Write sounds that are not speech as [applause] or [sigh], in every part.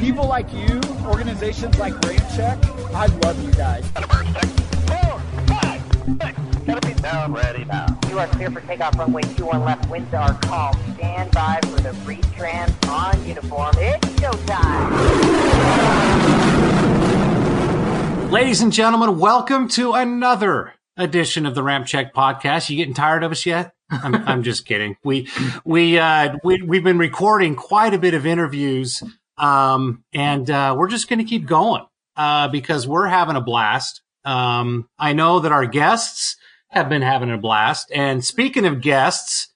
People like you, organizations like Ramp Check, I love you guys. Down, ready now. You are clear for takeoff runway 21 left. Winds are calm. Stand by for the retrans on uniform. It's showtime. Ladies and gentlemen, welcome to another edition of the Ramp Check podcast. You getting tired of us yet? I'm, I'm just kidding. We, we, uh, we, we've been recording quite a bit of interviews. Um, and, uh, we're just going to keep going, uh, because we're having a blast. Um, I know that our guests have been having a blast. And speaking of guests,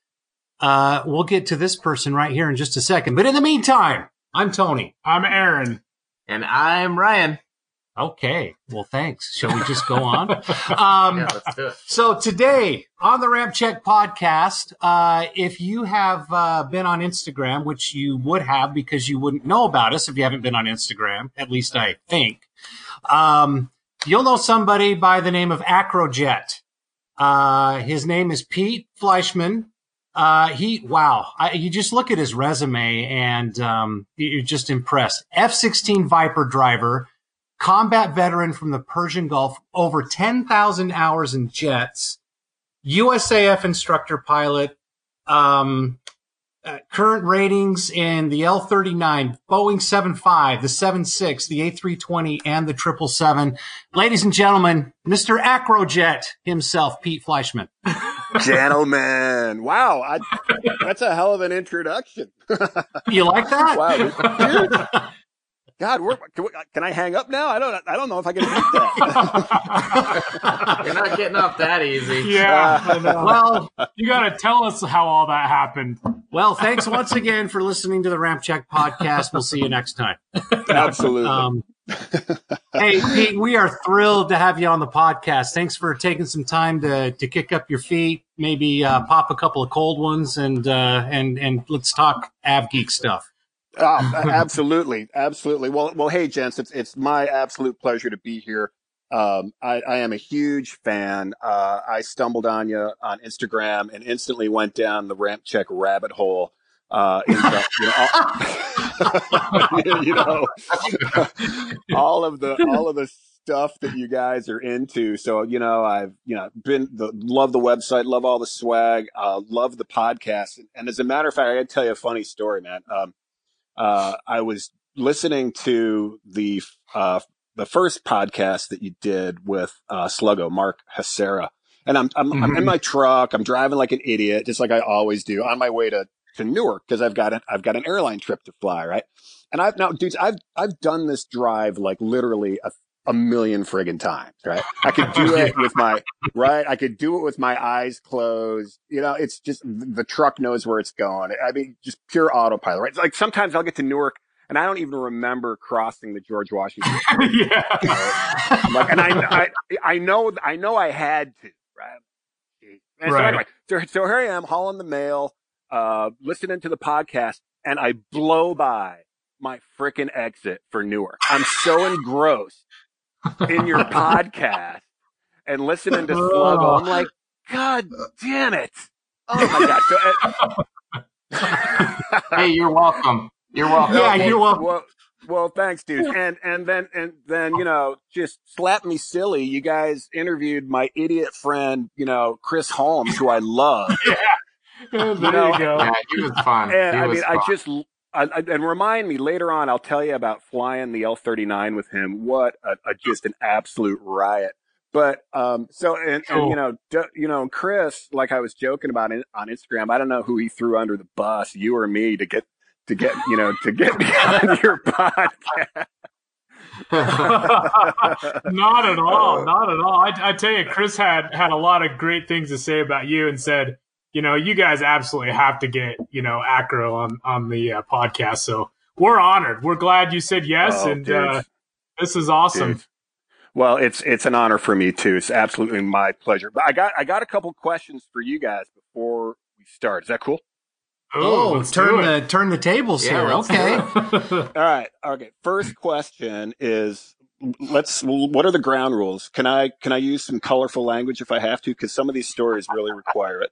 uh, we'll get to this person right here in just a second. But in the meantime, I'm Tony. I'm Aaron. And I'm Ryan. Okay. Well, thanks. Shall we just go on? [laughs] Um, Yeah, let's do it. so today on the Ramp Check podcast, uh, if you have uh, been on Instagram, which you would have because you wouldn't know about us if you haven't been on Instagram, at least I think, um, you'll know somebody by the name of Acrojet. Uh, his name is Pete Fleischmann. Uh, he, wow. I, you just look at his resume and, um, you're just impressed. F-16 Viper driver, combat veteran from the Persian Gulf, over 10,000 hours in jets, USAF instructor pilot, um, uh, current ratings in the L-39, Boeing 75, the 76, the A320, and the 777. Ladies and gentlemen, Mr. Acrojet himself, Pete Fleischmann. [laughs] Gentlemen, wow, I, that's a hell of an introduction. [laughs] You like that? wow, dude. [laughs] God, we're, can, we, can I hang up now? I don't, I don't know if I can beat that. [laughs] You're not getting off that easy. Yeah, I well, you got to tell us how all that happened. well, thanks once again for listening to the Ramp Check podcast. We'll see you next time. Absolutely. Um, [laughs] hey, Pete, we are thrilled to have you on the podcast. Thanks for taking some time to to kick up your feet, maybe uh, pop a couple of cold ones, and uh, and and let's talk Av Geek stuff. Oh, [laughs] absolutely, absolutely. Well, well, hey, gents, it's it's my absolute pleasure to be here. Um, I, I am a huge fan. Uh, I stumbled on you on Instagram and instantly went down the ramp check rabbit hole. Uh, into, [laughs] you, know, all, [laughs] you know, all of the all of the stuff that you guys are into. So you know, I've you know been the love the website, love all the swag, uh, love the podcast, and as a matter of fact, I got to tell you a funny story, man. Um, uh, I was listening to the uh, the first podcast that you did with uh, Sluggo, Mark Hasara, and I'm I'm, I'm in my truck. I'm driving like an idiot, just like I always do, on my way to to Newark because I've got an I've got an airline trip to fly, right? And I've now, dudes, I've I've done this drive like literally a a million friggin' times, right? I could [laughs] do it with my right. I could do it with my eyes closed. You know, it's just the truck knows where it's going. I mean, just pure autopilot, right? It's like sometimes I'll get to Newark and I don't even remember crossing the George Washington. [laughs] yeah. Like, and I, I, I know, I know I had to, right? And so Right. anyway, so, so here I am hauling the mail, uh, listening to the podcast, and I blow by my frickin' exit for Newark. I'm so engrossed in your [laughs] podcast and listening to Sluggo. I'm like, God damn it. Oh my God. So, uh, [laughs] Hey, you're welcome. You're welcome. Yeah, you're welcome. Well, well, thanks, dude. And and then and then you know, just slap me silly. You guys interviewed my idiot friend, you know, Chris Holmes, who I love. [laughs] Yeah, there know, you go. Yeah, he was fun. And He I was mean, I just I, I, and remind me later on. I'll tell you about flying the L thirty nine with him. What a, a just an absolute riot. But um, so and, and you know, you know, Chris, like I was joking about it on Instagram. I don't know who he threw under the bus, you or me, to get to get you know to get me [laughs] on your podcast. [laughs] not at all. Not at all. I, I tell you, Chris had had a lot of great things to say about you and said, you know, you guys absolutely have to get you know Acro on on the uh, podcast. So we're honored. We're glad you said yes, Oh, and uh, this is awesome. Dude. Well, it's it's an honor for me too. It's absolutely my pleasure. But I got I got a couple questions for you guys before we start. Is that cool? Oh, let's turn the turn the tables Yeah, here. Okay. [laughs] All right. Okay. First question is let's what are the ground rules? Can I can I use some colorful language if I have to cuz some of these stories really require it.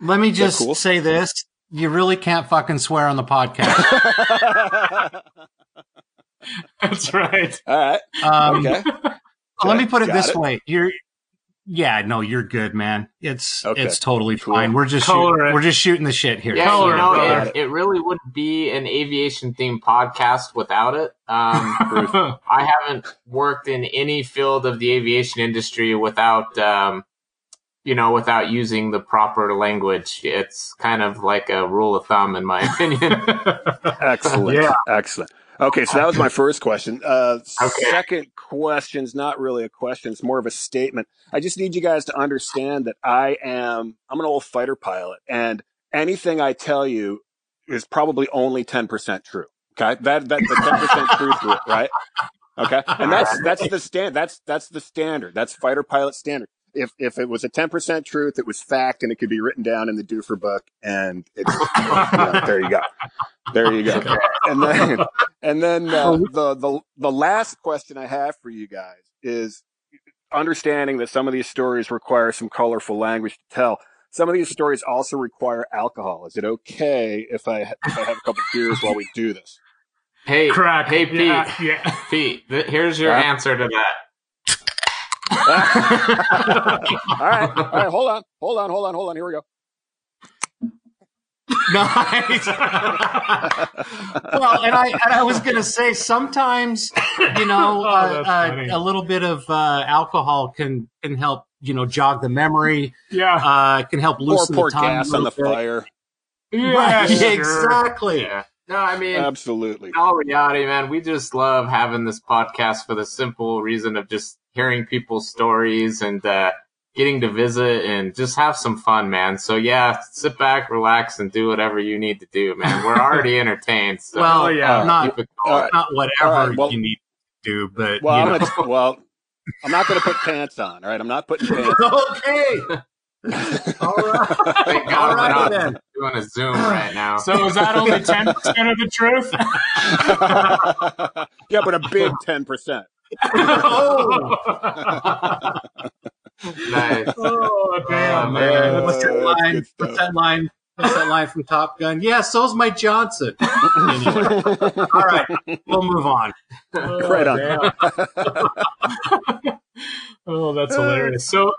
Let me just cool? say this. You really can't fucking swear on the podcast. [laughs] [laughs] That's right. All right. Um, Okay. [laughs] Let me put it Got this it. way: you're, yeah, no, you're good, man. It's Okay. it's totally Cool. fine. We're just shooting, we're just shooting the shit here. Yeah, Color you it, know, it, it really wouldn't be an aviation themed podcast without it. Um, I haven't worked in any field of the aviation industry without, um, you know, without using the proper language. It's kind of like a rule of thumb, in my opinion. [laughs] Excellent. Yeah. Excellent. Okay, so that was my first question. Uh, Okay. Second question's not really a question; it's more of a statement. I just need you guys to understand that I am I'm an old fighter pilot, and anything I tell you is probably only ten percent true. Okay, that that the ten percent [laughs] truth rule, right? Okay, and that's that's the stand that's that's the standard. That's fighter pilot standard. If if it was a ten percent truth, it was fact, and it could be written down in the Doofer book, and it's you know, there you go, there you go. [laughs] And then and then uh, the the the last question I have for you guys is understanding that some of these stories require some colorful language to tell. Some of these stories also require alcohol. Is it okay if I if I have a couple beers while we do this? hey, Crack. hey, Pete, Yeah. yeah. Pete, th- here's your Huh? answer to that. [laughs] all right, all right. Hold on, hold on, hold on, hold on. Here we go. Nice. [laughs] well, and I and I was gonna say sometimes you know [laughs] Oh, uh, uh, a little bit of uh, alcohol can can help you know jog the memory, Yeah. uh, can help Pour loosen pour the tongue. gas on the bit. fire. Yeah, Right, sure. exactly. Yeah. No, I mean, Absolutely. in all reality, man, we just love having this podcast for the simple reason of just hearing people's stories and uh, getting to visit and just have some fun, man. So yeah, sit back, relax, and do whatever you need to do, man. We're already [laughs] entertained. So Well, Oh, yeah. not keep it All going. right. not whatever All right, well- you need to do, but Well, you I'm gonna, well, I'm not going to put pants on. All right, I'm not putting [laughs] pants. On. Okay. [laughs] All right. Thank God All we're not then. doing a Zoom right now. So is that only 10% of the truth? yeah, but a big ten percent. Oh, [laughs] nice. oh, damn, Oh, man. man. what's that that's line? What's that line? What's that line from Top Gun? Yeah, so's Mike Johnson. Anyway, [laughs] all right, we'll move on. Right on. [laughs] oh, that's hilarious. So,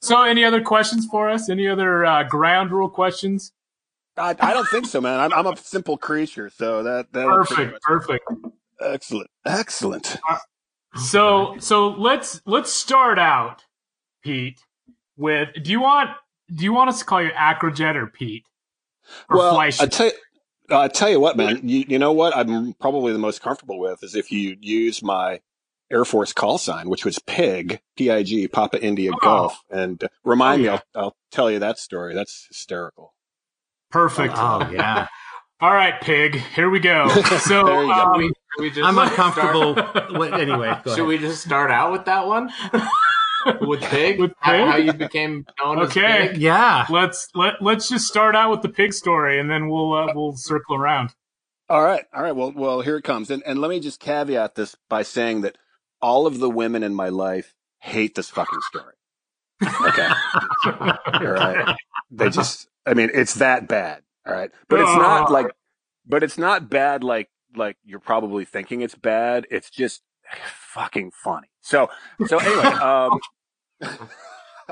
so any other questions for us? Any other uh, ground rule questions? I, I don't think so, man. I'm, I'm a simple creature, so that that Perfect, perfect. Excellent, excellent. So, so let's let's start out, Pete. With do you want do you want us to call you Acrojet or Pete? Or well, Fleisch? I tell you, I tell you what, man. You, you know what? I'm probably the most comfortable with is if you use my Air Force call sign, which was PIG, P I G, Papa India Oh. Golf, and uh, remind Oh, me. I'll, I'll tell you that story. That's hysterical. Perfect. Oh yeah, [laughs] All right, pig. Here we go. [laughs] So, There you go. We, we just I'm start- uncomfortable. With, anyway, go Should ahead. we just start out with that one? [laughs] with Pig? With How, Pig? how you became known Okay. as Pig? Yeah. let's let let's just start out with the pig story, and then we'll uh, we'll circle around. All right, all right. Well, well, here it comes, and and let me just caveat this by saying that all of the women in my life hate this fucking story. Okay, [laughs] all right. They just, I mean, it's that bad. All right, but it's not like, but it's not bad like like you're probably thinking it's bad. It's just fucking funny. So so anyway, um,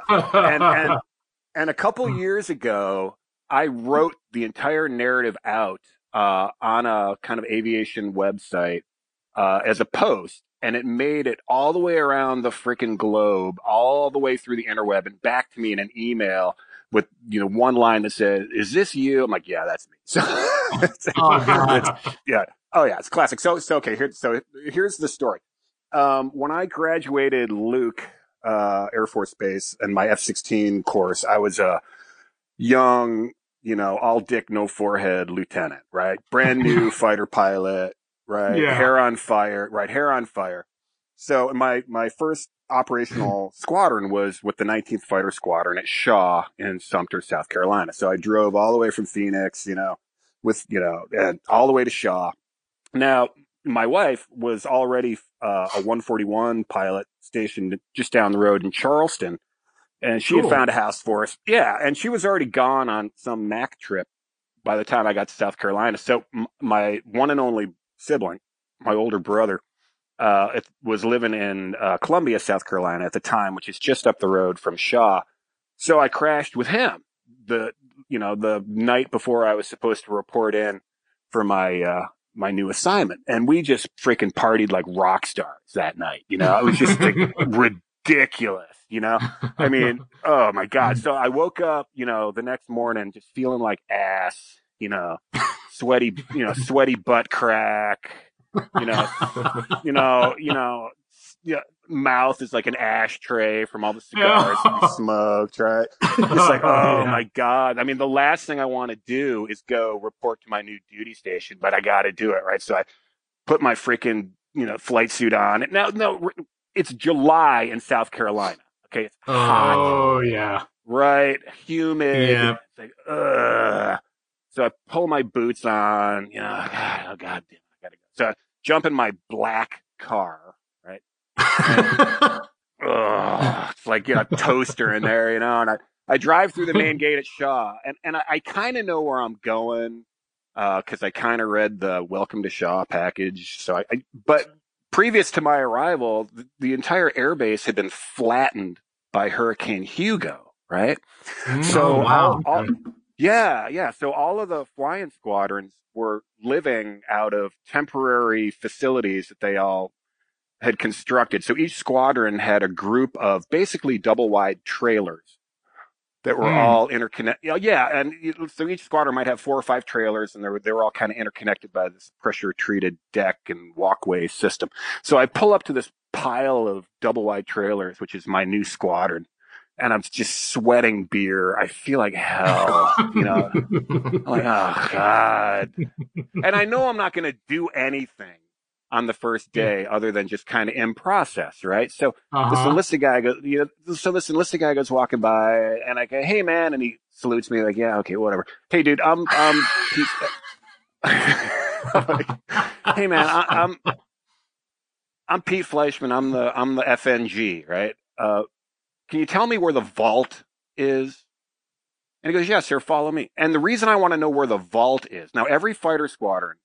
and and [laughs] and a couple years ago, I wrote the entire narrative out uh, on a kind of aviation website uh, as a post, and it made it all the way around the freaking globe, all the way through the interweb, and back to me in an email with you know one line that said, "Is this you?" I'm like, "Yeah, that's me." [laughs] So, Oh [laughs] god. yeah. Oh yeah, it's classic. So so okay, here so here's the story. Um, when I graduated Luke uh, Air Force Base and my F-16 course, I was a young, you know, all dick, no forehead lieutenant, right? Brand new [laughs] fighter pilot, right? Yeah. Hair on fire, right? Hair on fire. So my my first operational [laughs] squadron was with the 19th Fighter Squadron at Shaw in Sumter, South Carolina. So I drove all the way from Phoenix, you know, with you know, and all the way to Shaw. Now, my wife was already uh, a 141 pilot stationed just down the road in Charleston, and she Cool. had found a house for us. Yeah, and she was already gone on some MAC trip by the time I got to South Carolina. So m- my one and only sibling, my older brother, uh, it was living in uh, Columbia, South Carolina at the time, which is just up the road from Shaw. So I crashed with him the you know the night before I was supposed to report in for my uh, my new assignment, and we just freaking partied like rock stars that night. You know, it was just like [laughs] ridiculous. You know, I mean, oh my god. [laughs] So I woke up, you know, the next morning just feeling like ass. You know, sweaty, you know, sweaty butt crack. You know, [laughs] you know, you know, yeah, mouth is like an ashtray from all the [laughs] cigars that we smoked, right? [laughs] It's like, oh, oh Yeah. my God. I mean, the last thing I want to do is go report to my new duty station, but I got to do it, right? So I put my freaking, you know, flight suit on. Now, no, it's July in South Carolina. Okay. It's hot, Oh yeah. right? Humid. Yeah. It's like, ugh. So I pull my boots on, you know, God, [sighs] oh God damn, I gotta go. So I jump in my black car? [laughs] Ugh, it's like you know, a toaster in there, you know. And I, I drive through the [laughs] main gate at Shaw, and and I, I kind of know where I'm going uh, because I kind of read the Welcome to Shaw package. So I, I but previous to my arrival, the, the entire airbase had been flattened by Hurricane Hugo, right? Mm, so Oh, wow. all- all- yeah, yeah. So all of the flying squadrons were living out of temporary facilities that they all had constructed. So each squadron had a group of basically double wide trailers that were Hmm. all interconnected. Yeah, and so each squadron might have four or five trailers, and they were they were all kind of interconnected by this pressure treated deck and walkway system. So I pull up to this pile of double wide trailers, which is my new squadron, and I'm just sweating beer. I feel like hell, you know. [laughs] I'm like, oh god. And I know I'm not going to do anything on the first day other than just kind of in process, right? So this Uh-huh. enlisted guy goes, you know, so this enlisted guy goes walking by, and I go, "Hey, man," and he salutes me like, "Yeah, okay, whatever." Hey, dude, I'm, I'm, Pete. hey, man, I, I'm, I'm Pete Fleischmann. I'm the, I'm the FNG, right? Uh, can you tell me where the vault is? And he goes, "Yes, sir. Follow me." And the reason I want to know where the vault is now, every fighter squadron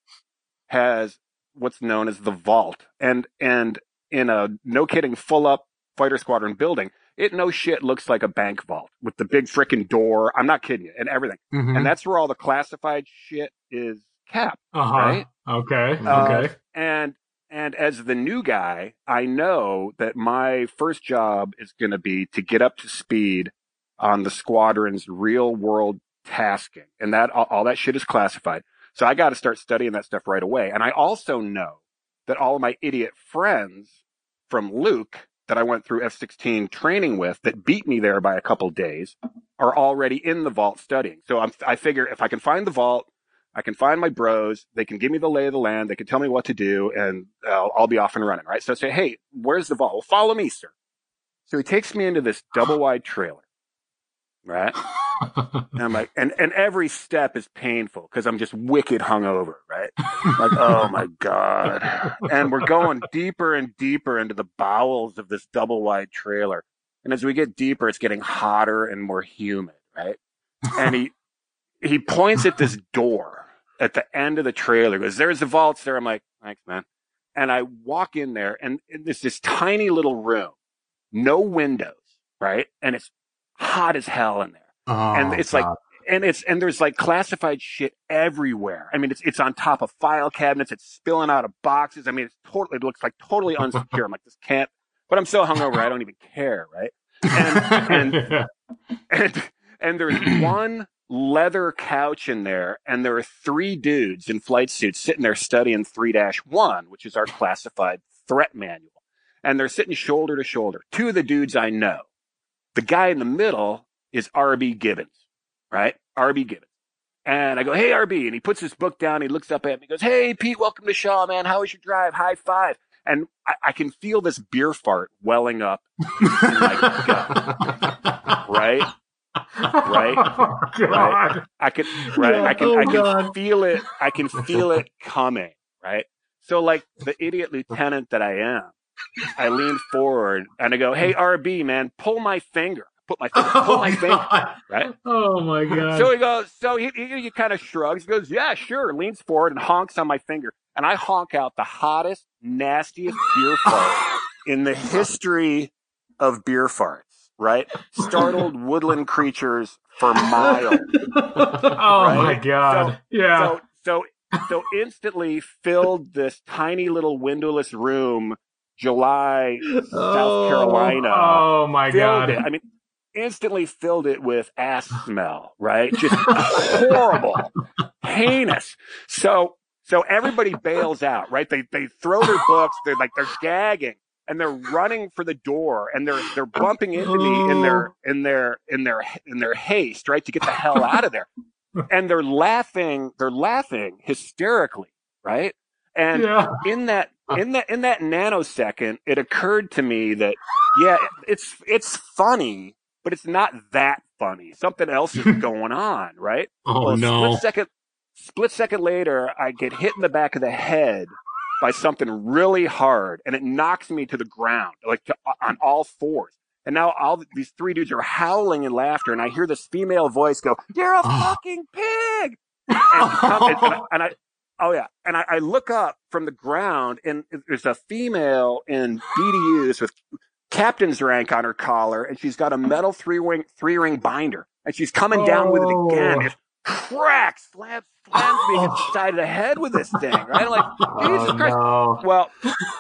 has what's known as the vault, and and in a no kidding full up fighter squadron building, it no shit looks like a bank vault with the big frickin' door. I'm not kidding you, and everything. Mhm. And that's where all the classified shit is kept. Uh-huh. Right? Okay. Uh, Okay. And and as the new guy, I know that my first job is going to be to get up to speed on the squadron's real world tasking, and that all, all that shit is classified. So I got to start studying that stuff right away. And I also know that all of my idiot friends from Luke that I went through F-16 training with that beat me there by a couple days are already in the vault studying. So I'm, I figure if I can find the vault, I can find my bros. They can give me the lay of the land. They can tell me what to do, and I'll, I'll be off and running. Right. So I say, hey, where's the vault? Well, follow me, sir. So he takes me into this double wide trailer. Right. [laughs] And I'm like, and, and every step is painful because I'm just wicked hungover, right? Like, oh my God. And we're going deeper and deeper into the bowels of this double wide trailer. And as we get deeper, it's getting hotter and more humid, right? And he, he points at this door at the end of the trailer, goes, there's the vaults there. I'm like, thanks, man. And I walk in there and it's this tiny little room, no windows, right? And it's hot as hell in there Oh, and it's like and it's and there's like classified shit everywhere. I mean, it's it's on top of file cabinets. It's spilling out of boxes. I mean, it's totally it looks like totally [laughs] unsecure. I'm like, this can't. But I'm so hungover, I don't even care, right? And and [laughs] and and there's one leather couch in there, and there are three dudes in flight suits sitting there studying three one, which is our classified threat manual, and they're sitting shoulder to shoulder. Two of the dudes I know. The guy in the middle is RB Gibbons, right? RB Gibbons. And I go, hey, RB. And he puts his book down. He looks up at me. He goes, hey, Pete, welcome to Shaw, man. How was your drive? High five. And I, I can feel this beer fart welling up in my gut, [laughs] right? Right? Oh, God. I can, right? I can, Oh, I can God. feel it. I can feel it coming, right? So like the idiot lieutenant that I am, I lean forward and I go, hey, RB, man, pull my finger. put my finger, pull my oh, finger, right? Oh my [laughs] god. So he goes, so he, he, he kind of shrugs, he goes, yeah, sure, leans forward and honks on my finger. And I honk out the hottest, nastiest beer fart in the history of beer farts, right? Startled [laughs] woodland creatures for miles. oh my right? god. yeah. So, so, so instantly filled this tiny little windowless room, July, South oh, Carolina. oh my god. it. I mean, instantly filled it with ass smell, right? Just [laughs] horrible, heinous. So, so everybody bails out, right? They they throw their books. They're like they're gagging and they're running for the door and they're they're bumping into me in their oh. in their in their in their haste, right, to get the hell out of there. And they're laughing. They're laughing hysterically, right? And yeah. in that [laughs] in that in that nanosecond, it occurred to me that yeah, it's it's funny, but it's not that funny. Something else is [laughs] going on, right? Oh Well, no. Split second, split second later, I get hit in the back of the head by something really hard, and it knocks me to the ground, like to, uh, on all fours. And now all these three dudes are howling in laughter, and I hear this female voice go, "You're a Oh. fucking pig!" And, and, and I, and I, oh yeah, and I, I look up from the ground, and there's a female in BDUs with captain's rank on her collar, and she's got a metal three ring three ring binder, and she's coming down with it again. Oh. Just crack, slams, slams me oh. against the side of the head with this thing, right? I'm like, [laughs] oh, Jesus Oh, Christ. no. Well,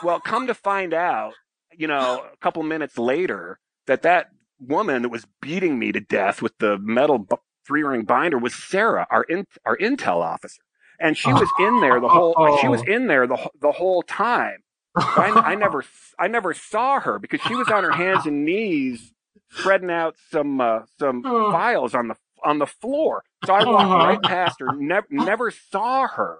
well, come to find out, you know, a couple minutes later, that that woman that was beating me to death with the metal b- three ring binder was Sarah, our in, our intel officer, and she was in there the whole. She was in there the the whole time. I, I never I never saw her because she was on her hands and knees spreading out some uh, some Oh. files on the on the floor. So I walked Uh-huh. right past her, never never saw her,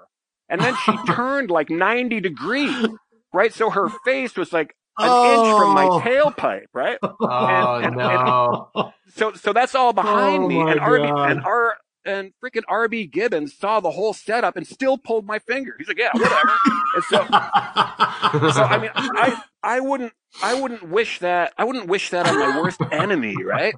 and then she [laughs] turned like ninety degrees, right? So her face was like an inch from my Oh. tailpipe, right? [laughs] Oh And- and- no. So so that's all behind Oh me, and God. and R and freaking RB Gibbons saw the whole setup and still pulled my finger. He's like, yeah, whatever. and so [laughs] so I mean, I I wouldn't I wouldn't wish that I wouldn't wish that on my worst enemy, right?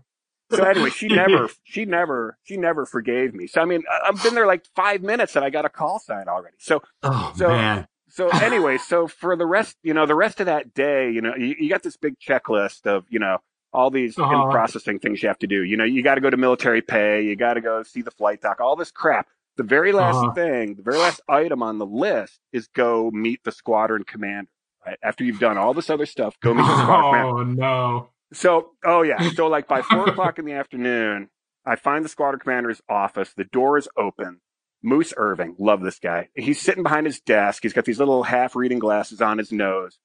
So anyway, she never she never she never forgave me. So I mean, I've been there like five minutes and I got a call sign already. So oh So- man. so anyway, so for the rest, you know, the rest of that day, you know, you, you got this big checklist of you know all these Uh-huh. processing things you have to do. You know, you got to go to military pay, you got to go see the flight doc, all this crap. The very last Uh-huh. thing, the very last item on the list is go meet the squadron commander. Right after you've done all this other stuff, go meet the [laughs] squadron commander. Oh no. So, oh yeah. So like by four o'clock in the afternoon, I find the squadron commander's office. The door is open. Moose Irving, love this guy. He's sitting behind his desk. He's got these little half reading glasses on his nose.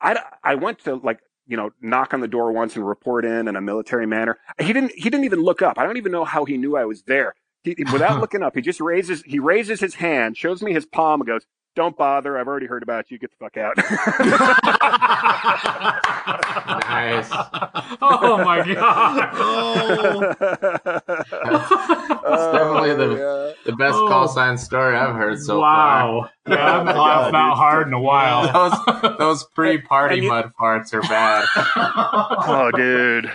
I, I went to like, you know, knock on the door once and report in in a military manner. He didn't, he didn't even look up. I don't even know how he knew I was there. He, without [laughs] looking up, he just raises, he raises his hand, shows me his palm and goes, don't bother. I've already heard about you. Get the fuck out. [laughs] [laughs] Nice. Oh my god. Oh. It's definitely the- The best Oh. call sign story I've heard so far. wow. Yeah, I haven't Oh laughed God, that dude. hard in a while. [laughs] Those those pre-party you- mud farts are bad. [laughs] oh, dude.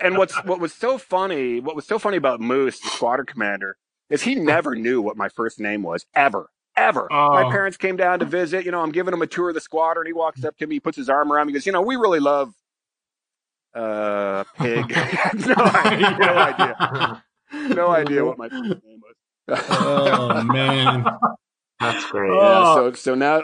And what's what was so funny, what was so funny about Moose, the squadron commander, is he never knew what my first name was ever. Ever. Oh. My parents came down to visit. You know, I'm giving him a tour of the squadron. He walks up to me, he puts his arm around me, he goes, You know, we really love uh pig. [laughs] no, idea, no idea. No [laughs] idea what my first name was. oh man. [laughs] That's great. yeah, Oh. so so now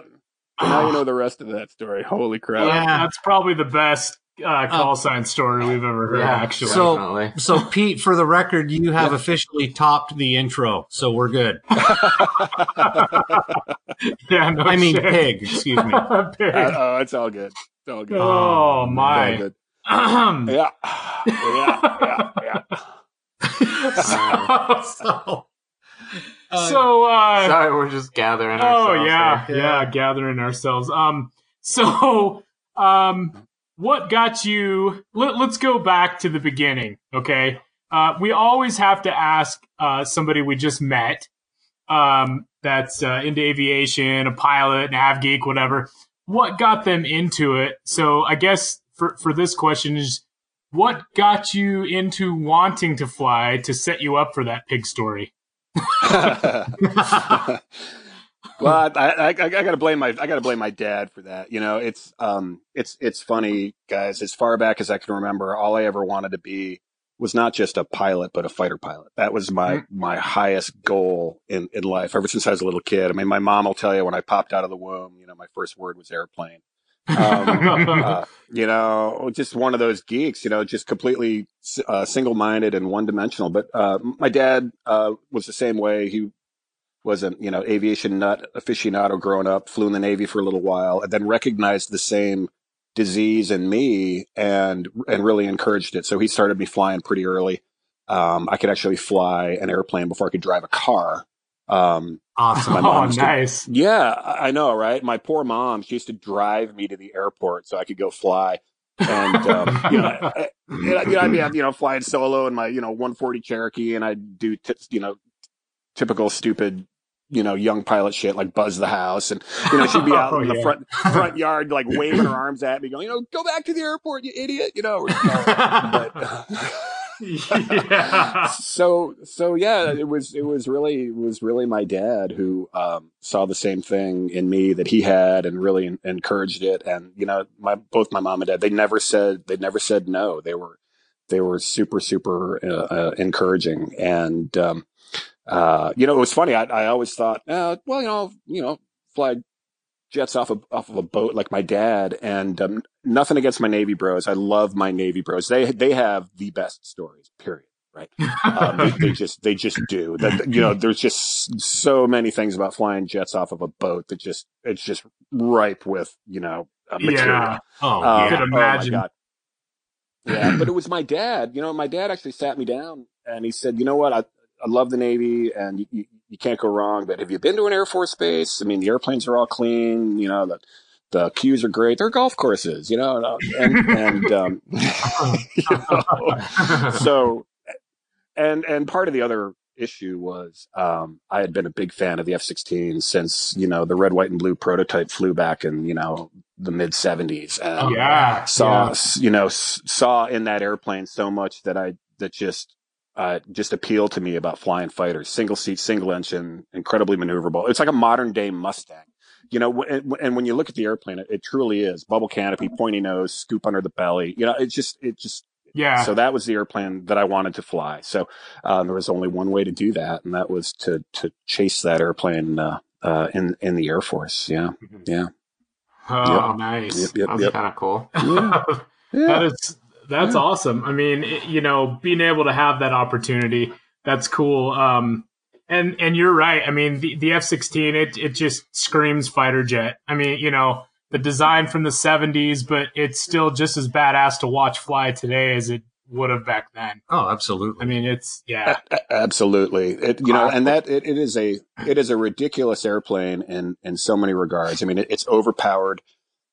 now you know the rest of that story. Holy crap. Yeah. That's probably the best uh, call sign story we've ever heard. Yeah, actually. So- definitely. So Pete, for the record, you have officially topped the intro, so we're good. [laughs] yeah, no I mean shit. pig, excuse me. Pig. Uh, oh, it's all good. It's all good. oh It's all my. good. so, [clears throat] Yeah. Yeah. Yeah. Yeah. So, uh, so uh, Sorry, we're just gathering. Oh ourselves yeah, here. yeah, gathering ourselves. Um, so, um, what got you? Let, let's go back to the beginning. Okay, uh, we always have to ask uh, somebody we just met, um, that's uh, into aviation, a pilot, nav geek, whatever. What got them into it? So, I guess for for this question is, what got you into wanting to fly to set you up for that pig story? [laughs] well, I, I, I, gotta blame my I gotta blame my dad for that. You know, it's um, it's it's funny, guys. As far back as I can remember, all I ever wanted to be was not just a pilot, but a fighter pilot. That was my mm-hmm. my highest goal in in life ever since I was a little kid. I mean, my mom will tell you when I popped out of the womb, you know, my first word was airplane. Um, [laughs] uh, you know, just one of those geeks, you know, just completely uh, single minded and one dimensional. But uh, my dad uh, was the same way. He was a you know aviation nut aficionado growing up, flew in the Navy for a little while, and then recognized the same disease in me and and really encouraged it. So he started me flying pretty early. Um, I could actually fly an airplane before I could drive a car. Um, [laughs] awesome. oh, nice. Yeah, I know, right? My poor mom, she used to drive me to the airport so I could go fly. and um, [laughs] you know, I, you know, I'd be you know flying solo in my you know 140 Cherokee, and I'd do t- you know typical stupid you know, young pilot shit like Buzz the House, and you know, she'd be out [laughs] oh, in the yeah. front front yard like waving her arms at me, going, you know, go back to the airport, you idiot, you know. but, yeah. [laughs] So so yeah, it was it was really it was really my dad who um, saw the same thing in me that he had and really encouraged it. And you know, my both my mom and dad they never said they never said no. They were they were super super uh, uh, encouraging and. Um, uh, you know, it was funny. I, I always thought, uh, well, you know, you know, fly jets off of off of a boat like my dad, and um, nothing against my Navy bros. I love my Navy bros. They they have the best stories. Period. Right? [laughs] um, they, they, just they just do. That you know, there's just so many things about flying jets off of a boat that just it's just ripe with you know uh, material. Yeah. Oh, um, you could imagine. Oh yeah, but it was my dad. You know, my dad actually sat me down and he said, "You know what? I, I love the Navy, and you, you, can't go wrong. But have you been to an Air Force base? I mean, the airplanes are all clean. You know, the the queues are great. They're golf courses. You know, and, and [laughs] um, [laughs] you know, so and and part of the other issue was um, I had been a big fan of the F-16 since you know the red, white, and blue prototype flew back in you know the mid 70s. And oh, yeah, saw yeah. you know saw in that airplane so much that I that just uh, just appeal to me about flying fighters. Single seat, single engine, incredibly maneuverable. It's like a modern day Mustang. You know, and when you look at the airplane, it, it truly is bubble canopy, pointy nose, scoop under the belly. You know, it's just, it just, yeah. So that was the airplane that I wanted to fly. So um, there was only one way to do that, and that was to to chase that airplane uh, uh, in in the Air Force. Yeah, mm-hmm. yeah. Oh, yep. nice. Yep, yep, That's kind of cool. Yeah. [laughs] yeah. that is that's yeah. awesome. I mean, it, you know, being able to have that opportunity, that's cool. Um, and and you're right. I mean, the, the F-16, it it just screams fighter jet. I mean, you know, the design from the 70s, but it's still just as badass to watch fly today as it would have back then. Oh, absolutely. I mean, it's yeah, a- absolutely. It, you know, and that it, it is a it is a ridiculous airplane in in so many regards. I mean, it, it's overpowered.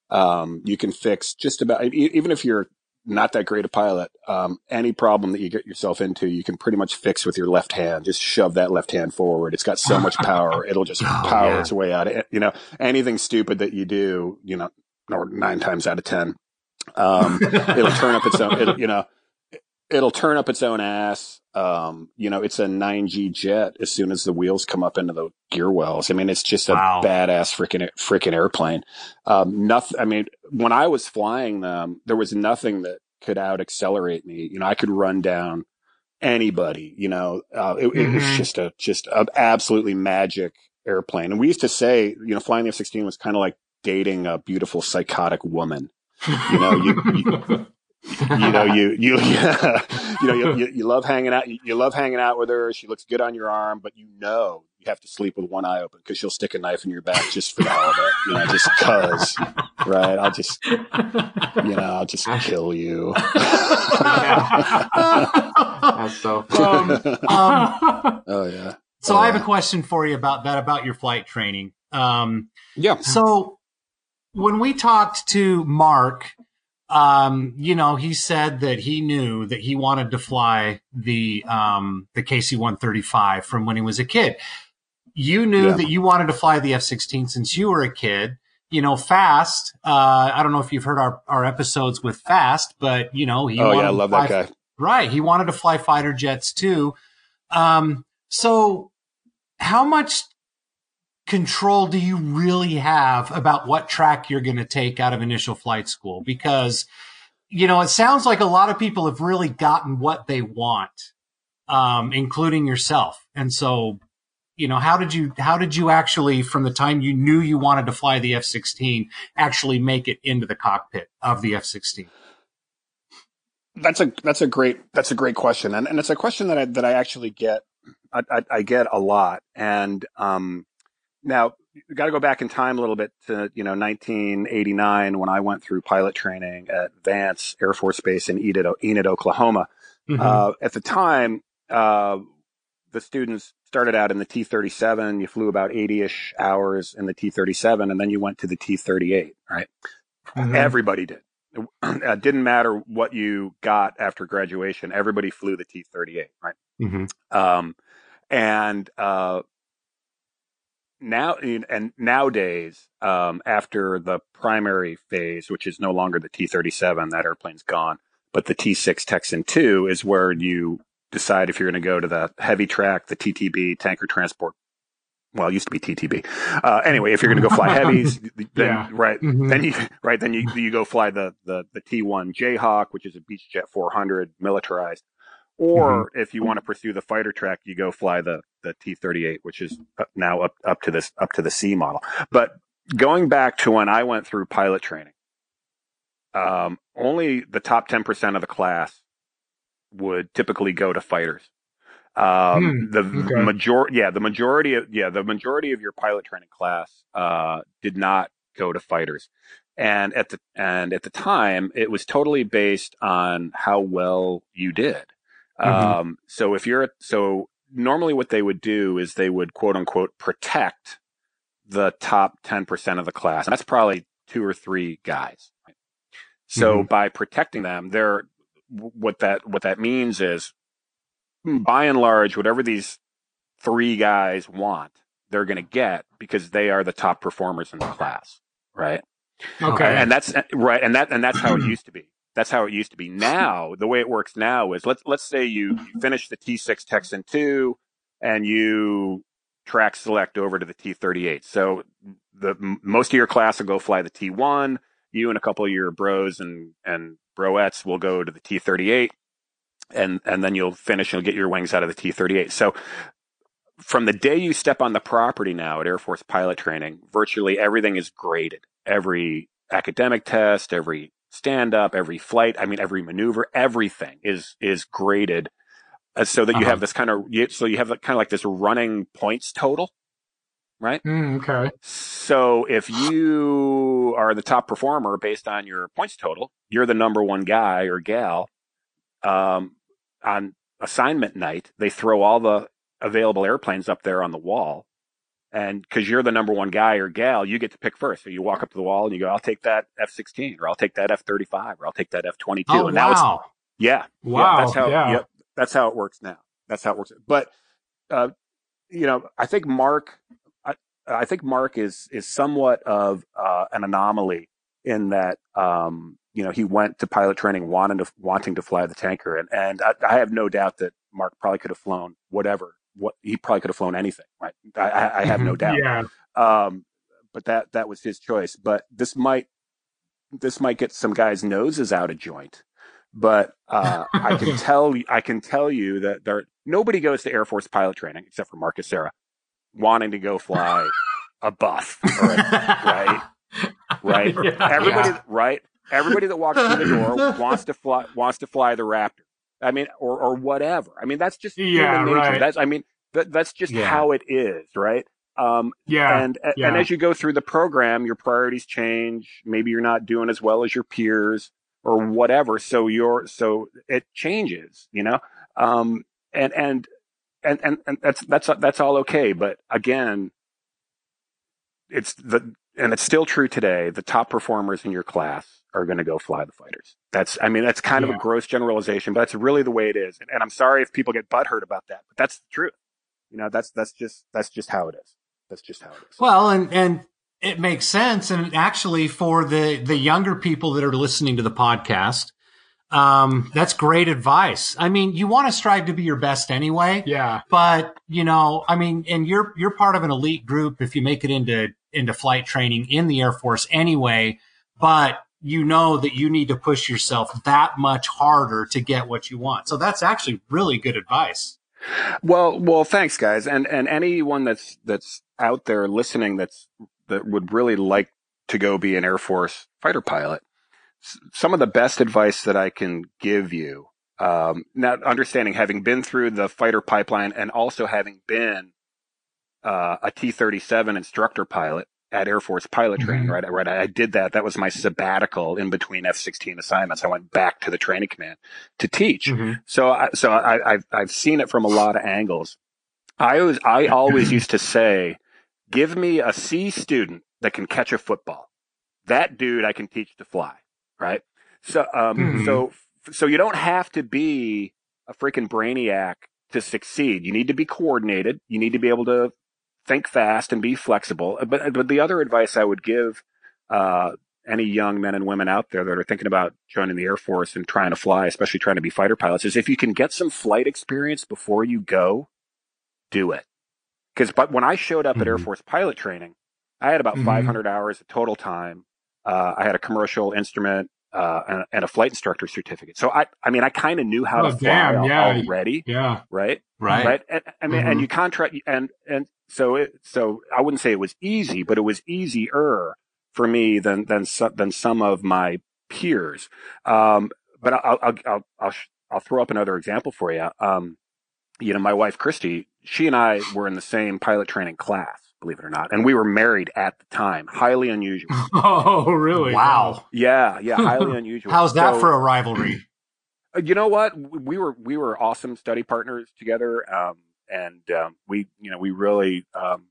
Um, you can fix just about even if you're not that great a pilot, um, any problem that you get yourself into, you can pretty much fix with your left hand. Just shove that left hand forward. It's got so much [laughs] power, it'll just oh, power yeah. its way out. Of it. You know, anything stupid that you do, you know, nine times out of ten, um, it'll turn up its own. you know, it'll turn up its own ass. Um, you know, it's a 9G jet as soon as the wheels come up into the gear wells. I mean, it's just a wow. badass freaking, freaking airplane. Um, nothing, I mean, when I was flying them, there was nothing that could out accelerate me. You know, I could run down anybody, you know, uh, it, mm-hmm. it, was mm-hmm. just a, just an absolutely magic airplane. And we used to say, you know, flying the F-16 was kind of like dating a beautiful psychotic woman. You know, you, you [laughs] you know, you [laughs] you [laughs] you know you, you, you, love hanging out. You, you love hanging out with her. She looks good on your arm, but you know you have to sleep with one eye open because she'll stick a knife in your back just for the hell of it. You know, just cause, right? I'll just, you know, I'll just kill you. [laughs] That's so fun. Um, um, oh yeah. So I have a question for you about that, about your flight training. Um, yeah. So when we talked to Mark um, you know, he said that he knew that he wanted to fly the um, the KC 135 from when he was a kid. You knew yeah. that you wanted to fly the F 16 since you were a kid. you know, Fast. Uh, I don't know if you've heard our, our episodes with Fast, but you know, he Oh yeah, I love fly- that guy. Right. He wanted to fly fighter jets too. Um, so how much control do you really have about what track you're going to take out of initial flight school? Because, you know, it sounds like a lot of people have really gotten what they want, um, including yourself. And so, you know, how did you, how did you actually, from the time you knew you wanted to fly the F-16, actually make it into the cockpit of the F-16? That's a that's a great that's a great question, and and it's a question that I that I actually get I, I, I get a lot, and um, now you got to go back in time a little bit to you know 1989 when I went through pilot training at Vance Air Force Base in Enid, Enid Oklahoma. Uh, at the time, uh, the students started out in the T-37. You flew about 80-ish hours in the T-37, and then you went to the T-38. Right? Mhm. Everybody did. [clears throat] It didn't matter what you got after graduation. Everybody flew the T-38. Right? Mhm. Um, and uh, now, and nowadays, um, after the primary phase, which is no longer the T-37, that airplane's gone, but the T-6 Texan 2 is where you decide if you're going to go to the heavy track, the TTB, tanker transport. Well, it used to be TTB. Uh, anyway, if you're going to go fly heavies, [laughs] then Yeah. right, Mhm. then you right then you you go fly the the the T1 Jayhawk, which is a Beechjet 400 militarized. Or if you want to pursue the fighter track, you go fly the the T38, which is now up up to this up to the C model. But going back to when I went through pilot training, um, only the top 10% of the class would typically go to fighters. Um, Hmm, the okay. majority, yeah, the majority of, yeah, the majority of your pilot training class, uh, did not go to fighters. And at the, and at the time, it was totally based on how well you did. Mhm. Um, so if you're, so normally what they would do is they would quote unquote protect the top 10% of the class. And that's probably two or three guys. right? So mm-hmm. by protecting them, they're, what that, what that means is hmm. by and large, whatever these three guys want, they're going to get because they are the top performers in the class. Right. Okay. And that's right. And that, and that's how it [clears throat] used to be. That's how it used to be. Now, the way it works now is let's, let's say you, you finish the T6 Texan 2 and you track select over to the T38. So the most of your class will go fly the T1. You and a couple of your bros and, and broettes will go to the T38 and, and then you'll finish and you'll get your wings out of the T38. So from the day you step on the property now at Air Force pilot training, virtually everything is graded. Every academic test, every stand up, every flight, I mean, every maneuver, everything is, is graded uh, so that you Uh-huh. have this kind of, so you have kind of like this running points total, right? Hmm, okay. So if you are the top performer based on your points total, you're the number one guy or gal. Um, on assignment night, they throw all the available airplanes up there on the wall. And because you're the number one guy or gal, you get to pick first. So you walk up to the wall and you go, I'll take that F 16 or I'll take that F 35 or I'll take that F 22. Oh, and now it's, wow. yeah. Wow. Yeah, that's how. yeah. Yep, that's how it works now. That's how it works. But uh, you know, I think Mark, I, I think Mark is is somewhat of uh, an anomaly in that um, you know he went to pilot training wanting to wanting to fly the tanker, and and I, I have no doubt that Mark probably could have flown whatever. What he probably could have flown anything, right? I, I, have no doubt. Yeah. Um, but that that was his choice. But this might this might get some guys' noses out of joint. But uh, I can [laughs] tell I can tell you that there nobody goes to Air Force pilot training except for Mark Hasara, wanting to go fly a a- right? Right? [laughs] Yeah. Everybody, Yeah. right? Everybody that walks through the door [laughs] wants to fly wants to fly the Raptor. I mean, or or whatever. I mean, that's just Yeah, human nature. right. That's I mean, that, that's just Yeah. how it is, right? Um, Yeah. and yeah. and as you go through the program, your priorities change. Maybe you're not doing as well as your peers or whatever. So you're so it changes, you know. Um, and and and and, and that's that's that's all okay. But again, it's the and it's still true today. The top performers in your class are going to go fly the fighters. That's I mean that's kind of a gross generalization, but that's really the way it is. And, and I'm sorry if people get butthurt about that, but that's the truth. You know, that's that's just that's just how it is. That's just how it is. Well, and and It makes sense, and actually, for the the younger people that are listening to the podcast, um, that's great advice. I mean, you want to strive to be your best anyway. Yeah. But you know, I mean, and you're you're part of an elite group if you make it into into flight training in the Air Force anyway. But you know that you need to push yourself that much harder to get what you want. So that's actually really good advice. Well, well, thanks, guys, and and anyone that's that's out there listening that's that would really like to go be an Air Force fighter pilot. S- Some of the best advice that I can give you, um, not understanding having been through the fighter pipeline and also having been uh, a T thirty seven instructor pilot at Air Force pilot training. Mhm. Right, right. I did that. That was my sabbatical in between F sixteen assignments. I went back to the training command to teach. So, I, so I, I've I've seen it from a lot of angles. I always I always [clears throat] used to say, give me a C student that can catch a football. That dude I can teach to fly. Right. So, um, Mhm. so so you don't have to be a freaking brainiac to succeed. You need to be coordinated. You need to be able to think fast and be flexible. But but the other advice I would give uh, any young men and women out there that are thinking about joining the Air Force and trying to fly, especially trying to be fighter pilots, is if you can get some flight experience before you go, do it. Because but when I showed up at Air Mhm. Force pilot training, I had about Mhm. 500 hours of total time. Uh, I had a commercial instrument uh, and, and a flight instructor certificate. So I, I mean, I kind of knew how Oh, to fly damn, yeah. already, Yeah. right? Right. right? And, I mean, and you contract, and and so it, so I wouldn't say it was easy, but it was easier for me than than than some of my peers. Um, but I'll I'll I'll I'll, I'll throw up another example for you. Um, you know, my wife Christy, she and I were in the same pilot training class, believe it or not, and we were married at the time. Highly unusual. [laughs] Oh, really? Wow. Yeah, yeah, highly [laughs] unusual. How's that So- for a rivalry? uh, You know what? We were we were awesome study partners together, um, and um, we you know we really um,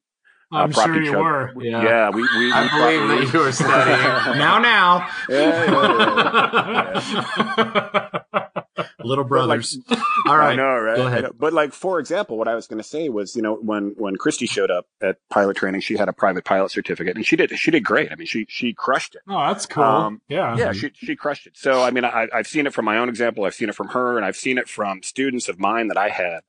I'm uh, sure you other- were. we- Yeah. yeah. we we, I we believe that you were studying. now, now, [laughs] Yeah, yeah, [laughs] little But, like, brothers. [laughs] All I know, right? Go ahead. But like, for example, what I was going to say was, you know, when when Christy showed up at pilot training, she had a private pilot certificate, and she did she did great. I mean, she she crushed it. oh, that's cool. Um, yeah. Yeah, she she crushed it. So I mean, I, I've seen it from my own example. I've seen it from her, and I've seen it from students of mine that I had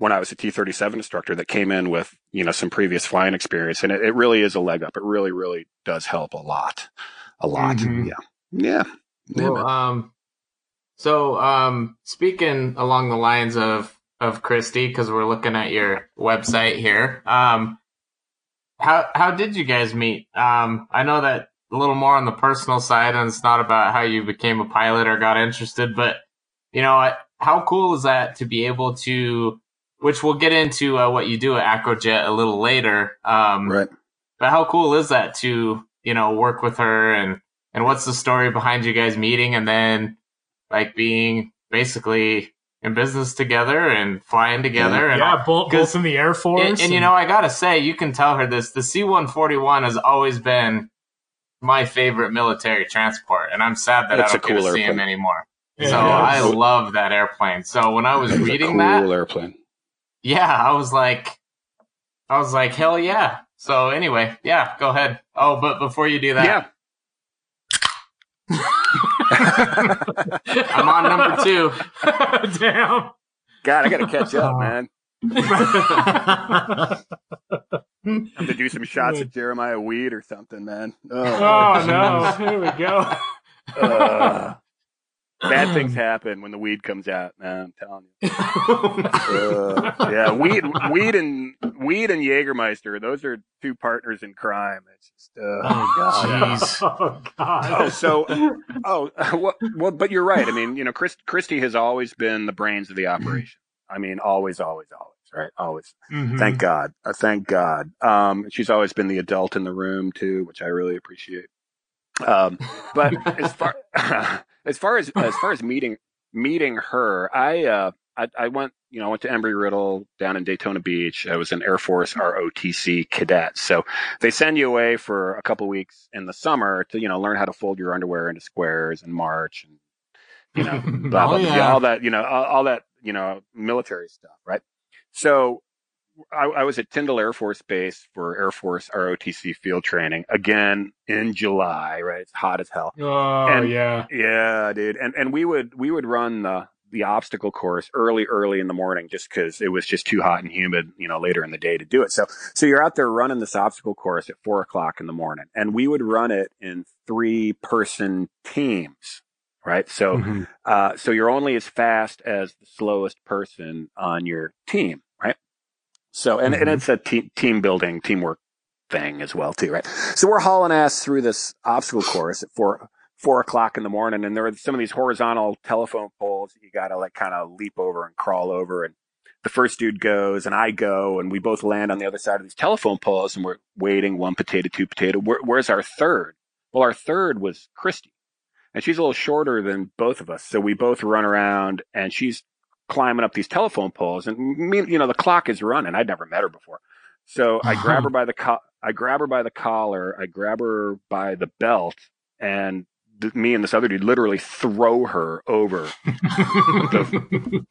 when I was a T thirty seven instructor that came in with you know some previous flying experience, and it, it really is a leg up. It really really does help a lot, a lot. Mhm. Yeah, yeah. Well, um, so um, speaking along the lines of of Christy, because we're looking at your website here. Um, how how did you guys meet? Um, I know that a little more on the personal side, and it's not about how you became a pilot or got interested, but you know, I- how cool is that to be able to? Which we'll get into uh, what you do at Acrojet a little later. Um, right. but how cool is that to you know work with her and and what's the story behind you guys meeting and then like being basically in business together and flying together and yeah, both, 'cause- both in the Air Force. and, and you know I gotta say you can tell her this the C one forty one has always been my favorite military transport and I'm sad that It's I a don't get to cool see him anymore. Yeah, so yeah. I love that airplane. So when I was It's a reading cool that, airplane. Yeah, I was like, I was like, hell yeah. So anyway, yeah, go ahead. Oh, but before you do that, Yeah. I'm on number two. [laughs] Damn. God, I got to catch up, Oh. man. [laughs] Have to do some shots at Jeremiah Weed or something, man. Oh no! Here we go. Uh, bad things happen when the weed comes out, man. I'm telling you. [laughs] Uh, yeah, weed, weed, and weed and Jägermeister. Those are two partners in crime. It's just, uh, Oh, God. [laughs] Oh god. Oh, so, oh, [laughs] well, well, but you're right. I mean, you know, Chris, Christy has always been the brains of the operation. I mean, always, always, always, right? Always. Mhm. Thank God. Uh, thank God. Um, she's always been the adult in the room too, which I really appreciate. Um, but as far as far as as far as [laughs] meeting meeting her, I uh, I, I went you know I went to Embry Riddle down in Daytona Beach. I was an Air Force ROTC cadet, so they send you away for a couple weeks in the summer to you know learn how to fold your underwear into squares and march and you know blah [laughs] blah, Oh, blah yeah. all that you know all, all that you know military stuff, right? So I, I was at Tyndall Air Force Base for Air Force ROTC field training again in July. Right, it's hot as hell. Oh And- yeah. Yeah, dude. And and we would we would run the the obstacle course early early in the morning just because it was just too hot and humid, you know, later in the day to do it. So so you're out there running this obstacle course at four o'clock in the morning, and we would run it in three person teams, right? So Mhm. uh, so you're only as fast as the slowest person on your team? So and and Mhm. it's a te- team building teamwork thing as well too, right? So we're hauling ass through this obstacle course at four four o'clock in the morning, and there are some of these horizontal telephone poles you got to like kind of leap over and crawl over, and the first dude goes and I go and we both land on the other side of these telephone poles and we're waiting one potato, two potato. Where, where's our third? Well, our third was Christy and she's a little shorter than both of us. So we both run around and she's climbing up these telephone poles and me, you know, the clock is running. I'd never met her before. So I uh-huh. grab her by the co- I grab her by the collar. I grab her by the belt and th- me and this other dude literally throw her over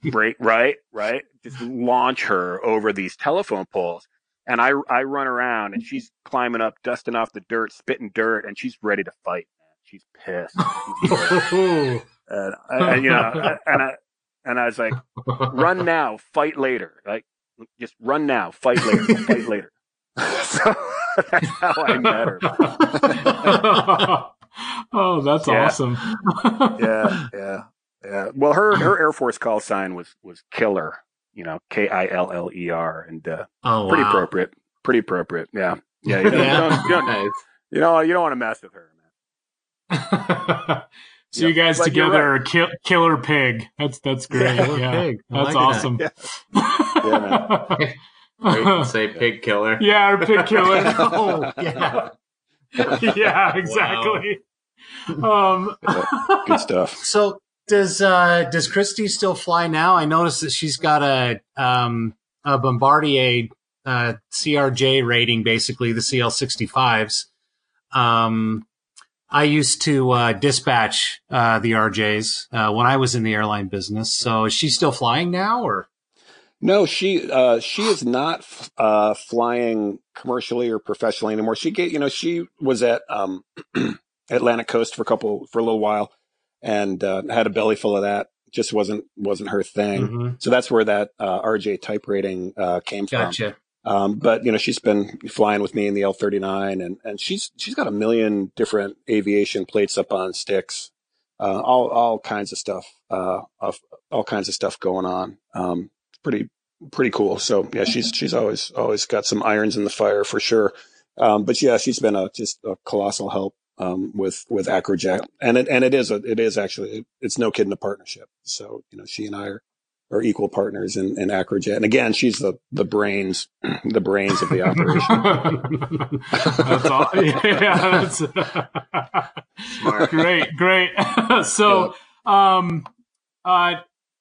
right, [laughs] right, right. Just launch her over these telephone poles. And I, I run around and she's climbing up, dusting off the dirt, spitting dirt, and she's ready to fight. Man. She's pissed. She's pissed. [laughs] and, I, and, you know, and I, and I was like, [laughs] run now, fight later. Like, just run now, fight later, [laughs] fight later. [laughs] so that's how I met her. oh, that's Yeah. awesome. Yeah, yeah, yeah. Well, her her Air Force call sign was was killer. You know, K I L L E R, and uh, Oh, pretty wow. appropriate. Pretty appropriate. Yeah, yeah. You, don't, Yeah. You, don't, you, don't, you know, you don't want to mess with her, man. So you guys but you're together are kill, killer pig. That's that's great. Yeah, Yeah, Pig. That's like awesome. Yeah. [laughs] Great to say pig killer. [laughs] yeah, our pig killer. [laughs] Oh, yeah. yeah, exactly. Um, Good stuff. So does uh does Christy still fly now? I noticed that she's got a um a Bombardier uh CRJ rating, basically the CL65s. Um I used to uh, dispatch uh, the RJs uh, when I was in the airline business. So is she still flying now, or No, she uh, she is not f- uh, flying commercially or professionally anymore. She get you know she was at um, [clears throat] Atlantic Coast for a couple for a little while, and uh, had a belly full of that. Just wasn't wasn't her thing. Mhm. So that's where that uh, RJ type rating uh, came from. Um, but you know, she's been flying with me in the L39 and, and she's, she's got a million different aviation plates up on sticks, uh, all, all kinds of stuff, uh, of, all kinds of stuff going on. Um, pretty, pretty cool. So yeah, she's, she's always, always got some irons in the fire for sure. Um, but yeah, she's been a, just a colossal help, um, with, with Acrojet and it, and it is a, it is actually, it's no kidding a partnership. So, you know, she and I are, are equal partners in, in Acrojet. And again, she's the, the brains, [clears throat] the brains of the operation. that's all. [laughs] Yeah, that's great, great. [laughs] so, um, uh,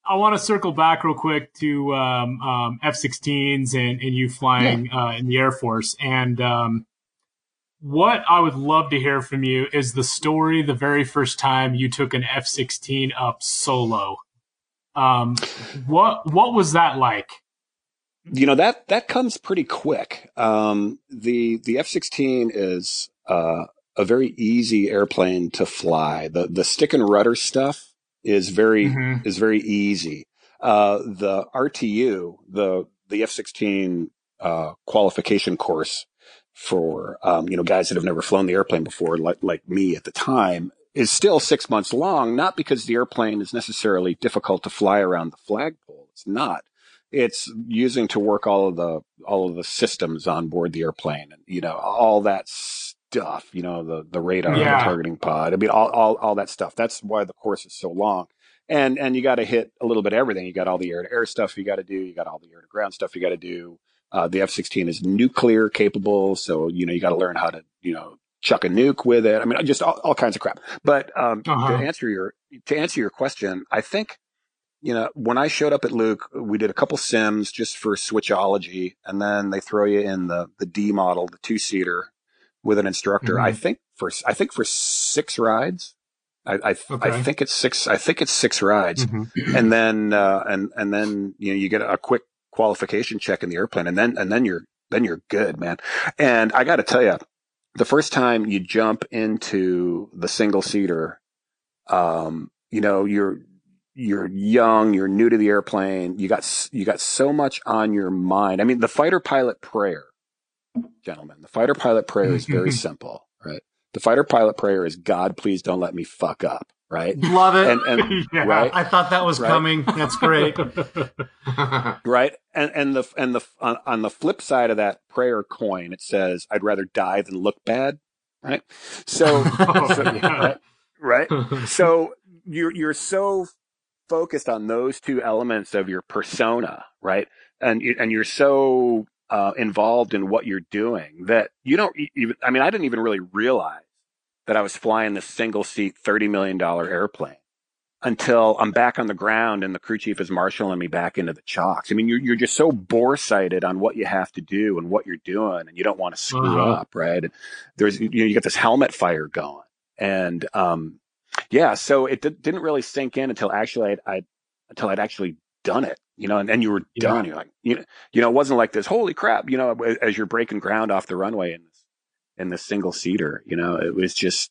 I want to circle back real quick to um, um, F-16s and, and you flying uh, in the Air Force. And um, what I would love to hear from you is the story the very first time you took an F-16 up solo. Um, what what was that like? you know that that comes pretty quick. Um, the the F sixteen is uh, a very easy airplane to fly. The the stick and rudder stuff is very Mhm. is very easy. Uh, the RTU the the F sixteen uh, qualification course for um, you know guys that have never flown the airplane before, like like me at the time, is still six months long. Not because the airplane is necessarily difficult to fly around the flagpole. It's not it's using to work all of the all of the systems on board the airplane and you know all that stuff you know the the radar Yeah. the targeting pod i mean all, all all that stuff that's why the course is so long and and you got to hit a little bit of everything you got all the air to air stuff you got to do you got all the air to ground stuff you got to do uh, the f-16 is nuclear capable so you know you got to learn how to you know chuck a nuke with it i mean just all, all kinds of crap but um, Uh-huh. to answer your to answer your question i think you know, when I showed up at Luke, we did a couple sims just for switchology, and then they throw you in the the D model, the two seater, with an instructor. Mhm. I think for I think for six rides. I I, Okay. I think it's six. I think it's six rides, Mhm. and then uh, and and then you know you get a quick qualification check in the airplane, and then and then you're then you're good, man. And I got to tell you, the first time you jump into the single seater, um, you know, you're you're young, you're new to the airplane, you got you got so much on your mind. I mean, the fighter pilot prayer, gentlemen, the fighter pilot prayer is very [laughs] simple, right? The fighter pilot prayer is God, please don't let me fuck up, right? Love it. And and [laughs] Yeah. right, I thought that was Right. coming. That's great. [laughs] right, and and the and the on, on the flip side of that prayer coin, it says, "I'd rather die than look bad," right? So, [laughs] so yeah. right, right. so you're you're so focused on those two elements of your persona, right? And you, and you're so uh, involved in what you're doing that you don't even. I mean, I didn't even really realize that I was flying this single seat, thirty million dollar airplane until I'm back on the ground and the crew chief is marshaling me back into the chocks. I mean, you're you're just so bore sighted on what you have to do and what you're doing, and you don't want to screw Uh-huh. up, right? And there's you know you got this helmet fire going, and um, yeah, so it d- didn't really sink in until actually I'd, I until I'd actually done it, you know, and, then you were Yeah. done. You're like, you know, you know, it wasn't like this. Holy crap, you know, as you're breaking ground off the runway this in this single seater, you know, it was just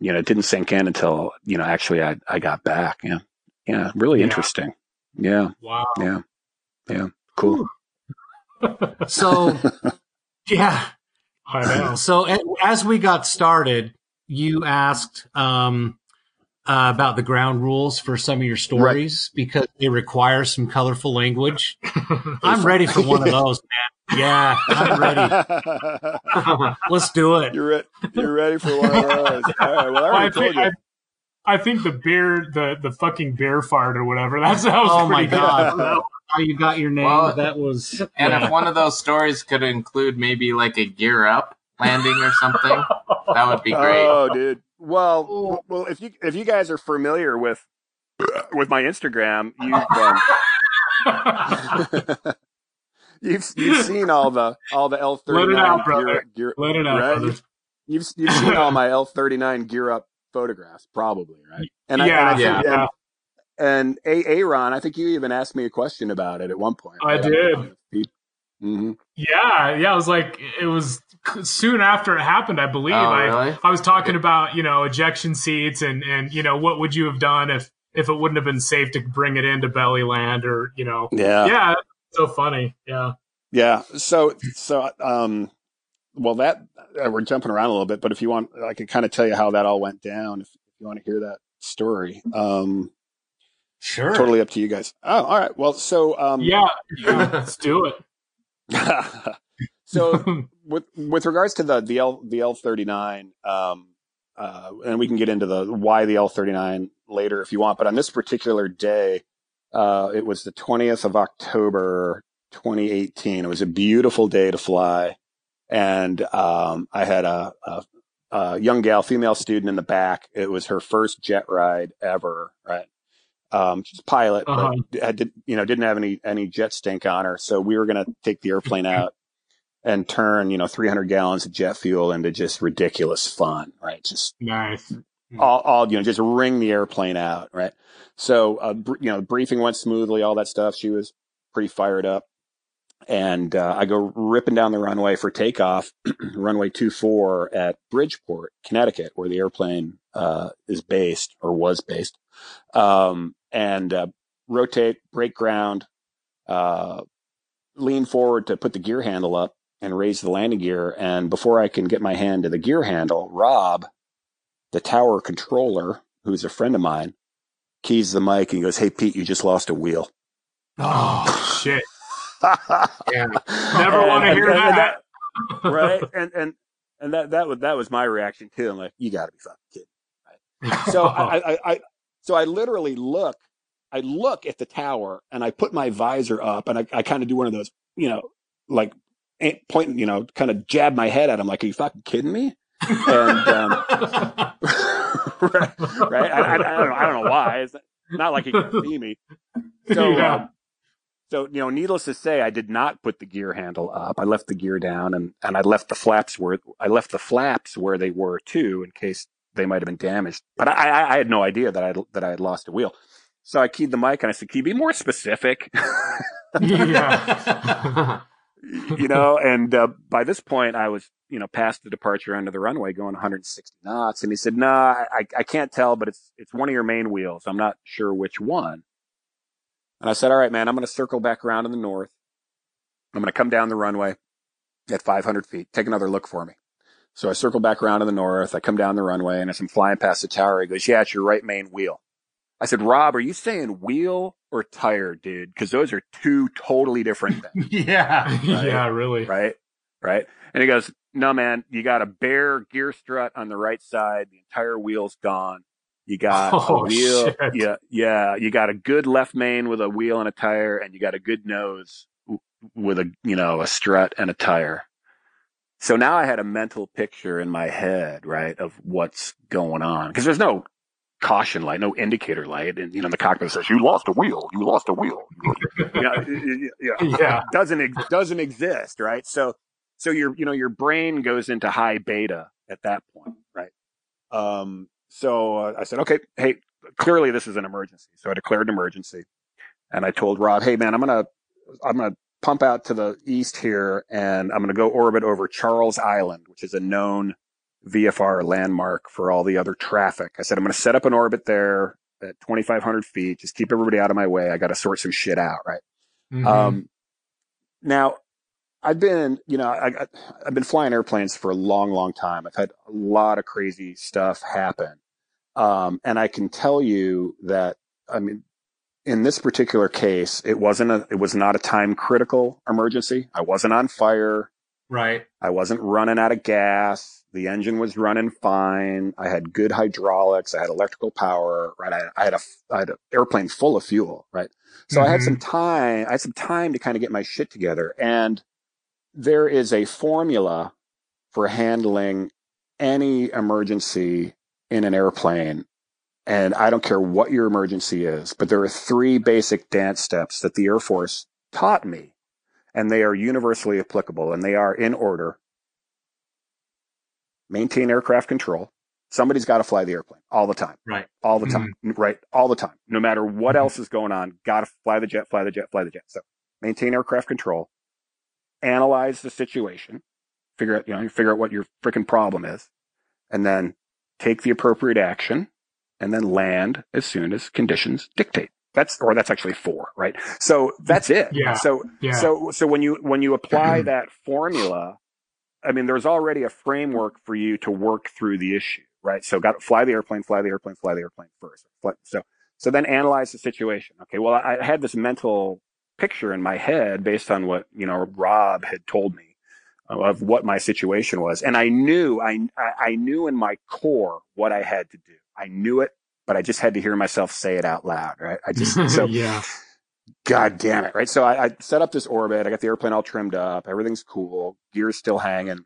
you know, it didn't sink in until, you know, actually I, I got back. Yeah. Yeah. Really Yeah. interesting. Yeah. Wow. Yeah. Yeah. Cool. So, [laughs] yeah. I know. So as we got started, you asked um, uh, about the ground rules for some of your stories because they require some colorful language. [laughs] I'm ready for one of [laughs] those, man. Yeah, I'm ready. [laughs] [laughs] Let's do it. you're, re- you're ready for one of those. All right. Well, I Well, I told think, you. I, I think the beer, the the fucking bear fart or whatever. That's that was Oh my pretty good. god! How you got your name? Well, that was And yeah. if one of those stories could include maybe like a gear up landing or something, that would be [laughs] great. Oh, dude. Well, well, if you if you guys are familiar with with my Instagram, you've um, you've you've seen all the all the L thirty Let it nine out, brother. gear, gear Let it out, right? brother. You've, you've you've seen all my L thirty nine gear up photographs, probably, right? And [laughs] I, and I yeah, think, yeah. and, and A Aaron, I think you even asked me a question about it at one point. I did. hmm Yeah, yeah. It was like it was soon after it happened, I believe. Oh, I really? I was talking about you know ejection seats and and you know what would you have done if if it wouldn't have been safe to bring it into belly land or you know Yeah. yeah, so funny yeah Yeah. So, so, um, well, that uh, we're jumping around a little bit, but if you want, I can kind of tell you how that all went down. If, if you want to hear that story, um, sure. totally up to you guys. Oh, all right. Well, so, um, yeah, yeah let's do it. [laughs] so [laughs] with with regards to the the L the L thirty nine, um, uh, and we can get into the why the L thirty nine later if you want. But on this particular day, uh, it was the twentieth of October, twenty eighteen. It was a beautiful day to fly, and um, I had a, a, a young gal, female student in the back. It was her first jet ride ever, right? Um, she's a pilot, Uh-huh. but did, you know, didn't have any any jet stink on her. So we were going to take the airplane [laughs] out and turn, you know, 300 gallons of jet fuel into just ridiculous fun, right? Just Nice. All, all you know, just wring the airplane out, right? So, uh, br- you know, briefing went smoothly, all that stuff. She was pretty fired up. And uh, I go ripping down the runway for takeoff, [clears throat] runway two four at Bridgeport, Connecticut, where the airplane uh, is based or was based. Um, and uh, rotate, break ground, uh, lean forward to put the gear handle up and raise the landing gear. And before I can get my hand to the gear handle, Rob, the tower controller, who's a friend of mine, keys the mic and goes, Hey, Pete, you just lost a wheel. Oh [laughs] shit! [laughs] Yeah. Never want to and- hear and that. right? [laughs] And, and, and that, that was, that was my reaction too. I'm like, you gotta be fucking kidding. So I, I, I, so I literally look, I look at the tower and I put my visor up and I, I kind of do one of those, you know, like eh, pointing, you know, kind of jab my head at him. Like, are you fucking kidding me? And, um, [laughs] right, right. I, I, don't know. I don't know why. It's not like he can see me. [laughs] So, Yeah. um, so you know, needless to say, I did not put the gear handle up. I left the gear down, and and I left the flaps where I left the flaps where they were too, in case they might have been damaged. But I, I, I had no idea that I that I had lost a wheel. So I keyed the mic and I said, "Can you be more specific?" yeah. [laughs] you know, and uh, by this point, I was, you know, past the departure end of the runway going 160 knots. And he said, no, nah, I, I can't tell, but it's, it's one of your main wheels. I'm not sure which one. And I said, all right, man, I'm going to circle back around in the north. I'm going to come down the runway at 500 feet. Take another look for me. So I circle back around to the north. I come down the runway and as I'm flying past the tower, he goes, yeah, it's your right main wheel. I said, Rob, are you saying wheel or tire, dude? Cause those are two totally different [laughs] things. yeah. Right. [laughs] Yeah, really. right? Right. And he goes, no, man, you got a bare gear strut on the right side. The entire wheel's gone. You got Oh, a wheel. shit. Yeah. Yeah. You got a good left main with a wheel and a tire and you got a good nose with a, you know, a strut and a tire. So now I had a mental picture in my head, right, of what's going on. Because there's no caution light, no indicator light. And, you know, the cockpit says, you lost a wheel. You lost a wheel. [laughs] yeah, yeah, Yeah. [laughs] doesn't doesn't exist, right? So so your you know your brain goes into high beta at that point, right? Um, so uh, I said, okay, hey, clearly this is an emergency. So I declared an emergency, and I told Rob, hey man, I'm gonna I'm gonna pump out to the east here, and I'm gonna go orbit over Charles Island, which is a known VFR landmark for all the other traffic. I said I'm gonna set up an orbit there at 2,500 feet. Just keep everybody out of my way. I got to sort some shit out, right? Mhm. Um, now, I've been, you know, I, I, I've been flying airplanes for a long, long time. I've had a lot of crazy stuff happen. Um, and I can tell you that, I mean, in this particular case, it wasn't a, it was not a time critical emergency. I wasn't on fire. Right. I wasn't running out of gas. The engine was running fine. I had good hydraulics. I had electrical power, right? I, I had a, I had an airplane full of fuel, right? So I had mm-hmm. some time, I had some time to kind of get my shit together. And there is a formula for handling any emergency in an airplane. And I don't care what your emergency is, but there are three basic dance steps that the Air Force taught me and they are universally applicable and they are in order. Maintain aircraft control. Somebody's got to fly the airplane all the time, Right. all the time, mm-hmm. right? All the time. No matter what mm-hmm. else is going on, got to fly the jet, fly the jet, fly the jet. So maintain aircraft control, analyze the situation, figure out, you know, figure out what your freaking problem is, and then take the appropriate action and then land as soon as conditions dictate. That's, or that's actually four, right? So that's it. Yeah. So, Yeah. so, so when you, when you apply [clears throat] that formula, I mean, there's already a framework for you to work through the issue, right? So got to fly the airplane, fly the airplane, fly the airplane first. So, so then analyze the situation. Okay. Well, I I had this mental picture in my head based on what, you know, Rob had told me of what my situation was. And I knew, I, I knew in my core what I had to do. I knew it, but I just had to hear myself say it out loud, right? I just, so [laughs] yeah. God damn it. Right. So I, I set up this orbit. I got the airplane all trimmed up. Everything's cool. Gear's still hanging.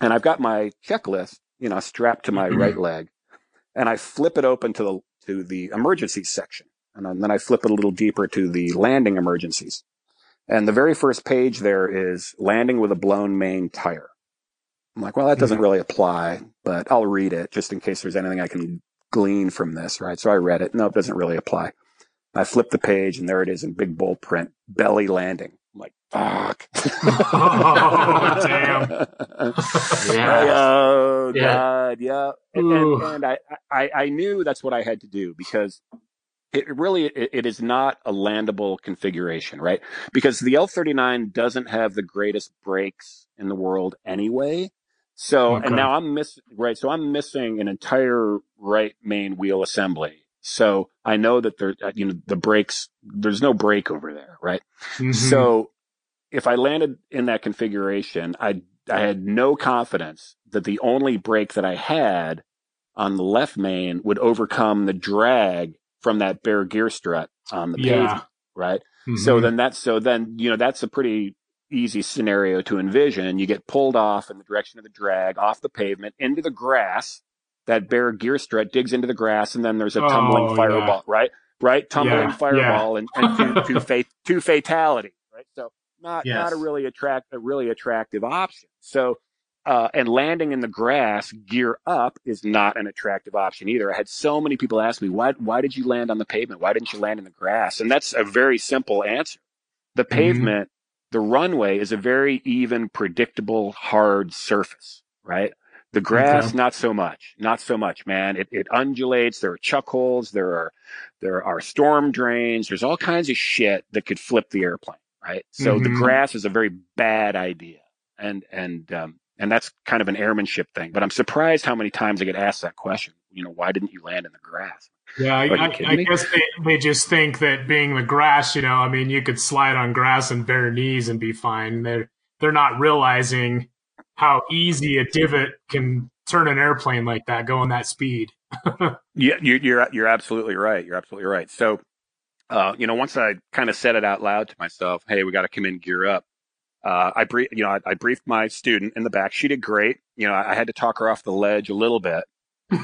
And I've got my checklist, you know, strapped to my right mm-hmm. leg. And I flip it open to the, to the emergency section. And then I flip it a little deeper to the landing emergencies. And the very first page there is landing with a blown main tire. I'm like, well, that doesn't mm-hmm. really apply, but I'll read it just in case there's anything I can glean from this, right? So I read it. No, it doesn't really apply. I flip the page and there it is in big bold print, belly landing. I'm like, fuck. [laughs] Oh, damn. [laughs] Yeah. oh Yeah. God. Yeah. And, and, and I, I, I knew that's what I had to do because it really, it, it is not a landable configuration, right? Because the L39 doesn't have the greatest brakes in the world anyway. So, Okay. and now I'm missing, right? So I'm missing an entire right main wheel assembly. So I know that there, uh, you know, the brakes, there's no brake over there, right? Mhm. So if I landed in that configuration, I I had no confidence that the only brake that I had on the left main would overcome the drag from that bare gear strut on the Yeah. pavement, right? So Mhm. then that's so then you know that's a pretty easy scenario to envision. You get pulled off in the direction of the drag off the pavement into the grass. That bare gear strut digs into the grass, and then there's a Oh, tumbling yeah. fireball, right? Right, tumbling Yeah, fireball, and, and to, [laughs] to, fa- to fatality, right? So not Yes. not a really attract a really attractive option. So uh, and landing in the grass gear up is not an attractive option either. I had so many people ask me why why did you land on the pavement? Why didn't you land in the grass? And that's a very simple answer. the pavement, the runway is a very even, predictable, hard surface, right? The grass, Okay. not so much, not so much, man. It, it undulates. There are chuck holes. There are, there are storm drains. There's all kinds of shit that could flip the airplane, right? So the Mhm. grass is a very bad idea. And, and, um, and that's kind of an airmanship thing, but I'm surprised how many times I get asked that question. You know, why didn't you land in the grass? Yeah, I, I, I guess they, they just think that being the grass, you know, I mean, you could slide on grass and bare knees and be fine. They're they're not realizing how easy a divot can turn an airplane like that going that speed. [laughs] Yeah, you're you're you're absolutely right. You're absolutely right. So, uh, you know, once I kind of said it out loud to myself, "Hey, we got to come in, gear up." Uh, I brief, you know, I, I briefed my student in the back. She did great. You know, I, I had to talk her off the ledge a little bit,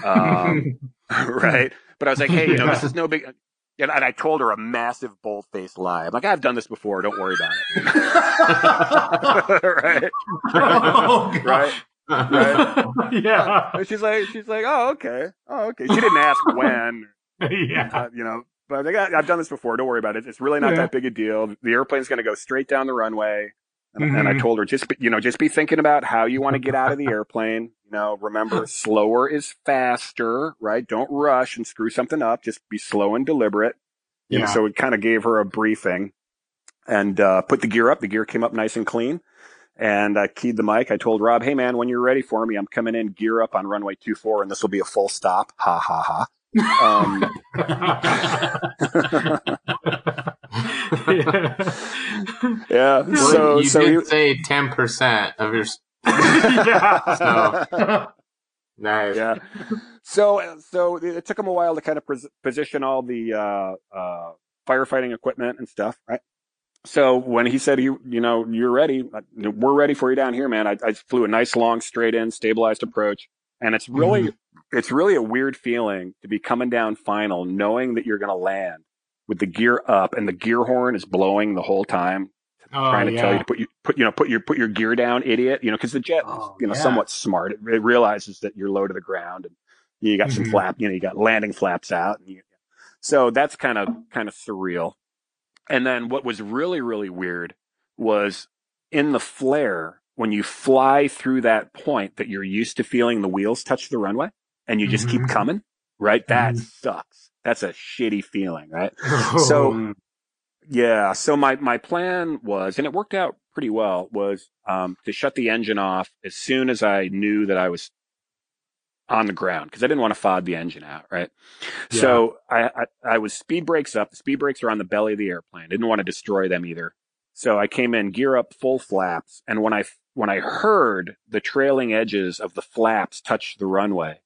um, [laughs] [laughs] right? But I was like, "Hey, you know, this is no big." And, and I told her a massive bold faced lie. I'm like, "I've done this before. Don't worry about it." [laughs] right? oh, [laughs] Right? Right? [laughs] yeah. And she's like, she's like, "Oh, okay. Oh, okay." She didn't ask when. yeah. uh, you know, but I got, I've done this before. Don't worry about it. It's really not Yeah. that big a deal. The airplane's going to go straight down the runway. And, and I Mhm. told her, just, be, you know, just be thinking about how you want to get out of the [laughs] airplane. You know, remember slower is faster, right? Don't rush and screw something up. Just be slow and deliberate. You know, Yeah. so it kind of gave her a briefing and, uh, put the gear up. The gear came up nice and clean. And I keyed the mic. I told Rob, hey man, when you're ready for me, I'm coming in gear up on runway two four, and this will be a full stop. Ha ha ha. Um, [laughs] [laughs] yeah. [laughs] yeah. Well, so you so did he- say ten percent of your. yeah. [laughs] So nice. yeah. So so it took him a while to kind of pos- position all the uh, uh, firefighting equipment and stuff, right? So when he said, "You you know you're ready, uh, we're ready for you down here, man," I, I flew a nice long straight in stabilized approach, and it's really it's really a weird feeling to be coming down final, knowing that you're going to land with the gear up and the gear horn is blowing the whole time Oh, trying to yeah. tell you to put you put you know put your put your gear down, idiot. You know, because the jet, is, Oh, you know, yeah. somewhat smart. It, it realizes that you're low to the ground, and you got some Mhm. flap. You know, you got landing flaps out, and you, so that's kind of kind of surreal. And then what was really really weird was in the flare when you fly through that point that you're used to feeling the wheels touch the runway, and you just keep Mhm. coming. Right, that Mhm. sucks. That's a shitty feeling, right? Oh, [laughs] So yeah, so my my plan was, and it worked out pretty well, was um, to shut the engine off as soon as I knew that I was on the ground because I didn't want to FOD the engine out, right? So I, I I was speed brakes up. The speed brakes are on the belly of the airplane. I didn't want to destroy them either. So I came in gear up, full flaps, and when I when I heard the trailing edges of the flaps touch the runway,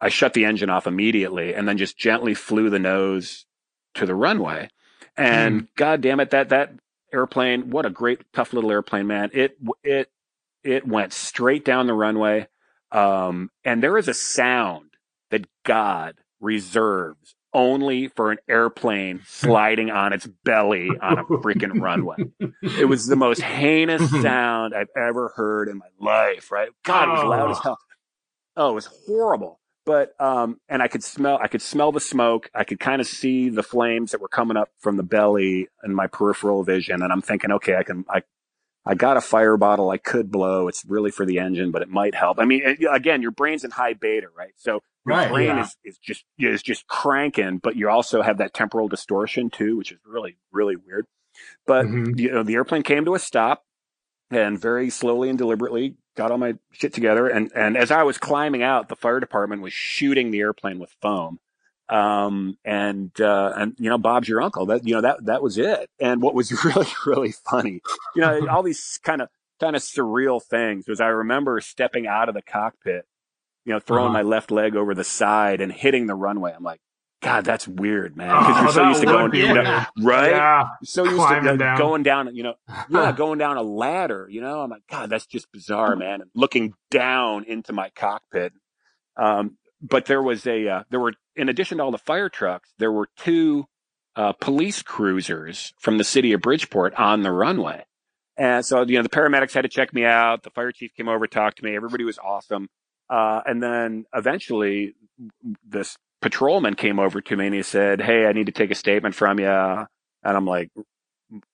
I shut the engine off immediately and then just gently flew the nose to the runway. And god damn it, that that airplane, what a great tough little airplane, man. It it it went straight down the runway. Um, and there is a sound that God reserves only for an airplane [laughs] sliding on its belly on a freaking runway. It was the most heinous [laughs] sound I've ever heard in my life, right? God, it was loud as hell. Oh, it was horrible. But um and I could smell I could smell the smoke. I could kind of see the flames that were coming up from the belly in my peripheral vision and I'm thinking, okay, I can I I got a fire bottle I could blow. It's really for the engine, but it might help. I mean, it- again, your brain's in high beta, right? So your Right, brain yeah. is, is just is just cranking, but you also have that temporal distortion too, which is really really weird. But Mhm. you know, the airplane came to a stop, and very slowly and deliberately got all my shit together. And and as I was climbing out, the fire department was shooting the airplane with foam. Um and uh and you know Bob's your uncle that you know that that was it and what was [laughs] really really funny you know all these kind of kind of surreal things was I remember stepping out of the cockpit you know throwing Uh-huh. my left leg over the side and hitting the runway I'm like god that's weird man because Oh, you're so used to going you know, right Yeah. so used to down. going down, you know, yeah, [laughs] going down a ladder, you know, I'm like, God, that's just bizarre, man. And looking down into my cockpit. Um, but there was a, uh, there were, in addition to all the fire trucks, there were two, uh, police cruisers from the city of Bridgeport on the runway. And so, you know, the paramedics had to check me out. The fire chief came over, talked to me. Everybody was awesome. Uh, and then eventually this patrolman came over to me and he said, Hey, I need to take a statement from you. And I'm like,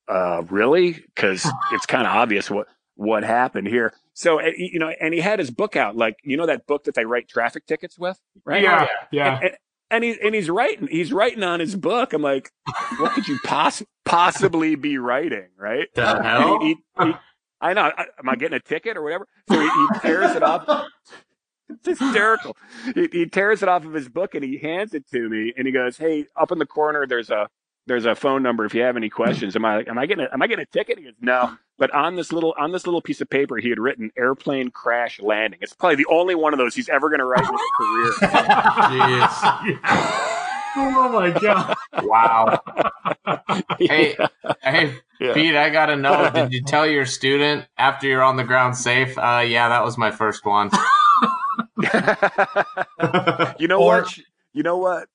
uh, really? Because [laughs] it's kind of obvious what what happened here. So uh, you know, and he had his book out, like you know that book that they write traffic tickets with, right? Yeah, yeah. And, and, and he's and he's writing he's writing on his book. I'm like, what could you poss- possibly be writing, right? The hell? He- he- he- I know. I- Am I getting a ticket or whatever? So he, he tears it off. [laughs] [laughs] It's hysterical. He, he tears it off of his book and he hands it to me and he goes, "Hey, up in the corner, there's a there's a phone number if you have any questions." Am I am I getting a, am I getting a ticket? He goes, "No." But on this little on this little piece of paper, he had written "airplane crash landing." It's probably the only one of those he's ever going to write in his career. [laughs] Jeez. [laughs] oh my god. Wow. Hey, hey, Yeah. Pete, I gotta know. Did you tell your student after you're on the ground safe? Uh, yeah, that was my first one. [laughs] you know Or- what? She- You know what?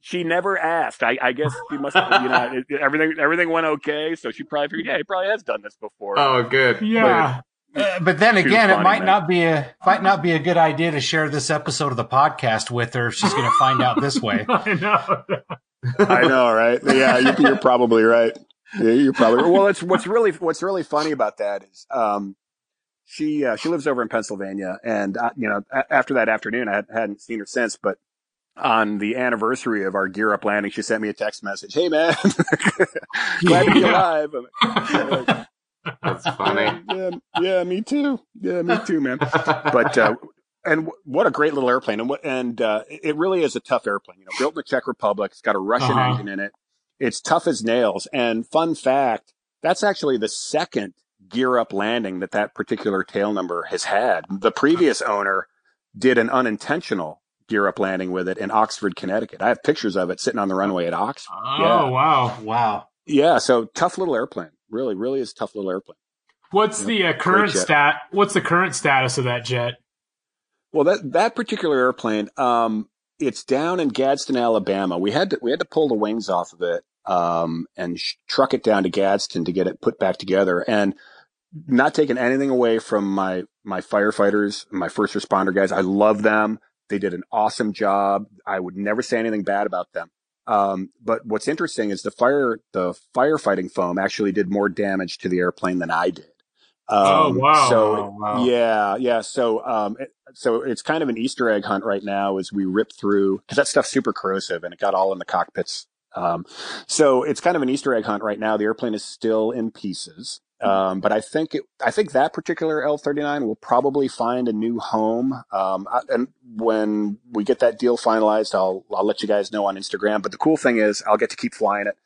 She never asked. I, I guess she must. have, You know, [laughs] it- everything everything went okay. So she probably figured, yeah, he probably has done this before. Oh, good. Yeah. Uh, but then Too again, it might man. not be a might not be a good idea to share this episode of the podcast with her. if She's going to find out this way. [laughs] I know. I know, right? Yeah, you're, you're probably right. Yeah, you're probably well. It's what's really what's really funny about that is um, she uh, she lives over in Pennsylvania, and uh, you know a- after that afternoon, I had, hadn't seen her since, but. On the anniversary of our gear up landing, she sent me a text message. Hey man, [laughs] glad to be alive. Like, [laughs] That's funny. yeah, yeah, me too. Yeah, me too, man. But uh, and w- what a great little airplane, and what and uh, it really is a tough airplane. You know, built in the Czech Republic. It's got a Russian Uh-huh. engine in it. It's tough as nails. And fun fact, that's actually the second gear up landing that that particular tail number has had. The previous owner did an unintentional gear up landing with it in Oxford, Connecticut. I have pictures of it sitting on the runway at Oxford. Oh Yeah. wow. Wow. Yeah, so tough little airplane. Really, really is a tough little airplane. What's Yeah, the uh, current stat? What's the current status of that jet? Well, that that particular airplane, um, it's down in Gadsden, Alabama. We had to we had to pull the wings off of it um, and sh- truck it down to Gadsden to get it put back together. And not taking anything away from my my firefighters, my first responder guys. I love them. They did an awesome job. I would never say anything bad about them. Um, but what's interesting is the fire the firefighting foam actually did more damage to the airplane than I did. Oh, Um, wow. So Oh, wow. yeah, yeah. So um, it- so it's kind of an Easter egg hunt right now as we rip through because that stuff's super corrosive and it got all in the cockpits. Um, so it's kind of an Easter egg hunt right now. The airplane is still in pieces. Um, but I think it, I think that particular L39 will probably find a new home. Um, I- and when we get that deal finalized, I'll, I'll let you guys know on Instagram. But the cool thing is I'll get to keep flying it.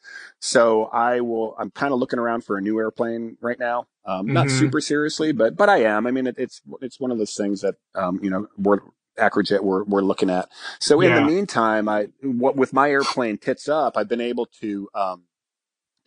So I will, I'm kind of looking around for a new airplane right now. Um, not Mhm. super seriously, but, but I am. I mean, it, it's, it's one of those things that, um, you know, we're, Acrojet we're, we're looking at. So in Yeah. the meantime, I, what, with my airplane tits up, I've been able to, um,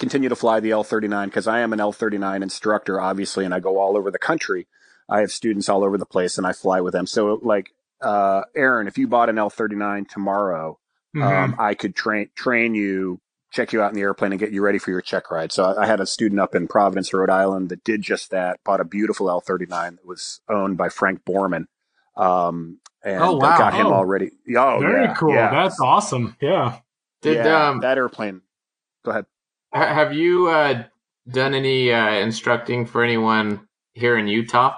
continue to fly the L39 because I am an L39 instructor, obviously, and I go all over the country. I have students all over the place and I fly with them. So like, uh, Aaron, if you bought an L39 tomorrow, Mhm. um, I could train, train you, check you out in the airplane and get you ready for your check ride. So I, I had a student up in Providence, Rhode Island that did just that, bought a beautiful L39 that was owned by Frank Borman. Um, and Oh, wow. got him Oh. already. Oh, Very yeah, cool. yeah. That's awesome. Yeah. Did Yeah, um that airplane. Go ahead. Ha- have you uh done any uh instructing for anyone here in Utah?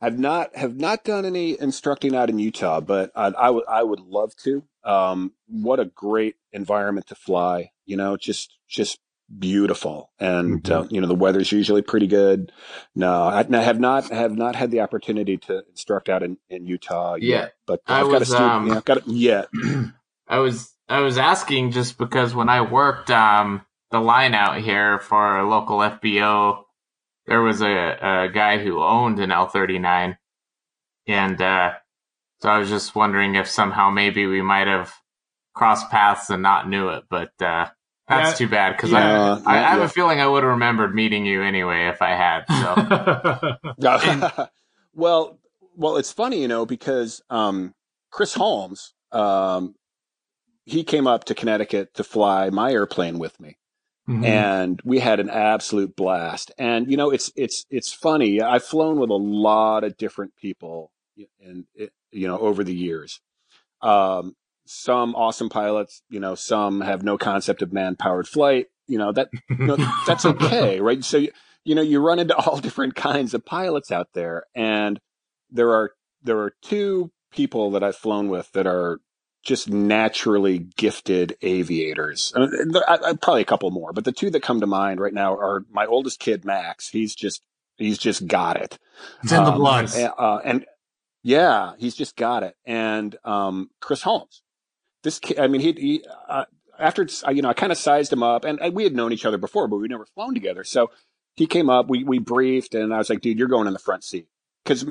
I've not have not done any instructing out in Utah, but I, I would I would love to. Um, what a great environment to fly! You know, just just beautiful, and uh, you know the weather's usually pretty good. No, I, I have not have not had the opportunity to instruct out in, in Utah yet, Yeah. but I I've got a was, student. um, yeah, I've got it yet. [clears throat] I was I was asking just because when I worked um the line out here for a local FBO, there was a, a guy who owned an L thirty nine, and uh, so I was just wondering if somehow maybe we might have crossed paths and not knew it, but uh, that's Yeah. too bad because Yeah, I, I, I have a feeling I would have remembered meeting you anyway if I had. So [laughs] [laughs] well, well, it's funny, you know, because um, Chris Holmes, um, he came up to Connecticut to fly my airplane with me. Mhm. and we had an absolute blast. And you know, it's it's it's funny. I've flown with a lot of different people, and you know, over the years. Um, some awesome pilots, you know, some have no concept of man-powered flight. You know that you know, that's okay, [laughs] right? So you, you know you run into [laughs] all different kinds of pilots out there, and there are there are two people that I've flown with that are just naturally gifted aviators. I I, probably a couple more, but the two that come to mind right now are my oldest kid, Max. He's just he's just got it. It's in um, the blood. And, uh, and, yeah, he's just got it. And um, Chris Holmes, this kid. I mean, he, he uh, after you know, I kind of sized him up, and, and we had known each other before, but we'd never flown together. So he came up, we we briefed, and I was like, dude, you're going in the front seat because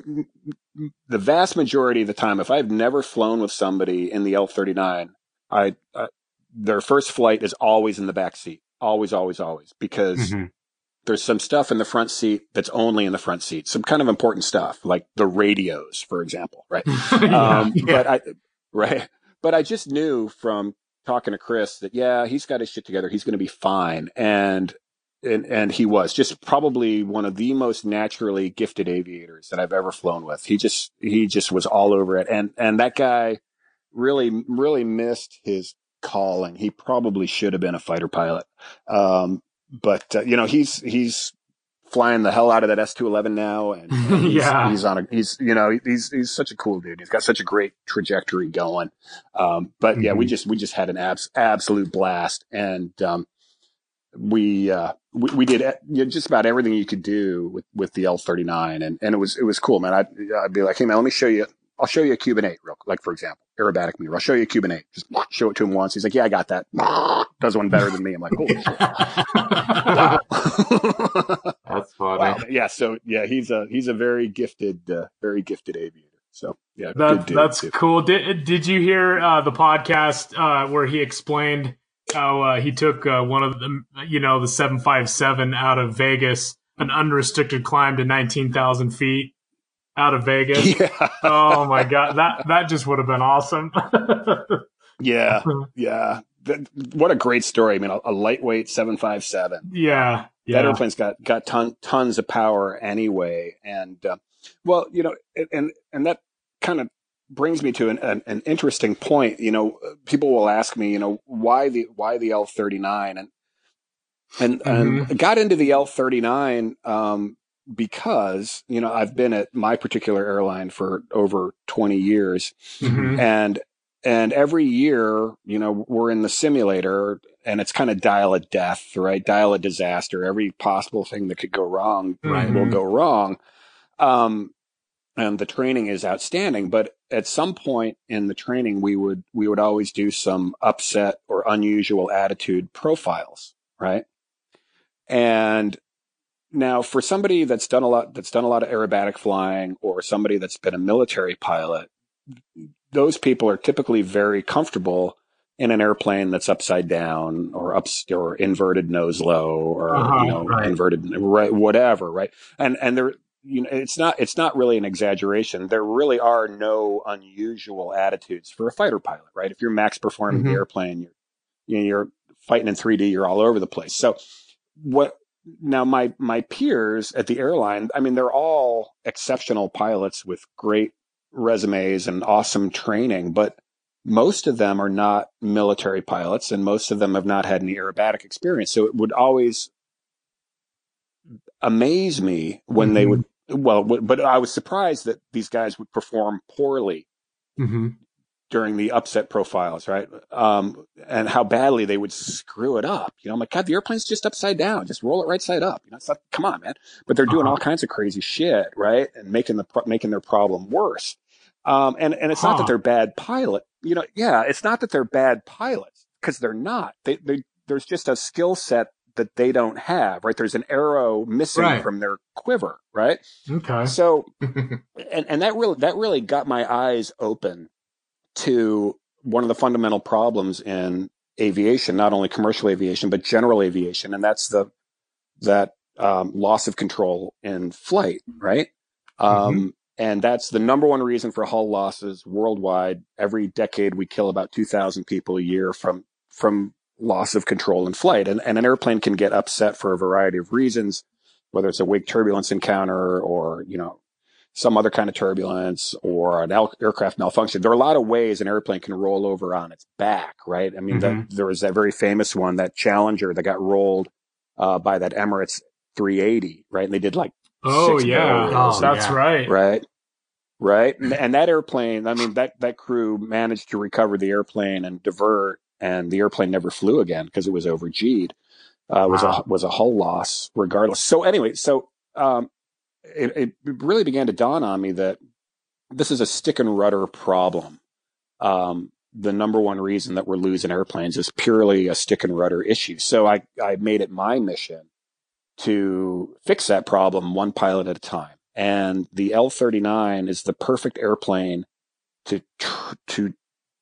the vast majority of the time, if I've never flown with somebody in the L39, I uh, their first flight is always in the back seat, always, always, always, because mm-hmm. there's some stuff in the front seat that's only in the front seat, some kind of important stuff like the radios, for example, right? [laughs] yeah, um, yeah. But I, right, but I just knew from talking to Chris that yeah, he's got his shit together, he's going to be fine, and and, and he was just probably one of the most naturally gifted aviators that I've ever flown with. He just he just was all over it, and and that guy really really missed his calling. He probably should have been a fighter pilot, um, but uh, you know he's he's flying the hell out of that S two eleven now, and, [laughs] and he's, yeah, he's on a he's you know he's he's such a cool dude. He's got such a great trajectory going. Um, but yeah, mm-hmm. we just we just had an abs- absolute blast, and um, we uh, we, we did you know, just about everything you could do with, with the L39, and, and it was it was cool, man. I'd, I'd be like, hey man, let me show you. I'll show you a Cuban eight, real like for example, aerobatic maneuver. I'll show you a Cuban eight. Just [laughs] show it to him once. He's like, yeah, I got that. [laughs] Does one better than me. I'm like, holy shit. wow. [laughs] That's funny. Wow. Yeah. So yeah, he's a he's a very gifted, uh, very gifted aviator. So yeah, that, that's too. cool. Did did you hear uh, the podcast uh, where he explained? How uh, he took uh, one of the, you know, the 757 out of Vegas, an unrestricted climb to 19,000 feet out of Vegas. [laughs] Yeah. Oh my God. That, that just would have been awesome. [laughs] yeah. Yeah. what a great story. I mean, a, a lightweight 757. Yeah. Yeah. That airplane's got, got ton, tons of power anyway. And, uh, well, you know, and, and that kind of brings me to an, an, an, interesting point. You know, people will ask me, you know, why the why the L thirty nine, and and mm-hmm. and got into the L thirty nine um, because you know I've been at my particular airline for over twenty years, mm-hmm. and and every year, you know, we're in the simulator and it's kind of dial of death, right? Dial of disaster. Every possible thing that could go wrong right, will go wrong. Um, and the training is outstanding. But at some point in the training, we would we would always do some upset or unusual attitude profiles, right? And now, for somebody that's done a lot that's done a lot of aerobatic flying, or somebody that's been a military pilot, those people are typically very comfortable in an airplane that's upside down or up or inverted nose low or uh-huh, you know right. inverted right whatever right and and they're you know it's not it's not really an exaggeration there really are no unusual attitudes for a fighter pilot right if you're max performing mm-hmm. the airplane you're you know, you're fighting in 3d you're all over the place so what now my my peers at the airline i mean they're all exceptional pilots with great resumes and awesome training but most of them are not military pilots and most of them have not had any aerobatic experience so it would always amaze me when mm-hmm. they would well, but I was surprised that these guys would perform poorly mm-hmm. during the upset profiles, right? Um, and how badly they would screw it up. You know, I'm like, God, the airplane's just upside down. Just roll it right side up. You know, it's like, come on, man. But they're doing uh-huh. all kinds of crazy shit, right? And making the making their problem worse. Um, and and it's huh. not that they're bad pilot. You know, yeah, it's not that they're bad pilots because they're not. They, they there's just a skill set that they don't have, right? There's an arrow missing right. from their quiver, right? Okay. So, [laughs] and, and that really, that really got my eyes open to one of the fundamental problems in aviation, not only commercial aviation, but general aviation. And that's the, that, um, loss of control in flight, right? Um, mm-hmm. And that's the number one reason for hull losses worldwide. Every decade, we kill about 2,000 people a year from, from loss of control in flight. And, and an airplane can get upset for a variety of reasons, whether it's a wake turbulence encounter or, you know, some other kind of turbulence or an al- aircraft malfunction. There are a lot of ways an airplane can roll over on its back, right? I mean, Mhm. that, there was that very famous one, that Challenger that got rolled uh, by that Emirates 380, right? And they did like Oh Six yeah, barrels. Oh, that's yeah. right. right right and, and that airplane i mean that that crew managed to recover the airplane and divert and the airplane never flew again because it was over g'd uh, was Wow. a was a hull loss regardless so anyway so um it, it really began to dawn on me that this is a stick and rudder problem um the number one reason that we're losing airplanes is purely a stick and rudder issue so i i made it my mission to fix that problem one pilot at a time. And the L-39 is the perfect airplane to tr- to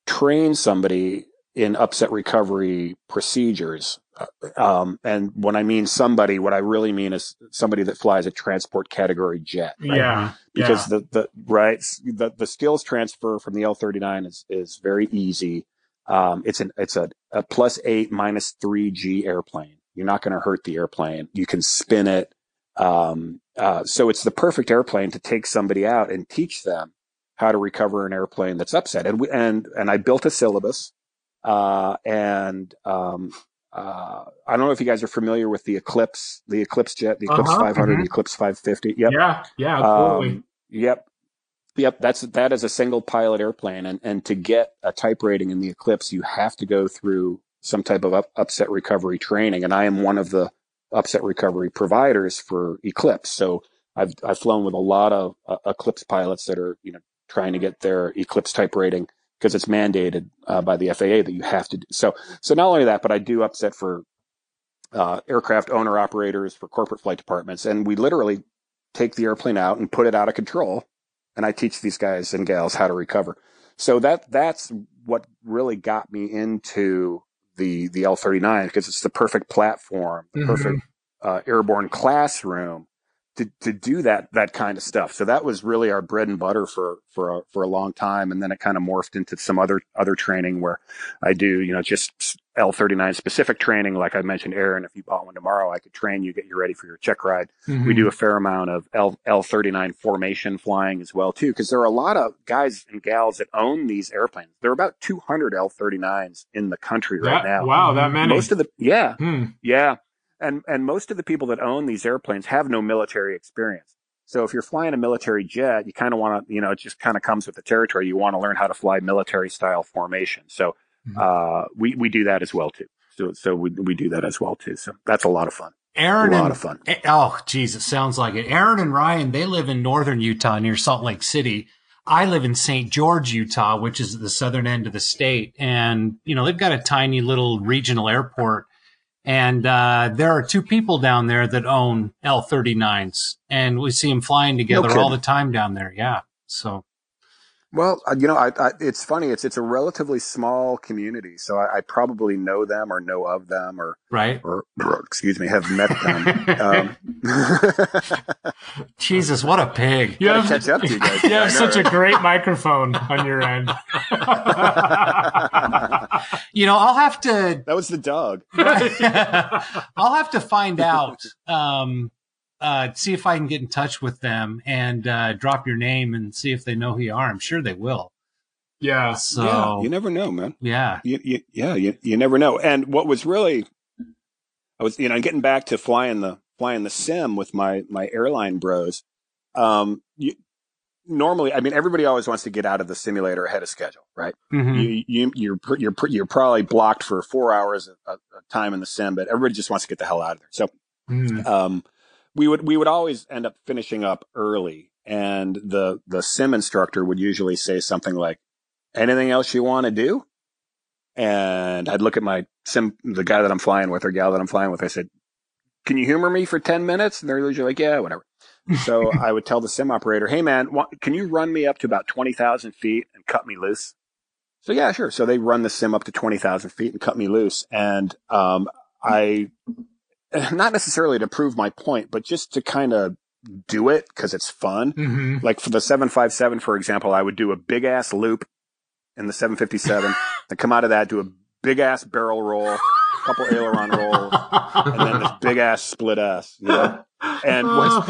train somebody in upset recovery procedures. Uh, Um, and when I mean somebody, what I really mean is somebody that flies a transport category jet. right? Yeah, because the the right the the skills transfer from the L thirty nine is is very easy. Um, it's an it's a, a plus eight minus three G airplane. You're not going to hurt the airplane. You can spin it. Um, uh, so it's the perfect airplane to take somebody out and teach them how to recover an airplane that's upset. And we, and and I built a syllabus. Uh, and um, uh, I don't know if you guys are familiar with the Eclipse, the Eclipse jet, the Eclipse Uh-huh, 500, mhm. the Eclipse 550. Yep. yeah, yeah, absolutely. Um, yep. Yep. That's, that is a single pilot airplane. And, and to get a type rating in the Eclipse, you have to go through some type of up, upset recovery training. And I am one of the upset recovery providers for Eclipse. So I've, I've flown with a lot of uh, Eclipse pilots that are, you know, trying to get their Eclipse type rating because it's mandated uh, by the FAA that you have to do. So, so not only that, but I do upset for uh, aircraft owner operators, for corporate flight departments, and we literally take the airplane out and put it out of control. And I teach these guys and gals how to recover. So that that's what really got me into the the L thirty nine because it's the perfect platform, the Mhm. perfect uh, airborne classroom to to do that that kind of stuff. So that was really our bread and butter for for a, for a long time, and then it kind of morphed into some other other training where I do you know just L thirty nine specific training, like I mentioned, Aaron. If you bought one tomorrow, I could train you, get you ready for your check ride. Mm-hmm. We do a fair amount of L L thirty nine formation flying as well too, because there are a lot of guys and gals that own these airplanes. There are about two hundred L thirty nines in the country right That- now. Wow, that many. Most of the yeah, Hmm. yeah, and and most of the people that own these airplanes have no military experience. So if you're flying a military jet, you kind of want to, you know, it just kind of comes with the territory. You want to learn how to fly military style formation. So Mhm. uh, we we do that as well too. So so we we do that as well too. So that's a lot of fun. Aaron a lot and of fun. Oh, geez, it sounds like it. Aaron and Ryan, they live in northern Utah near Salt Lake City. I live in St. George, Utah, which is at the southern end of the state. And, you know, they've got a tiny little regional airport. And uh, there are two people down there that own L-39s. And we see them flying together all the time down there. Yeah. So, Well, uh, you know, I, I, it's funny. It's it's a relatively small community, so I, I probably know them or know of them or right. or, or excuse me, have met them. [laughs] um, [laughs] Jesus, what a pig. You have, catch up to you guys. [laughs] you have know, such a great microphone on your end. You know, I'll have to that was the dog. I'll have to find out. Um, uh, see if I can get in touch with them and uh, drop your name and see if they know who you are. I'm sure they will. yeah. So yeah, you never know, man. yeah, You, you, yeah, you, you never know. And what was really, I was, you know, getting back to flying the flying the sim with my my airline bros. Um, you, normally, I mean, everybody always wants to get out of the simulator ahead of schedule, right? Mhm. You, you, you're you're you're probably blocked for four hours of, of time in the sim, but everybody just wants to get the hell out of there. So Mhm. um, we would we would always end up finishing up early, and the the sim instructor would usually say something like, "Anything else you want to do?" And I'd look at my sim, the guy that I'm flying with or gal that I'm flying with. I said, "Can you humor me for ten minutes?" And they're usually like, "Yeah, whatever." so I would tell the sim operator, "Hey man, can you run me up to about twenty thousand feet and cut me loose?" So yeah, sure. So they run the sim up to twenty thousand feet and cut me loose, and um, I [sighs] not necessarily to prove my point, but just to kind of do it because it's fun. Mhm. Like for the 757, for example, I would do a big ass loop in the 757, [laughs] then come out of that, do a big ass barrel roll, a couple aileron rolls, and then this big ass split S. You know? [laughs] And [laughs] what's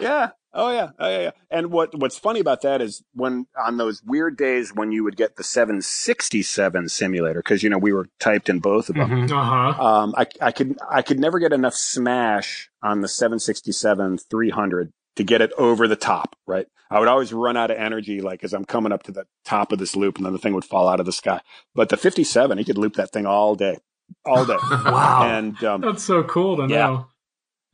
Yeah. Oh yeah. Oh yeah. yeah. And what what's funny about that is when on those weird days when you would get the 767 simulator because you know we were typed in both of them. Mhm. Uh huh. Um, I I could I could never get enough smash on the 767 300 to get it over the top. Right. I would always run out of energy like as I'm coming up to the top of this loop and then the thing would fall out of the sky. But the 57, he could loop that thing all day, all day. [laughs] Wow. and um, That's so cool to Yeah.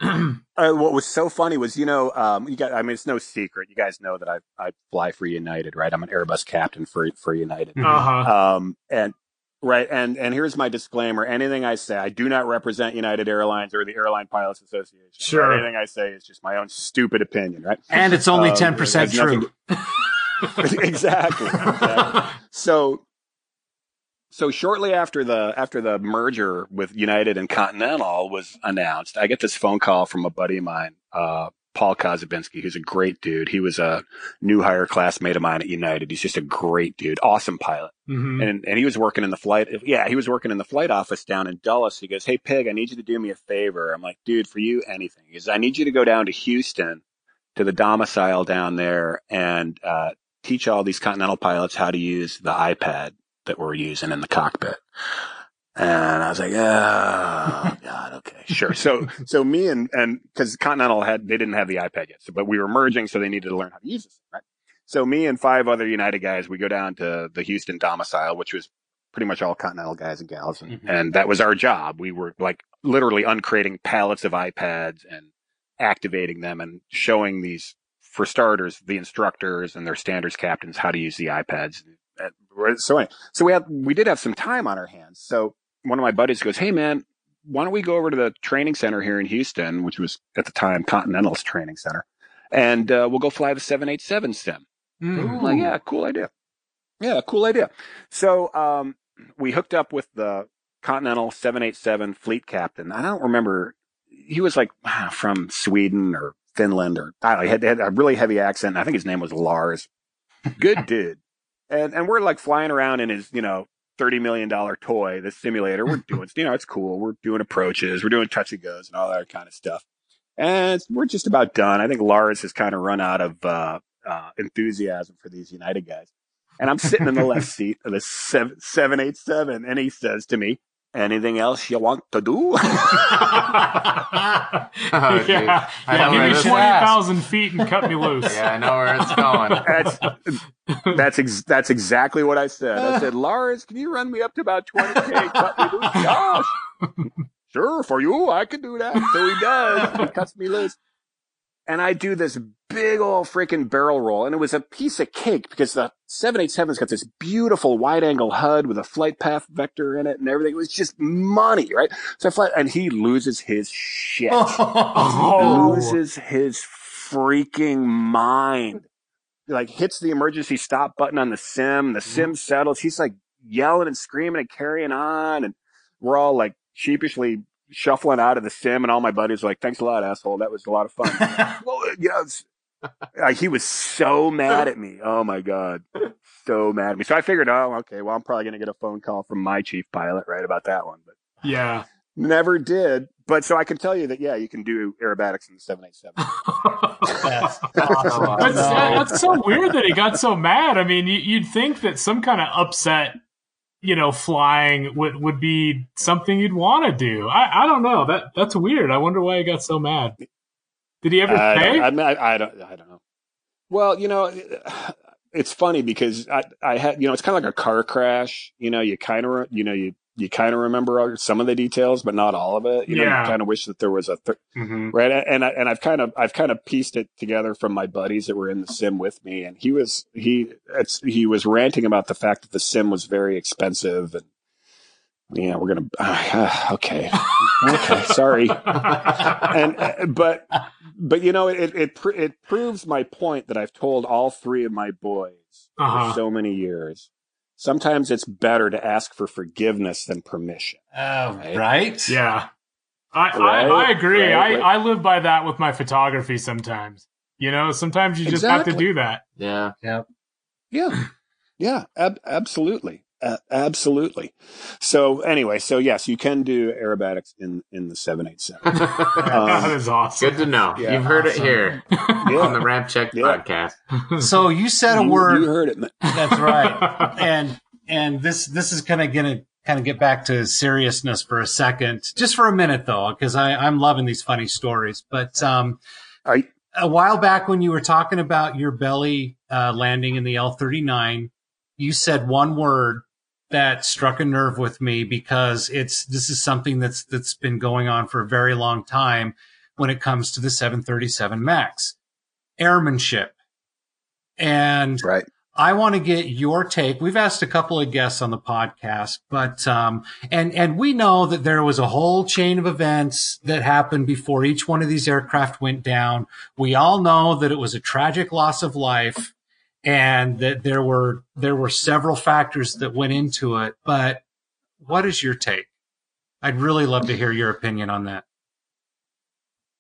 know. [clears throat] Uh, what was so funny was, you know, um, you got, I mean, it's no secret. You guys know that I, I fly for United, right? I'm an Airbus captain for, for United. Mhm. Uh huh. Um, and, right. And, and here's my disclaimer. Anything I say, I do not represent United Airlines or the Airline Pilots Association. Sure. Anything I say is just my own stupid opinion, right? and it's only Um, ten it percent has nothing true. [laughs] exactly. exactly. [laughs] So, so shortly after the after the merger with United and Continental was announced, I get this phone call from a buddy of mine, uh, Paul Kozabinski, who's a great dude. He was a new hire classmate of mine at United. He's just a great dude, awesome pilot, hmm and and he was working in the flight. Yeah, he was working in the flight office down in Dulles. He goes, "Hey, Pig, I need you to do me a favor." I'm like, "Dude, for you, anything." He goes, "I need you to go down to Houston." To the domicile down there and uh, teach all these Continental pilots how to use the iPad that we're using in the cockpit. And I was like, oh, [laughs] God, okay, sure. So, so me and, and cause Continental had, they didn't have the iPad yet. So, but we were merging. So they needed to learn how to use this, right? So me and five other United guys, we go down to the Houston domicile, which was pretty much all Continental guys and gals. And, Mhm. and that was our job. We were like literally uncrating pallets of iPads and activating them and showing these, for starters, the instructors and their standards captains how to use the iPads. Uh, So anyway, so we have we did have some time on our hands. So one of my buddies goes, "Hey man, why don't we go over to the training center here in Houston, which was at the time Continental's training center, and uh, we'll go fly the 787 sim." I'm like, yeah, cool idea. Yeah, cool idea. So um, we hooked up with the Continental 787 fleet captain. I don't remember. He was like from Sweden or Finland or I don't know. He had, had a really heavy accent. I think his name was Lars. Good dude. And and we're like flying around in his you know thirty million dollar toy, the simulator. We're [laughs] doing you know it's cool. We're doing approaches. We're doing touch and goes and all that kind of stuff. And we're just about done. I think Lars has kind of run out of uh, uh, enthusiasm for these United guys. And I'm sitting in the left [laughs] seat of the seven seven eight seven, and he says to me, "Anything else you want to do?" [laughs] [laughs] Oh, yeah. I yeah give me this is twenty at. feet and cut me loose. Yeah, I know where it's going. [laughs] that's that's ex- that's exactly what I said. I said, Lars, can you run me up to about twenty k? Cut me loose, Gosh. Sure, for you, I can do that. So he does. He cuts me loose, and I do this big old freaking barrel roll, and it was a piece of cake because the 787's got this beautiful wide angle HUD with a flight path vector in it and everything. It was just money, right? So I fly, and he loses his shit [laughs] Oh. loses his freaking mind. Like hits the emergency stop button on the sim. The mm-hmm. sim settles. He's like yelling and screaming and carrying on, and we're all like sheepishly shuffling out of the sim. And all my buddies are like, "Thanks a lot, asshole. That was a lot of fun." [laughs] well, you know, uh, he was so mad at me. Oh my god, so mad at me. So I figured, oh, okay, well, I'm probably gonna get a phone call from my chief pilot right about that one, but Yeah. never did. But so I can tell you that yeah, you can do aerobatics in the 787. [laughs] That's That's, that's so weird that he got so mad. I mean, you, you'd think that some kind of upset, you know, flying would, would be something you'd want to do. I, I don't know. That that's weird. I wonder why he got so mad. Did he ever I pay? don't, I, I don't. I don't know. Well, you know, it's funny because I, I had, you know, it's kind of like a car crash. You know, you kind of, you know, you you kind of remember some of the details, but not all of it. You know, Yeah. you kind of wish that there was a th- Mhm. right. And I, and I've kind of I've kind of pieced it together from my buddies that were in the sim with me, and he was he it's he was ranting about the fact that the sim was very expensive and. Yeah, we're gonna. [sighs] okay, okay. Sorry and uh, but but you know it it it proves my point that I've told all three of my boys Uh-huh. for so many years. Sometimes it's better to ask for forgiveness than permission. Oh, right? Yeah. I, Right, I, I agree. right, I, right. I live by that with my photography sometimes. You know, sometimes you just have to do that. Yeah. Yeah, yeah, ab- absolutely. Uh, absolutely. So anyway, so yes, you can do aerobatics in in the seven eight seven. [laughs] that is awesome. Good to know. Yeah, You've heard awesome. it here on the Ramp Check Yeah. podcast. So you said a You, word. you heard it. man. [laughs] That's right. [laughs] and and this this is kind of gonna kind of get back to seriousness for a second, just for a minute though, because I I'm loving these funny stories. But um, Are you- a while back when you were talking about your belly uh, landing in the L thirty nine, you said one word that struck a nerve with me because it's this is something that's that's been going on for a very long time when it comes to the 737 Max airmanship. And right. I want to get your take. We've asked a couple of guests on the podcast, but um, and and we know that there was a whole chain of events that happened before each one of these aircraft went down. We all know that it was a tragic loss of life, and that there were there were several factors that went into it. But what is your take? I'd really love to hear your opinion on that.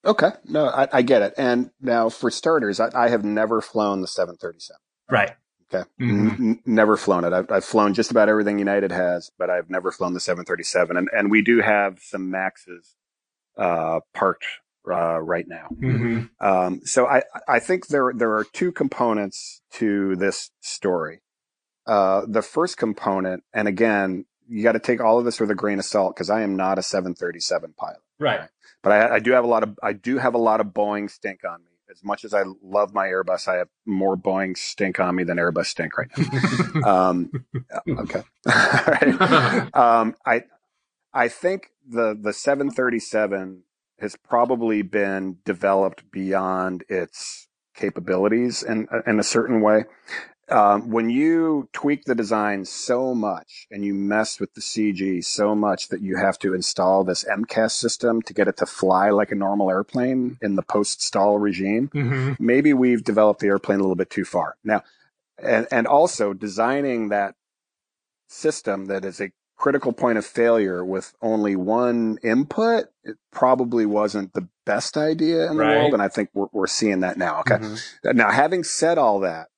Okay. No, I, I get it. And now for starters, I, I have never flown the 737. Right. Okay. Mhm. N- n- never flown it. I've, I've flown just about everything United has, but I've never flown the 737. And, and we do have some Maxes, uh, parked, uh, right now. hmm Um, so I, I think there, there are two components to this story. Uh, the first component, and again, you got to take all of this with a grain of salt because I am not a 737 pilot. Right. but I, I do have a lot of I do have a lot of Boeing stink on me. As much as I love my Airbus, I have more Boeing stink on me than Airbus stink right now. [laughs] um, okay, [laughs] All right. [laughs] Um, I I think the the 737 has probably been developed beyond its capabilities in in a certain way. Um, when you tweak the design so much and you mess with the CG so much that you have to install this MCAS system to get it to fly like a normal airplane in the post stall regime, hmm maybe we've developed the airplane a little bit too far. Now, and, and also designing that system that is a critical point of failure with only one input, it probably wasn't the best idea in the Right. world. And I think we're, we're seeing that now. Okay. Now, having said all that,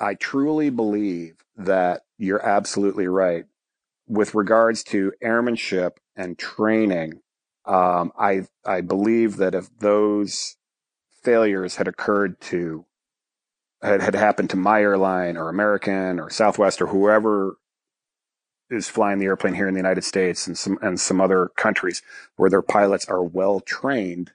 I truly believe that you're absolutely right with regards to airmanship and training. Um, I I believe that if those failures had occurred to had, had happened to my airline or American or Southwest or whoever is flying the airplane here in the United States and some and some other countries where their pilots are well trained,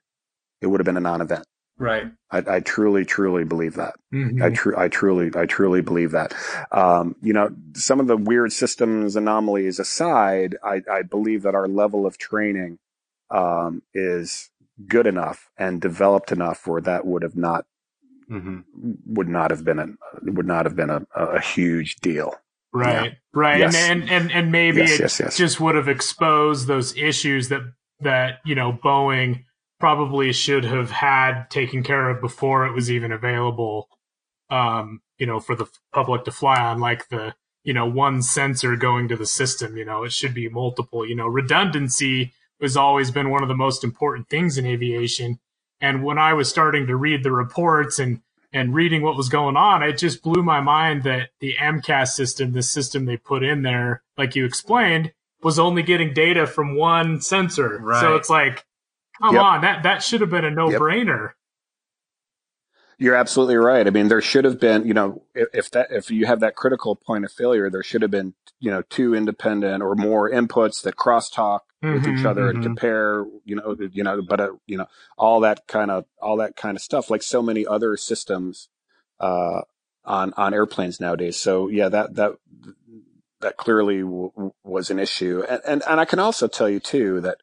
it would have been a non-event. Right. I, I truly, truly believe that. hmm I, tru- I truly, I truly believe that. Um, you know, some of the weird systems anomalies aside, I, I believe that our level of training um, is good enough and developed enough where that would have not hmm would not have been a would not have been a, a huge deal. Right, right, Yes. and, and and and maybe Yes, it yes, yes. just would have exposed those issues that that you know Boeing probably should have had taken care of before it was even available. Um, you know, for the public to fly on, like the you know one sensor going to the system. You know, it should be multiple. You know, redundancy has always been one of the most important things in aviation. And when I was starting to read the reports and and reading what was going on, it just blew my mind that the MCAS system, the system they put in there, like you explained, was only getting data from one sensor. Right. So it's like, come Yep. on, that that should have been a no brainer. You're absolutely right. I mean, there should have been, you know, if, if that if you have that critical point of failure, there should have been, you know, two independent or more inputs that crosstalk with each other and mhm. compare, you know, you know, but uh, you know, all that kind of all that kind of stuff, like so many other systems uh, on on airplanes nowadays. So yeah, that that that clearly w- was an issue, and, and and I can also tell you too that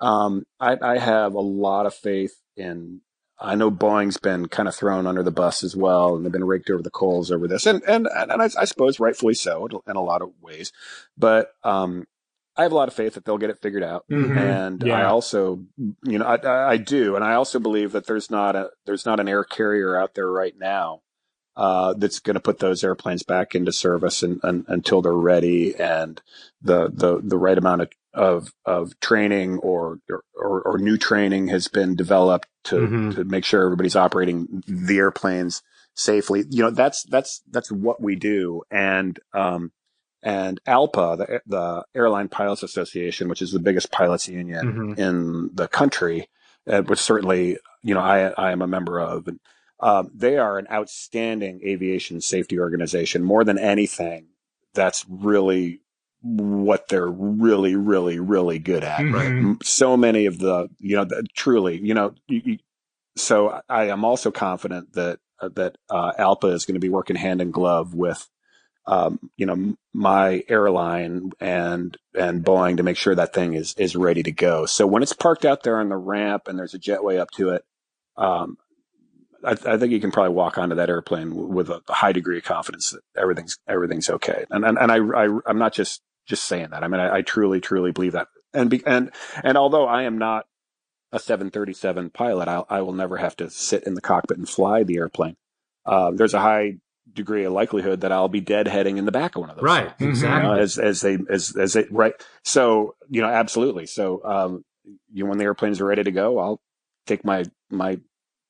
um, I, I have a lot of faith in. I know Boeing's been kind of thrown under the bus as well, and they've been raked over the coals over this, and and and I, I suppose rightfully so in a lot of ways. But um, I have a lot of faith that they'll get it figured out, Mhm. and I also, you know, I, I, do, and I also believe that there's not a there's not an air carrier out there right now uh, that's going to put those airplanes back into service and, and, until they're ready and the the the right amount of of, of training or, or or new training has been developed to Mhm. to make sure everybody's operating the airplanes safely. You know, that's that's that's what we do, and um, and ALPA, the, the Airline Pilots Association, which is the biggest pilots union Mhm. in the country, uh, which certainly you know I I am a member of. And, um, they are an outstanding aviation safety organization. More than anything, that's really what they're really, really, really good at. Right. Mhm. M- So many of the you know the, truly you know. You, you, so I am also confident that uh, that uh, ALPA is going to be working hand in glove with um, you know, my airline and and Boeing to make sure that thing is is ready to go. So when it's parked out there on the ramp and there's a jetway up to it, um, I, I think you can probably walk onto that airplane with a high degree of confidence that everything's everything's okay. And and, and I, I I'm not just just saying that. I mean, I, I truly truly believe that. And be, and and although I am not a 737 pilot, I, I will never have to sit in the cockpit and fly the airplane. Uh, there's a high degree of likelihood that I'll be deadheading in the back of one of those. Right. things, you Exactly. know, as as they as as they right. So you know, absolutely. So um, you know, when the airplanes are ready to go, I'll take my my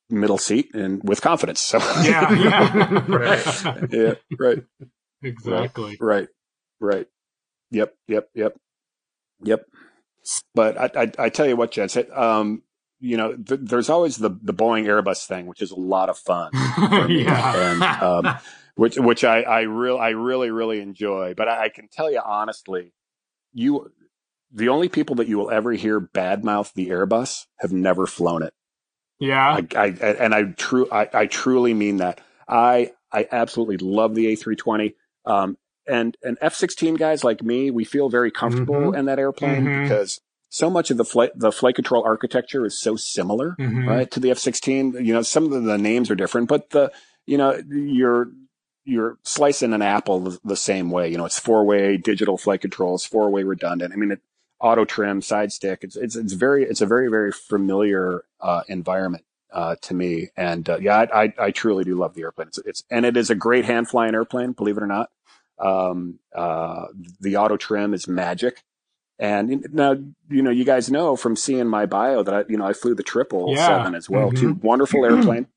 middle seat and with confidence. So Yeah, yeah. [laughs] Right. [laughs] yeah, right, Exactly. right, right. Yep, yep, yep, yep. But I I, I tell you what, Jets. Um, you know, th- there's always the the Boeing Airbus thing, which is a lot of fun. [laughs] yeah. and um, [laughs] which which I I real I really really enjoy. But I, I can tell you honestly, you the only people that you will ever hear badmouth the Airbus have never flown it. Yeah. I, I and I true I, I truly mean that. I I absolutely love the A320. Um, and and F-16 guys like me, we feel very comfortable in that airplane Mhm. because so much of the flight the flight control architecture is so similar Mhm. right to the F-16. You know, some of the names are different, but the you know you're you're slicing an apple the, the same way. You know, it's four way digital flight controls, four way redundant. I mean, it, auto trim, side stick. It's it's it's very it's a very very familiar uh, environment uh, to me. And uh, yeah, I, I I truly do love the airplane. It's it's and it is a great hand flying airplane, believe it or not. Um, uh, the auto trim is magic. And now, you know, you guys know from seeing my bio that I, you know, I flew the triple Yeah. seven as well, too. Wonderful [clears throat] airplane.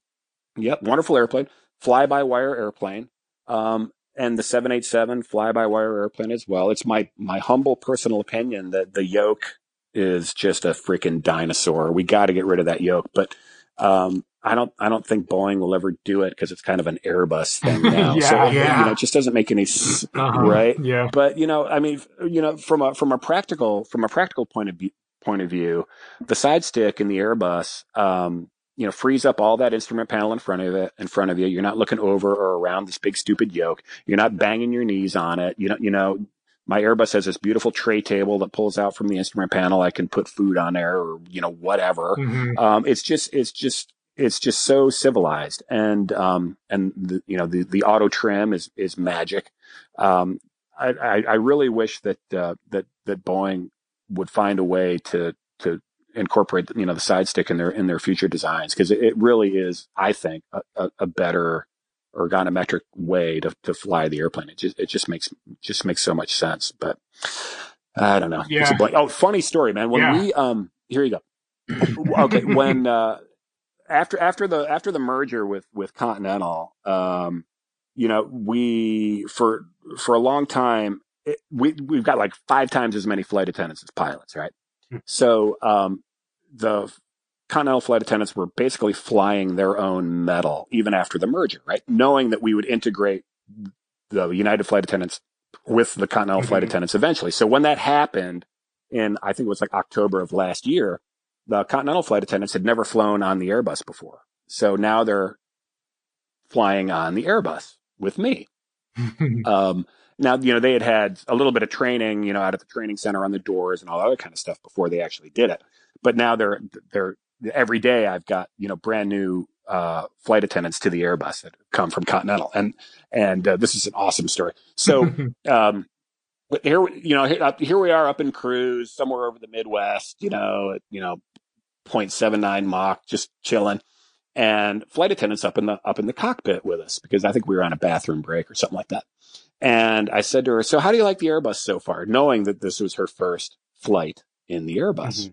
Yep, wonderful airplane. Fly by wire airplane. Um, and the 787 fly by wire airplane as well. It's my my humble personal opinion that the yoke is just a freaking dinosaur. We got to get rid of that yoke, but um, I don't I don't think Boeing will ever do it because it's kind of an Airbus [laughs] thing now. so Yeah, it- yeah. you know, it just doesn't make any sense, Uh-huh. right Yeah. but you know i mean you know from a from a practical from a practical point of view point of view the side stick in the airbus um you know frees up all that instrument panel in front of it in front of you you're not looking over or around this big stupid yoke you're not banging your knees on it you know you know my airbus has this beautiful tray table that pulls out from the instrument panel i can put food on there or you know whatever Mhm. um, it's just it's just it's just so civilized. And um, and the, you know the the auto trim is is magic. Um, I, I I really wish that uh, that that Boeing would find a way to to incorporate you know the side stick in their in their future designs because it, it really is I think a, a, a better ergonometric way to, to fly the airplane. It just it just makes just makes so much sense but I don't know. Yeah. oh funny story man. When Yeah. we um here you go. [clears throat] Okay when uh after after the after the merger with with continental um you know we for for a long time it, we we've got like five times as many flight attendants as pilots right Hmm. so um the continental flight attendants were basically flying their own metal even after the merger right knowing that we would integrate the united flight attendants with the continental flight Mhm. attendants eventually so when that happened in i think it was like october of last year the continental flight attendants had never flown on the airbus before so now they're flying on the airbus with me [laughs] um, now, you know, they had had a little bit of training, you know, out at the training center on the doors and all that other kind of stuff before they actually did it. But now they're, they're, every day I've got, you know, brand new, uh, flight attendants to the Airbus that come from Continental. And, and, uh, this is an awesome story. So, [laughs] um, but here, you know, here, here we are up in cruise somewhere over the Midwest, you know, you know, 0.79 Mach, just chilling. And flight attendants up in the up in the cockpit with us because I think we were on a bathroom break or something like that. And I said to her, "So how do you like the Airbus so far?" Knowing that this was her first flight in the Airbus,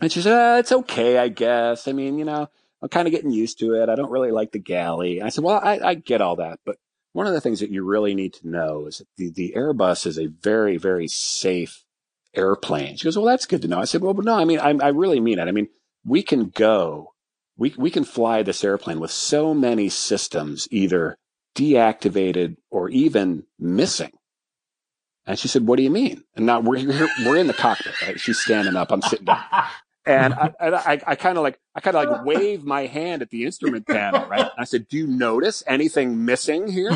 and she said, uh, "It's okay, I guess. I mean, you know, I'm kind of getting used to it. I don't really like the galley." And I said, "Well, I, I get all that, but one of the things that you really need to know is that the, the Airbus is a very, very safe airplane. She goes, well, that's good to know. I said, well, but no, I mean, I, I really mean it. I mean, we can go, we, we can fly this airplane with so many systems either deactivated or even missing. And she said, what do you mean? And now we're here, we're in the cockpit, right? She's standing up. I'm sitting down. And I, I, I kind of like, I kind of like wave my hand at the instrument panel, right? And I said, do you notice anything missing here?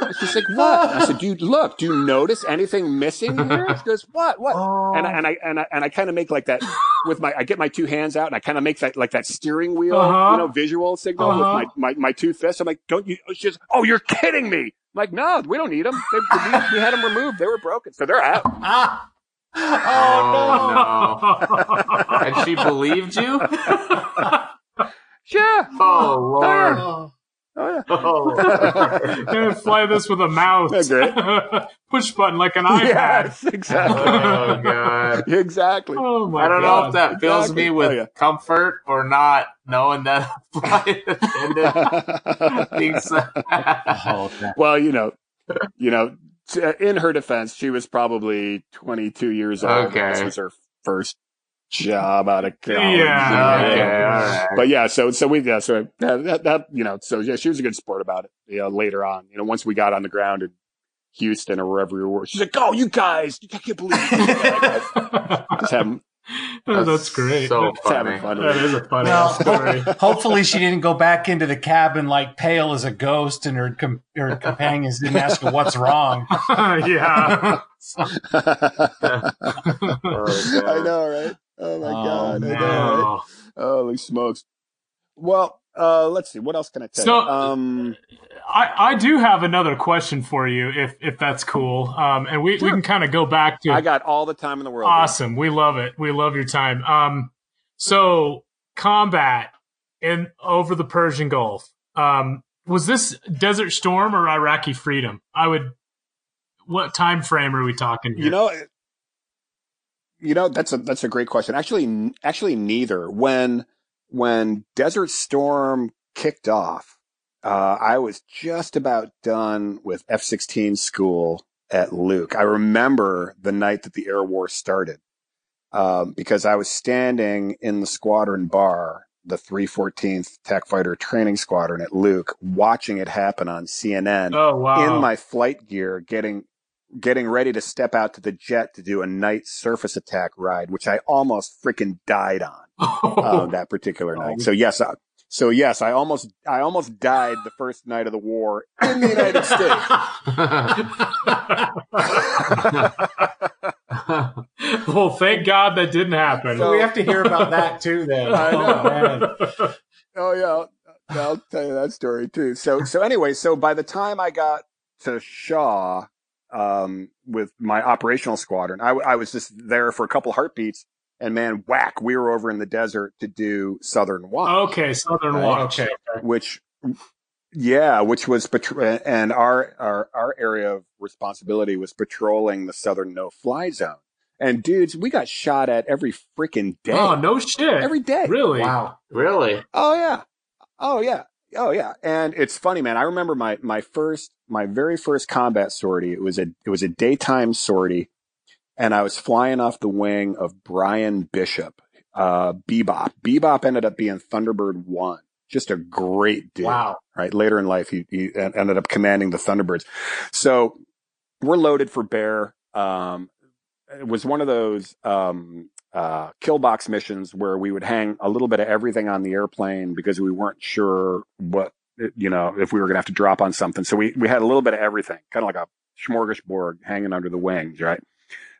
And she's like, what? And I said, do you look, do you notice anything missing here? She goes, what, what? And, I, and I, and I, and I kind of make like that with my, I get my two hands out and I kind of make that, like that steering wheel, Uh-huh. you know, visual signal Uh-huh. with my, my, my two fists. I'm like, don't you, she goes, oh, you're kidding me. I'm like, no, we don't need them. They, we, we had them removed. They were broken. So they're out. Ah. [laughs] Oh, no. and she believed you? [laughs] Yeah. Oh, Lord. Oh. Yeah. Oh. [laughs] Yeah, Fly this with a mouse. That's great. [laughs] Push button like an iPad. Yes, exactly. oh, God. [laughs] exactly. Oh my I don't god. know if that fills me with Oh, yeah. comfort or not, knowing that a flight attendant thinks Oh, well, you know, you know, uh, in her defense, she was probably 22 years old. Okay. This was her first job out of college. Yeah, you okay, yeah. all right. But yeah, so so we yeah, so that, that that you know, so yeah, she was a good sport about it. You know, later on, you know, once we got on the ground in Houston or wherever we were, she's like, "Oh, you guys, I can't believe it." [laughs] just having Oh, that's great. So just having funny. fun. that with is it. a funny Well, story. hopefully she didn't go back into the cabin like pale as a ghost, and her com- her companions didn't ask her what's wrong. [laughs] yeah. [laughs] Oh, I know, right? Oh my Oh, god, man. know, right? Holy smokes! Well, uh, let's see. What else can I tell So- you? Um, I, I do have another question for you, if if that's cool. Um, and we, we can kind of go back to I got all the time in the world. awesome. We love it. We love your time. Um, so combat in over the Persian Gulf. Um, was this Desert Storm or Iraqi Freedom? I would. What time frame are we talking here? You know, you know that's a that's a great question. Actually, actually, neither. When when Desert Storm kicked off, uh, I was just about done with F sixteen school at Luke. I remember the night that the air war started um, because I was standing in the squadron bar, the 314th Tac Fighter Training Squadron at Luke, watching it happen on CNN oh wow! in my flight gear getting getting ready to step out to the jet to do a night surface attack ride which i almost freaking died on uh, [laughs] that particular night so yes I, so yes i almost i almost died the first night of the war in the united states [laughs] well, thank God that didn't happen. So we have to hear about that too. Then, [laughs] I know. Oh, man. oh yeah I'll, I'll tell you that story too so so anyway so by the time i got to shaw um, with my operational squadron I, I was just there for a couple heartbeats and man whack we were over in the desert to do southern watch okay, Southern Right. Watch. Okay. which yeah which was patro- and our, our our area of responsibility was patrolling the southern no fly zone and dudes we got shot at every freaking day Oh no shit! every day really? Wow. really? Oh yeah. Oh yeah. Oh yeah. And it's funny, man. I remember my my first my very first combat sortie. It was a it was a daytime sortie, and I was flying off the wing of Brian Bishop, uh, Bebop. Bebop ended up being Thunderbird One. Just a great dude. Wow. Right. Later in life, he, he ended up commanding the Thunderbirds. So we're loaded for bear. Um, it was one of those um, uh, kill box missions where we would hang a little bit of everything on the airplane because we weren't sure what you know if we were going to have to drop on something. So we we had a little bit of everything, kind of like a smorgasbord hanging under the wings, right?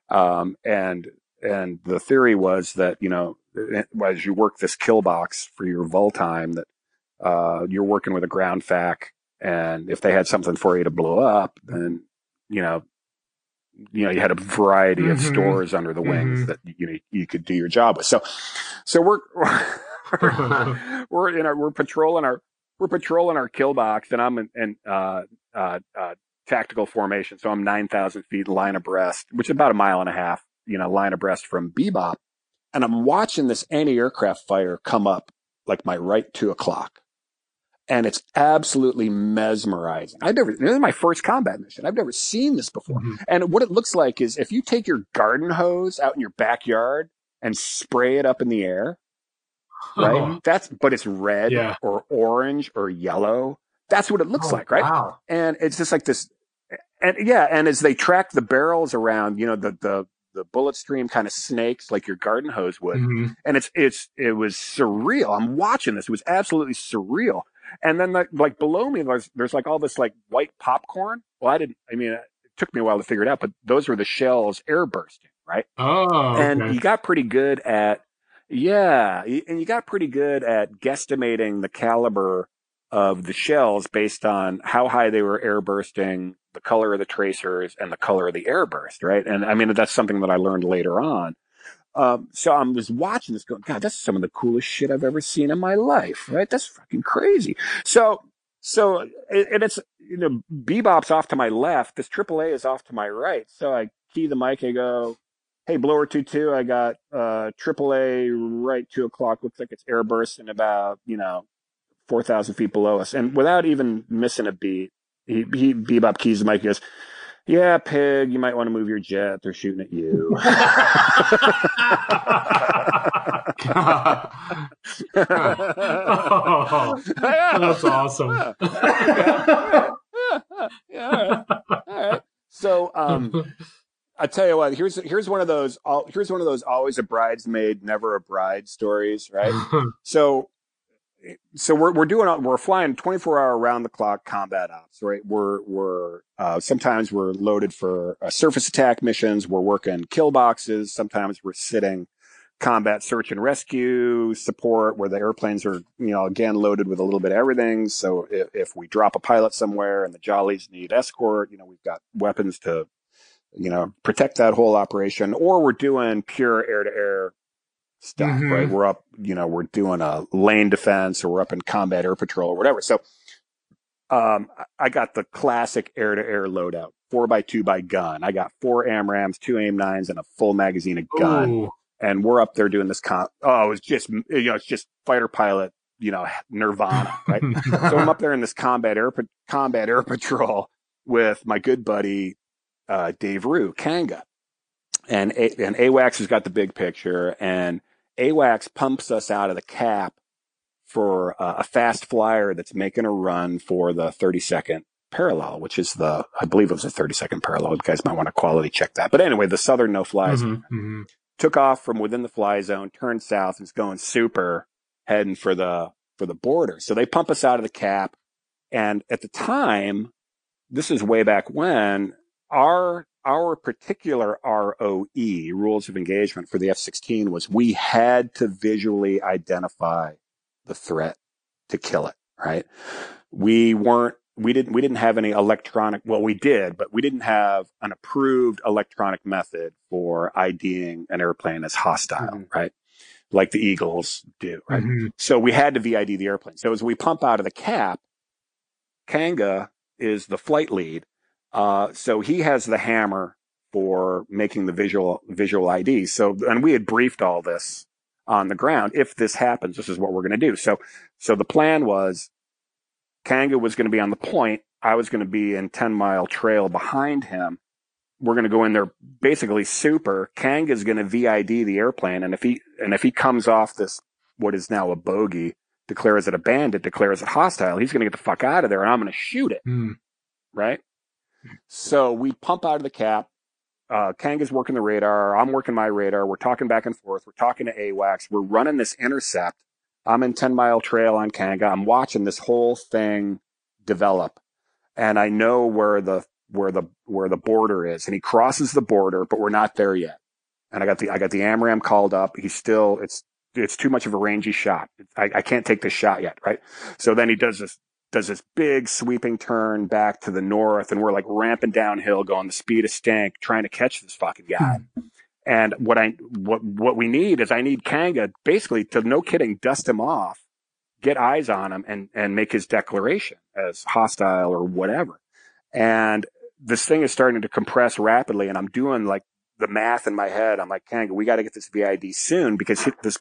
Um, and and the theory was that you know as you work this kill box for your vul time that uh, you're working with a ground fac, and if they had something for you to blow up, then you know you know you had a variety of Mhm. stores under the wings Mhm. that you know you could do your job with. So so we're [laughs] we're in our we're patrolling our we're patrolling our kill box, and I'm in, in uh, uh, uh, tactical formation. So I'm nine thousand feet line abreast, which is about a mile and a half, you know, line abreast from Bebop, and I'm watching this anti-aircraft fire come up like my right two o'clock, and it's absolutely mesmerizing. I've never, this is my first combat mission. I've never seen this before. Mhm. And what it looks like is if you take your garden hose out in your backyard and spray it up in the air, right? Oh. That's, but it's red Yeah. or orange or yellow. That's what it looks Oh, like, right? Wow. and it's just like this and yeah and as they track the barrels around you know the the the bullet stream kind of snakes like your garden hose would Mhm. and it's it's it was surreal i'm watching this it was absolutely surreal and then like, like below me there's there's like all this like white popcorn. Well i didn't i mean it took me a while to figure it out but those were the shells air bursting right? Oh, and okay. you got pretty good at yeah and you got pretty good at guesstimating the caliber of the shells based on how high they were air bursting the color of the tracers and the color of the air burst right? And i mean that's something that i learned later on um, so i was watching this going god that's some of the coolest shit i've ever seen in my life right? That's fucking crazy. So so and and it's you know bebop's off to my left. This aaa is off to my right. So i key the mic i go hey blower 2-2 i got uh aaa right 2 o'clock. Looks like it's air bursting about you know 4000 feet below us. And without even missing a beat he, he bebop keys the mic he goes yeah pig you might want to move your jet they're shooting at you Oh, [laughs] [laughs] that's awesome. yeah, [laughs] yeah, all right. All right. So, um, I tell you what, here's here's one of those al- here's one of those always a bridesmaid, never a bride stories, right? So, so we're we're doing we're flying 24 hour round the clock combat ops, right? We're we're uh, sometimes we're loaded for uh, surface attack missions. We're working kill boxes. Sometimes we're sitting combat search and rescue support where the airplanes are you know again loaded with a little bit of everything. So if, if we drop a pilot somewhere and the jollies need escort, you know we've got weapons to you know protect that whole operation. Or we're doing pure air to air stuff, Mhm. right? We're up, you know, we're doing a lane defense or we're up in combat air patrol or whatever. So, um, I- got the classic air to air loadout, four by two by gun. I got four AMRAAMs, two AIM nines, and a full magazine of gun. Ooh. And we're up there doing this comp. Oh, it's just, you know, it's just fighter pilot, you know, nirvana, right? [laughs] so I'm up there in this combat air, combat air patrol with my good buddy, uh, Dave Rue, Kanga. And, A- and AWACS has got the big picture and AWACS pumps us out of the cap for uh, a fast flyer that's making a run for the 30 second parallel, which is the, I believe it was a 30 second parallel. You guys might want to quality check that. But anyway, the Southern no zone Mhm, mhm. took off from within the fly zone, turned south, and is going super, heading for the for the border. So they pump us out of the cap, and at the time, this is way back when our our particular ROE rules of engagement for the F-16 was we had to visually identify the threat to kill it. Right? We weren't. We didn't. We didn't have any electronic. Well, we did, but we didn't have an approved electronic method for IDing an airplane as hostile. Mhm. Right? Like the Eagles do. Right? Mhm. So we had to VID the airplane. So as we pump out of the cap, Kanga is the flight lead. Uh, so he has the hammer for making the visual visual ID. So and we had briefed all this on the ground. If this happens, this is what we're going to do. So so the plan was Kanga was going to be on the point. I was going to be in 10 mile trail behind him. We're going to go in there basically super. Kanga is going to VID the airplane. And if he, and if he comes off this, what is now a bogey, declares it a bandit, declares it hostile, he's going to get the fuck out of there and I'm going to shoot it. Mm. Right. So we pump out of the cap. Uh, Kanga's working the radar. I'm working my radar. We're talking back and forth. We're talking to AWACS. We're running this intercept. I'm in 10 mile trail on Kanga. I'm watching this whole thing develop and I know where the, where the, where the border is and he crosses the border, but we're not there yet. And I got the, I got the AMRAAM called up. He's still, it's, it's too much of a rangy shot. I, I can't take this shot yet. Right. So then he does this, does this big sweeping turn back to the north and we're like ramping downhill going the speed of stank trying to catch this fucking guy. Hmm. And what I what what we need is I need Kanga basically to no kidding dust him off, get eyes on him, and and make his declaration as hostile or whatever. And this thing is starting to compress rapidly, and I'm doing like the math in my head. I'm like, Kanga, we got to get this VID soon because this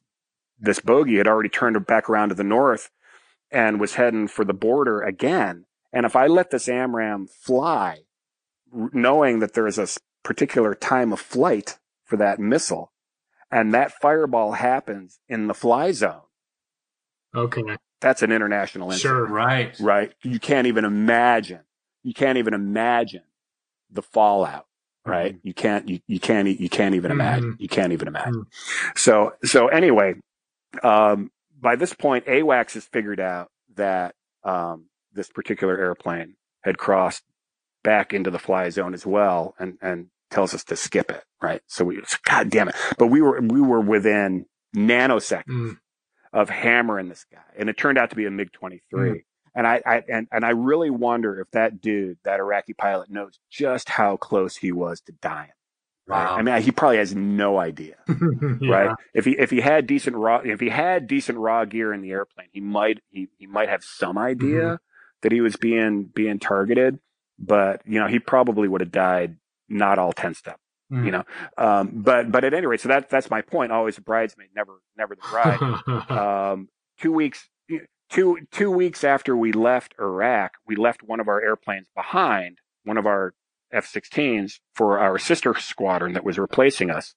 this bogey had already turned back around to the north, and was heading for the border again. And if I let this AMRAAM fly, knowing that there is a particular time of flight for that missile, and that fireball happens in the fly zone, Okay. that's an international incident Sure. Right. right? You can't even imagine. You can't even imagine the fallout, right? Mm-hmm. You can't. You, you can't. You can't even imagine. Mm-hmm. You can't even imagine. Mm-hmm. So so anyway, um, by this point, AWACS has figured out that um, this particular airplane had crossed back into the fly zone as well, and and tells us to skip it, right? So we, God damn it! But we were we were within nanoseconds Mm. of hammering this guy, and it turned out to be a MiG twenty three. And I, I and, and I really wonder if that dude, that Iraqi pilot, knows just how close he was to dying. Right? Wow. I mean, he probably has no idea, [laughs] Yeah. right? If he if he had decent raw if he had decent raw gear in the airplane, he might he, he might have some idea that he was being being targeted, but you know he probably would have died not all ten step. Mm. You know, um, but but at any rate, so that that's my point. Always a bridesmaid, never never the bride [laughs] um, two weeks two two weeks after we left Iraq, we left one of our airplanes behind, one of our F-16s for our sister squadron that was replacing us.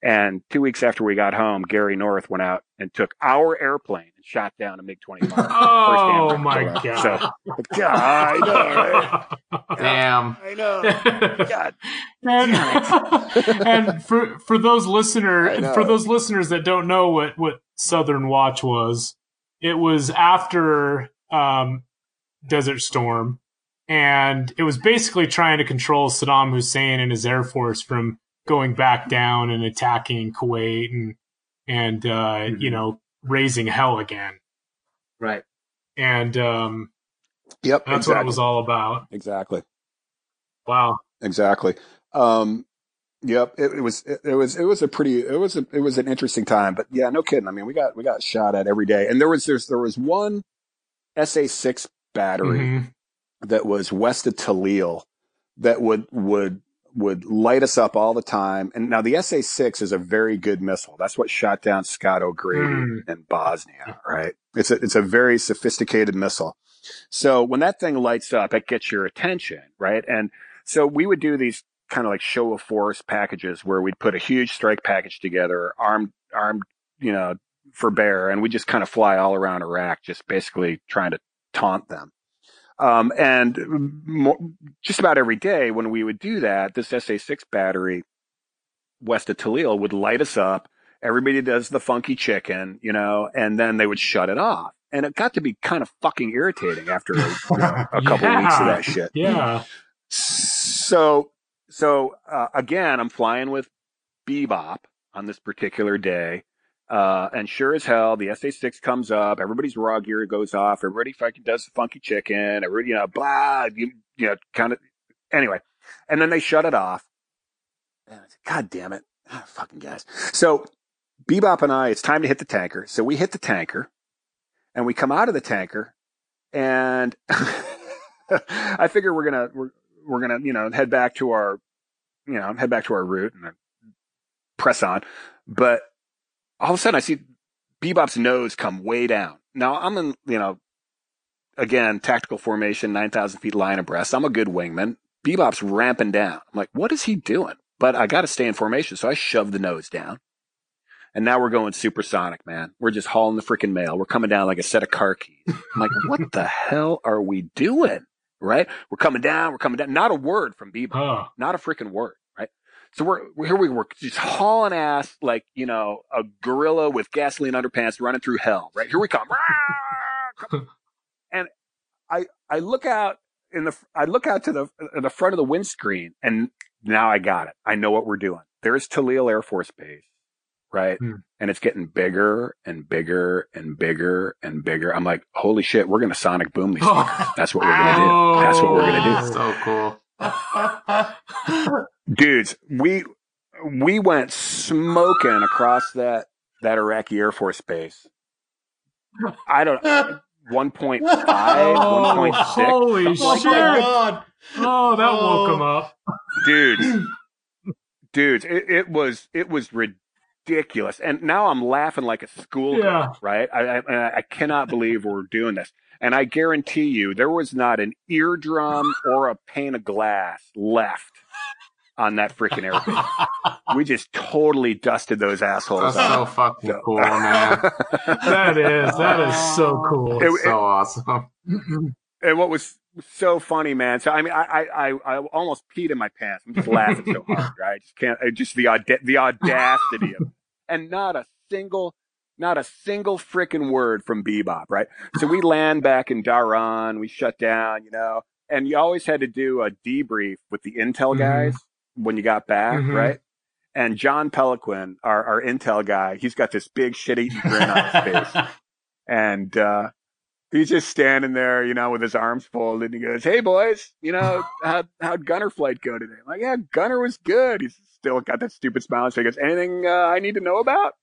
And two weeks after we got home, Gary North went out and took our airplane and shot down a MiG 25. [laughs] oh my hand. god. So, God, I know, right? [laughs] Damn. I know. [laughs] God. and, and for for those listener for those listeners that don't know what what Southern Watch was, it was after um, Desert Storm, and it was basically trying to control Saddam Hussein and his air force from going back down and attacking Kuwait and and uh, Mm-hmm. you know raising hell again. Right. And um, Yep. that's exactly. what it was all about. Exactly. Wow. Exactly. Um, yep. It, it was. It, it was. It was a pretty. It was. A, it was an interesting time. But yeah, no kidding. I mean, we got we got shot at every day, and there was there's there was one SA six battery Mhm. That was west of Tallil that would would would light us up all the time. And now the SA six is a very good missile. That's what shot down Scott O'Grady Mm. in Bosnia. Right. It's a it's a very sophisticated missile. So when that thing lights up, it gets your attention, right? And so we would do these kind of like show of force packages where we'd put a huge strike package together, armed, armed, you know, for bear, and we just kind of fly all around Iraq, just basically trying to taunt them. Um, and mo- just about every day when we would do that, this SA6 battery west of Tallil would light us up. Everybody does the funky chicken, you know, and then they would shut it off. And it got to be kind of fucking irritating after a, [laughs] you know, a couple Yeah. weeks of that shit. Yeah. So, so uh, again, I'm flying with Bebop on this particular day. Uh, and sure as hell, the SA6 comes up. Everybody's raw gear goes off. Everybody fucking does the funky chicken. Everybody, you know, blah, you, you know, kind of. Anyway, and then they shut it off. God damn it, Ah, fucking guys. So Bebop and I, it's time to hit the tanker. So we hit the tanker, and we come out of the tanker, and [laughs] I figure we're gonna we're we're gonna you know head back to our you know head back to our route and press on, but all of a sudden I see Bebop's nose come way down. Now I'm in you know again tactical formation, nine thousand feet line abreast. I'm a good wingman. Bebop's ramping down. I'm like, what is he doing? But I got to stay in formation, so I shove the nose down. And now we're going supersonic, man. We're just hauling the freaking mail. We're coming down like a set of car keys. I'm like, what the hell are we doing? Right? We're coming down. We're coming down. Not a word from Bebop. Oh. Not a freaking word. So we're, we're here. We were just hauling ass like you know a gorilla with gasoline underpants running through hell. Right? Here we come. and I I look out in the I look out to the the front of the windscreen, and now I got it. I know what we're doing. There's Tallil Air Force Base, right? Hmm. And it's getting bigger and bigger and bigger and bigger. I'm like, holy shit, we're gonna sonic boom these. [laughs] fuckers. That's what we're gonna do. That's what we're gonna do So cool. Dudes we we went smoking across that that iraqi air force base i don't 1.5 Oh, 1.6 holy something like shit. Oh that. God. Oh, that woke oh. him up. dudes [clears throat] dudes it, it was it was ridiculous. And now I'm laughing like a schoolgirl, Yeah. right? I, I, I cannot believe we're doing this. And I guarantee you, there was not an eardrum or a pane of glass left on that freaking airplane. we just totally dusted those assholes That's so fucking So- cool, man. That is that is so oh. cool. It- so awesome. [clears throat] and what was so funny, man. So I mean, I I, I, I almost peed in my pants. I'm just laughing so hard, right? I just can't. I just the auda- the audacity of it, and not a single. Not a single freaking word from Bebop, right? So we land back in Dhahran, we shut down, you know, and you always had to do a debrief with the Intel Mhm. guys when you got back, Mhm. right? And John Peliquin, our, our Intel guy, he's got this big shit eating grin on his face [laughs] and uh, he's just standing there, you know, with his arms folded. And he goes, "Hey boys, you know, [sighs] how how'd Gunner flight go today?" I'm like, "Yeah, Gunner was good." He's still got that stupid smile. So he goes, "Anything uh, I need to know about?"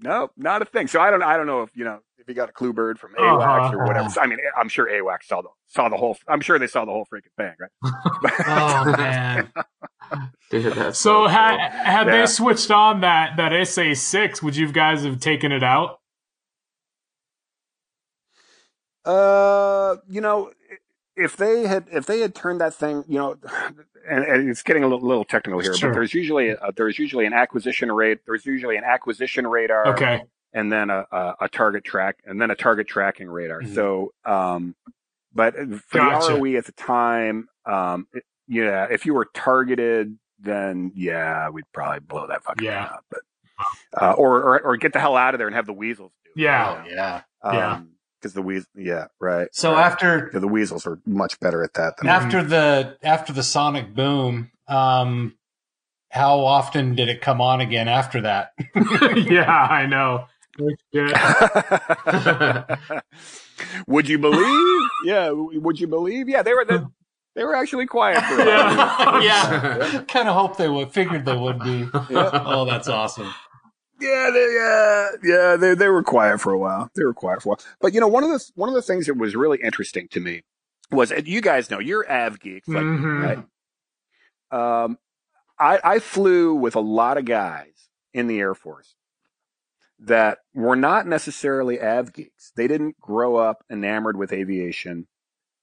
No, not a thing. So I don't, I don't know if you know if he got a clue bird from AWACS or Uh-huh. whatever. So, I mean, I'm sure AWACS saw the saw the whole. I'm sure they saw the whole freaking thing, right? [laughs] oh [laughs] man. Dude, So so, had cool. had Yeah. they switched on that that SA six, would you guys have taken it out? Uh, you know, if they had if they had turned that thing, you know, and, and it's getting a little, little technical here, Sure. but there's usually a, there's usually an acquisition rate. There's usually an acquisition radar, Okay. and then a, a, a target track, and then a target tracking radar. Mhm. So, um, but for Gotcha. the ROE at the time, um, it- yeah, if you were targeted, then yeah, we'd probably blow that fucking Yeah. up. But uh, or, or or get the hell out of there and have the weasels do. it. Yeah. Oh, yeah. Yeah. Because the weasel, yeah, right. So right. after Yeah, the weasels are much better at that than after the after the sonic boom, um, how often did it come on again after that? [laughs] yeah, I know. [laughs] Would you believe? Yeah, would you believe? Yeah, they were the, they were actually quiet for a while. [laughs] Yeah. yeah. kind of hoped they would. Figured they would be. Yeah. Oh, that's awesome. Yeah, they, yeah, yeah. They they were quiet for a while. They were quiet for a while. But you know, one of the one of the things that was really interesting to me was, and you guys know, you're av geeks, like me, Mhm. right? Um, I I flew with a lot of guys in the Air Force that were not necessarily av geeks. They didn't grow up enamored with aviation.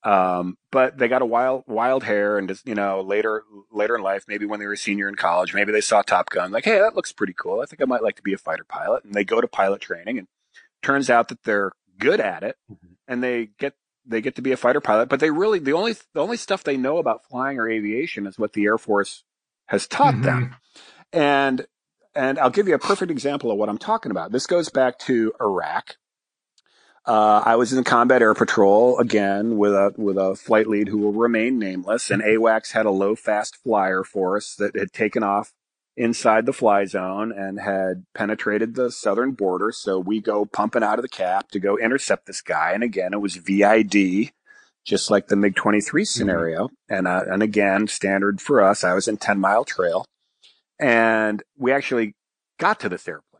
Um, but they got a wild, wild hair and just, you know, later, later in life, maybe when they were a senior in college, maybe they saw Top Gun, like, Hey, that looks pretty cool. I think I might like to be a fighter pilot. And they go to pilot training and turns out that they're good at it and they get, they get to be a fighter pilot, but they really, the only, the only stuff they know about flying or aviation is what the Air Force has taught them. And, and I'll give you a perfect example of what I'm talking about. This goes back to Iraq. Uh, I was in combat air patrol again with a with a flight lead who will remain nameless, and AWACS had a low fast flyer force that had taken off inside the fly zone and had penetrated the southern border. So we go pumping out of the cap to go intercept this guy, and again it was VID, just like the MiG twenty three scenario, and uh, and again standard for us. I was in ten mile trail, and we actually got to this airplane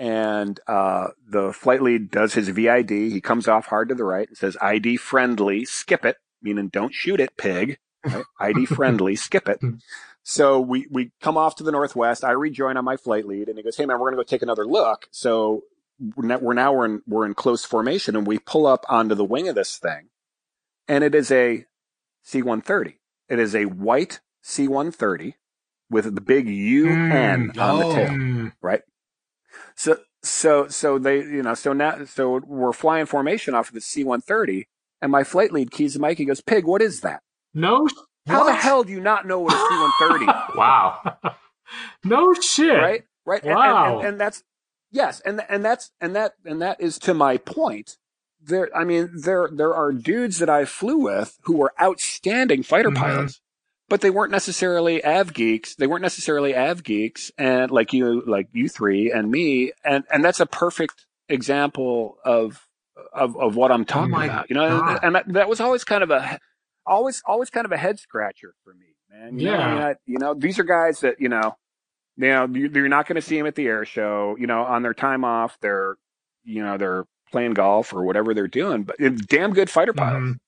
and uh, the flight lead does his VID. He comes off hard to the right and says ID friendly, skip it, meaning don't shoot it, pig. Right? [laughs] ID friendly, skip it. So we we come off to the northwest. I rejoin on my flight lead, and he goes, "Hey man, we're gonna go take another look." So we're now we're, now we're in we're in close formation, and we pull up onto the wing of this thing, and it is a C-130. It is a white C-130 with the big UN Mm, on the oh. tail Mm. right? So, so, so they, you know, so now, so we're flying formation off of the C-130, and my flight lead keys the mic. He goes, "Pig, what is that? No. How the hell do you not know what a C-130 [laughs] Wow. no shit. right? Right? Wow. And, and, and that's yes, and and that's and that and that is to my point. There, I mean, there there are dudes that I flew with who were outstanding fighter Mhm. pilots, but they weren't necessarily av geeks. They weren't necessarily av geeks, and like you, like you three and me, and and that's a perfect example of of of what I'm talking my about. You know, God. and that, that was always kind of a always always kind of a head scratcher for me, man. You know, Yeah. I mean, I, you know, these are guys that you know, you know, you- you're not going to see them at the air show. You know, on their time off, they're you know they're playing golf or whatever they're doing, but damn good fighter pilots. Mhm.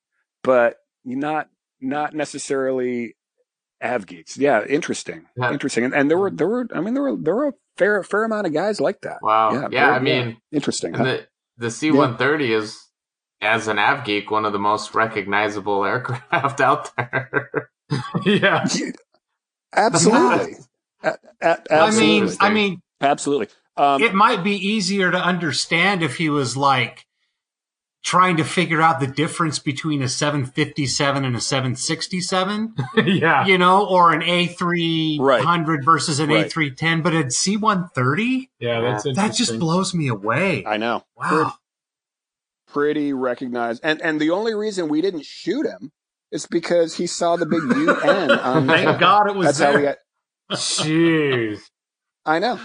But not not necessarily av geeks. Yeah, interesting, Yeah. interesting. And, and there were there were I mean there were there were a fair fair amount of guys like that. Wow. Yeah, very- I mean, interesting. and huh? the the C one thirty is as an av geek one of the most recognizable aircraft [laughs] out there. [laughs] yeah. [laughs] Absolutely. A- a- I absolutely. mean, I mean, absolutely. Um, it might be easier to understand if he was like trying to figure out the difference between a 757 and a 767, [laughs] yeah. you know, or an A300 versus an Right. A310, but a C130, Yeah, that's that just blows me away. I know. wow. Pretty recognized. And and the only reason we didn't shoot him is because he saw the big UN [laughs] on Thank. God it was That's there. how we got. Jeez. I know.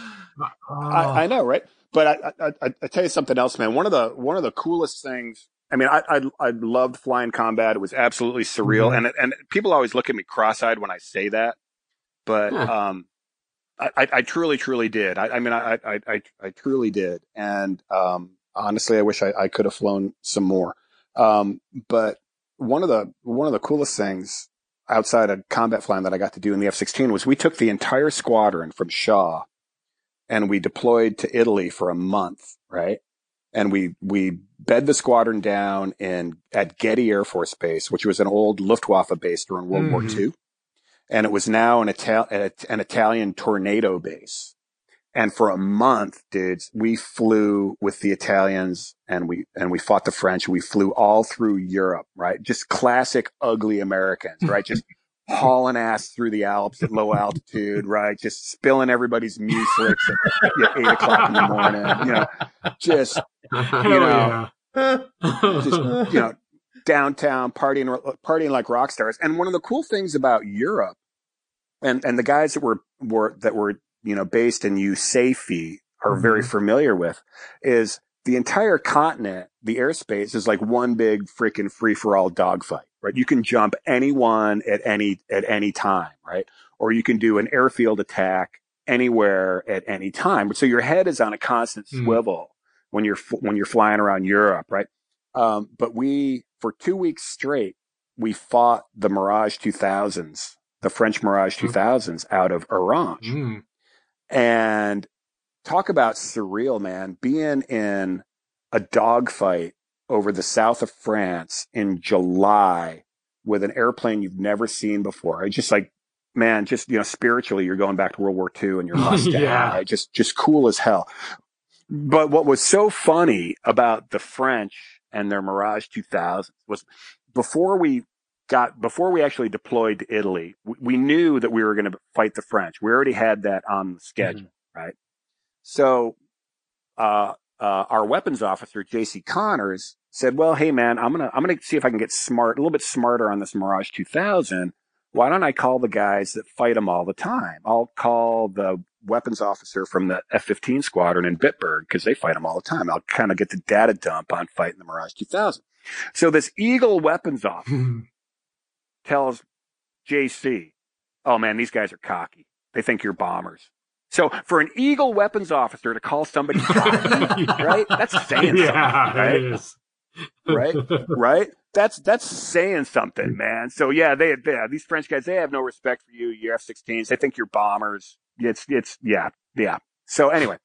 Oh. I, I know, right? But I, I, I, I tell you something else, man. One of the one of the coolest things. I mean, I I, I loved flying combat. It was absolutely surreal, Mm-hmm. Mhm. and and people always look at me cross-eyed when I say that, but Huh. um, I, I, I truly, truly did. I, I mean, I, I, I, I truly did, and um, honestly, I wish I, I could have flown some more. Um, but one of the one of the coolest things outside of combat flying that I got to do in the F-16 was we took the entire squadron from Shaw and we deployed to Italy for a month, right? And we we bed the squadron down in at Ghedi Air Force Base, which was an old Luftwaffe base during World War Mhm. II, and it was now an an Italian tornado base. And for a month, dudes, we flew with the Italians and we and we fought the French. We flew all through Europe, right? Just classic ugly Americans, right? [laughs] Just hauling ass through the Alps at low altitude, right? Just spilling everybody's mucilix at you know, eight o'clock in the morning, you know, just [laughs] You know, yeah. just you know downtown partying partying like rock stars and one of the cool things about europe and and the guys that were were that were you know based in USAFE are very mm-hmm. familiar with is the entire continent the airspace is like one big freaking free-for-all dogfight right you can jump anyone at any at any time right or you can do an airfield attack anywhere at any time so your head is on a constant Hmm. swivel when you're when you're flying around Europe, right? Um, but we for two weeks straight we fought the Mirage 2000s, the French Mirage 2000s out of Orange, Mm. and talk about surreal, man. Being in a dogfight over the south of France in July with an airplane you've never seen before. I just like, man, just you know, spiritually, you're going back to World War II and you're [laughs] Mustang, Yeah. right? Just just cool as hell. But what was so funny about the French and their Mirage 2000 was before we got before we actually deployed to Italy, we, we knew that we were going to fight the French. We already had that on the schedule, right? So, uh, uh, our weapons officer, J.C. Connors, said, "Well, hey man, I'm gonna I'm gonna see if I can get smart, a little bit smarter on this Mirage 2000. Why don't I call the guys that fight them all the time? I'll call the weapons officer from the F-15 squadron in Bitburg because they fight them all the time. I'll kind of get the data dump on fighting the Mirage 2000. So this Eagle weapons [laughs] officer tells JC, "Oh man, these guys are cocky. They think you're bombers." So for an Eagle weapons officer to call somebody [laughs] cocky, right? That's saying yeah, something, right? Right? [laughs] right? That's that's saying something, man. So yeah, they, they these French guys they have no respect for you. Your F-16s, they think you're bombers. It's it's yeah yeah. So anyway,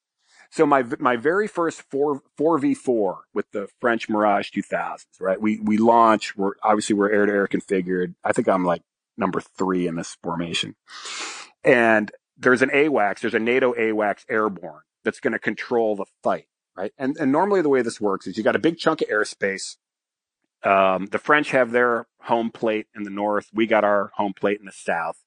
so my my very first four four v four with the French Mirage 2000s, right? We we launch. We're obviously we're air to air configured. I think I'm like number three in this formation, and there's an AWACS. There's a NATO AWACS airborne that's going to control the fight right? And and normally the way this works is you got a big chunk of airspace. Um, the French have their home plate in the north. We got our home plate in the south,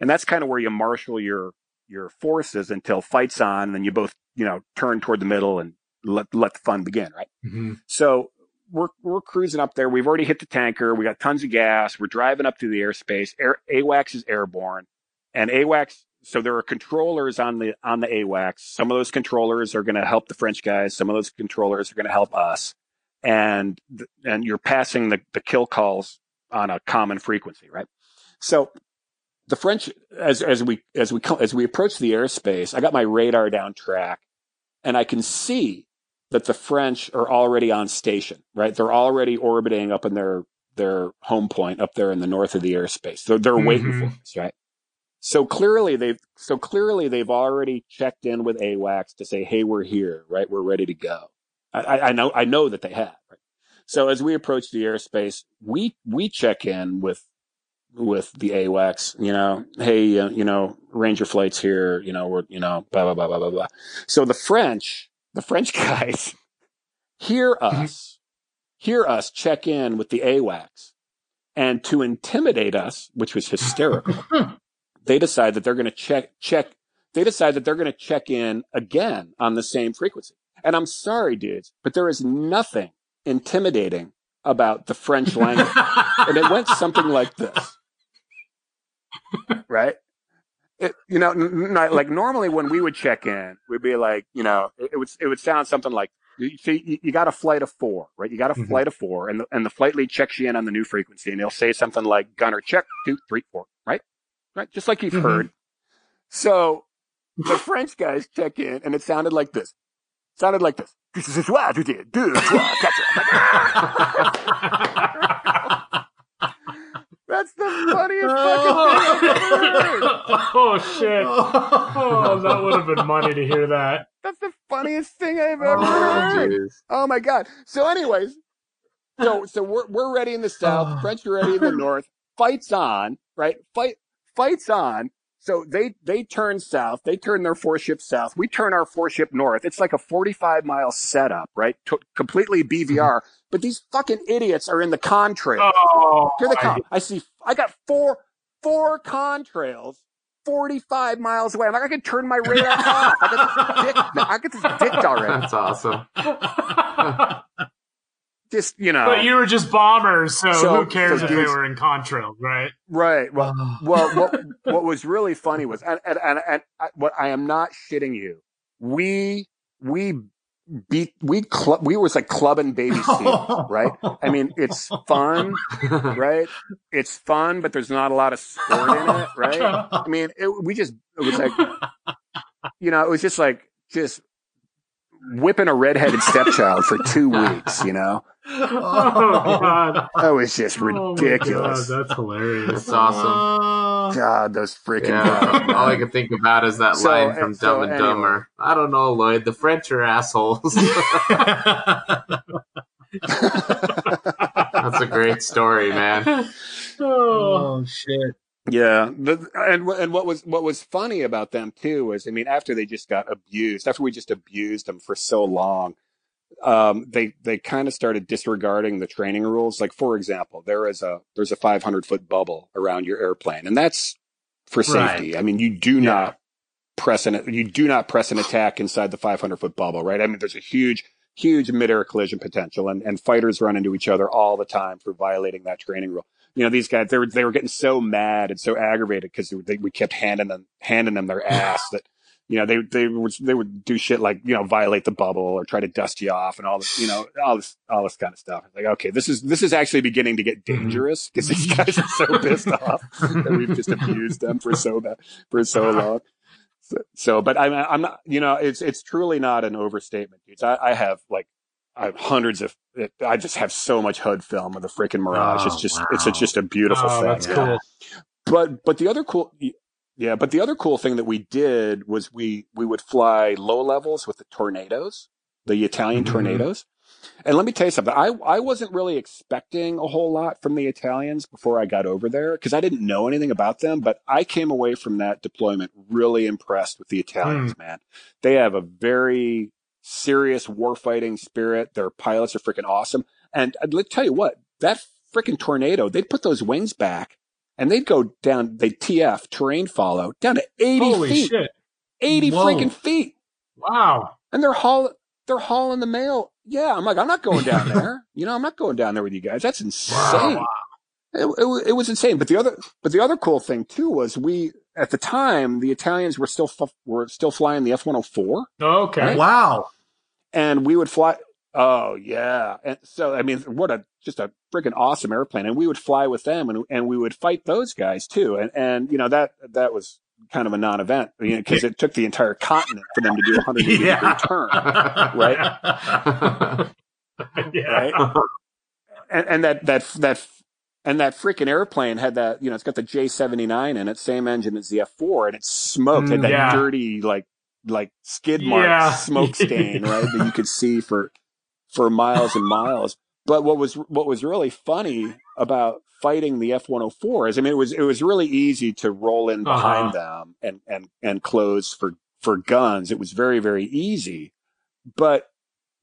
and that's kind of where you marshal your your forces until fights on, and then you both you know turn toward the middle and let let the fun begin, right? Mhm. So we're we're cruising up there. We've already hit the tanker. We got tons of gas. We're driving up through the airspace. Air, AWACS is airborne, and AWACS. So there are controllers on the on the AWACS. Some of those controllers are going to help the French guys. Some of those controllers are going to help us, and and you're passing the the kill calls on a common frequency, right? So the French, as as we as we as we approach the airspace, I got my radar down track, and I can see that the French are already on station, right? They're already orbiting up in their their home point up there in the north of the airspace. They're they're waiting Mhm. for us, right? So clearly they've so clearly they've already checked in with AWACS to say, "Hey, we're here, right? We're ready to go." I, I, know I know that they have. Right? So as we approach the airspace, we we check in with with the AWACS. You know, hey, uh, you know, Ranger flights here. You know, we're you know, blah blah blah blah blah blah. So the French, the French [laughs] guys, hear us, hear us check in with the AWACS, and to intimidate us, which was [laughs] hysterical they decide that they're going to check check they decide that they're going to check in again on the same frequency. And i'm sorry dudes but there is nothing intimidating about the french [laughs] language. And it went something like this. Right? It, you know n- n- like normally when we would check in we'd be like you know it, it would it would sound something like you see you, you got a flight of four right? You got a Mhm. flight of four and the, and the flight lead checks you in on the new frequency and they'll say something like gunner check two three four right right just like you've Mhm. heard so the french guys check in and it sounded like this It sounded like this this is what you did do [laughs] that's the funniest fucking thing I've ever heard. [laughs] oh shit! Oh, that would have been money to hear that. That's the funniest thing I've ever Oh, heard. jeez. Oh my god. So, anyways, so so we're we're ready in the south. [sighs] French are ready in the north. Fights on, right? Fight fights on. So they they turn south. They turn their four ship south. We turn our four ship north. It's like a forty five mile setup, right? To, completely BVR. Mm-hmm. But these fucking idiots are in the contrail. Oh, Here they come. I see. I got four four contrails. 45 miles away. I'm like, I can turn my radar [laughs] off. I got this dick. I get this dicked already. That's awesome. [laughs] Just, you know. But you were just bombers, so, So- who cares so if they were in contrails, right? Right. Well, [sighs] well, what what was really funny was, and and and, and I, what I am not shitting you. We we beat we club we was like clubbing baby [laughs] seal, right? I mean, it's fun, [laughs] right? It's fun, but there's not a lot of sport in it, right? I mean, it, we just it was like, you know, it was just like just whipping a redheaded stepchild for two [laughs] weeks, you know. Oh god, [laughs] That was just Oh, God, ridiculous. that's hilarious. That's awesome. Uh, god, those freaking Yeah. All I can think about is that So, line eh, from and so Dumb and anyway. Dumber. I don't know, Lloyd. The French are assholes. [laughs] That's a great story, man. Oh, oh shit! Yeah, the, and and what was what was funny about them too was, I mean, after they just got abused, after we just abused them for so long, um, they they kind of started disregarding the training rules. Like for example, there is a there's a 500 foot bubble around your airplane, and that's for safety. I mean, you do Yeah. not press an you do not press an attack inside the 500 foot bubble, right? I mean, there's a huge huge mid-air collision potential, and and fighters run into each other all the time for violating that training rule you know, these guys, they were, they were getting so mad and so aggravated because we kept handing them, handing them their ass that, you know, they, they would, they would do shit like, you know, violate the bubble or try to dust you off and all this, you know, all this, all this kind of stuff. Like, okay, this is, this is actually beginning to get mm-hmm. dangerous because these guys are so [laughs] pissed off that we've just abused them for so bad, for so [laughs] long. So, so but I'm, I'm not, you know, it's, it's truly not an overstatement, dudes. I, I have like, I have hundreds of, I just have so much HUD film of the freaking Mirage. Oh, it's just, it's a, just a beautiful Oh, thing. that's cool. But, but the other cool, yeah, but the other cool thing that we did was we, we would fly low levels with the tornadoes, the Italian Mhm. tornadoes. And let me tell you something. I, I wasn't really expecting a whole lot from the Italians before I got over there because I didn't know anything about them. But I came away from that deployment really impressed with the Italians, man. They have a very serious warfighting spirit. Their pilots are freaking awesome. And I'd let tell you what, that freaking tornado, they'd put those wings back and they'd go down, they'd TF, terrain follow, down to 80 Holy feet. shit! 80 Whoa. freaking feet Wow. and they're haul they're hauling the mail. Yeah, I'm like, I'm not going down [laughs] there. You know, I'm not going down there with you guys. That's insane. It, it, it was insane. But the other, but the other cool thing too was we at the time the Italians were still f- were still flying the F-104, Okay. Wow! and we would fly. Oh yeah, and so I mean, what a just a freaking awesome airplane, and we would fly with them, and and we would fight those guys too, and and you know that that was kind of a non-event because it took the entire continent for them to do a [laughs] 180 Yeah. degree turn. Right. [laughs] yeah. Right. and, and that that that and that freaking airplane had that, you know, it's got the J79 in it, same engine as the F4, and it smoked, had Mm, that yeah. dirty, like, like skid mark Yeah. [laughs] smoke stain, right? That you could see for, for miles and miles. But what was, what was really funny about fighting the F104 is, I mean, it was, it was really easy to roll in behind uh-huh. them and, and, and close for, for guns. It was very, very easy. But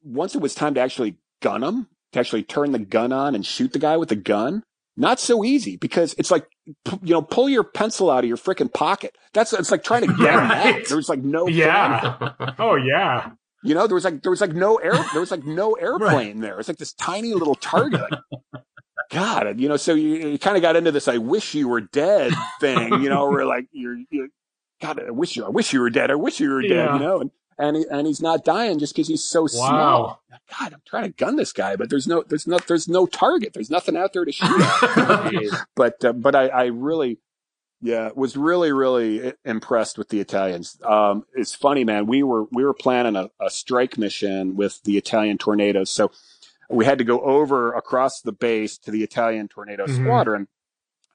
once it was time to actually gun them, to actually turn the gun on and shoot the guy with the gun, not so easy because it's like, you know, pull your pencil out of your freaking pocket. That's, it's like trying to get Yeah, a map. right. There was like no, plan. Yeah. Oh yeah. You know, there was like, there was like no air, there was like no [laughs] airplane there. It's like this tiny little target. Like, God, you know, so you, you kind of got into this, I wish you were dead [laughs] thing, you know, where like you're, you God, I wish you, I wish you were dead. I wish you were dead, Yeah. you know, and, and, he, and he's not dying just because he's so small. God, I'm trying to gun this guy, but there's no, there's no, there's no target. There's nothing out there to shoot at. [laughs] but, uh, but I, I really, yeah, was really, really impressed with the Italians. Um, it's funny, man. We were, we were planning a, a strike mission with the Italian tornadoes. So we had to go over across the base to the Italian tornado Mhm. squadron,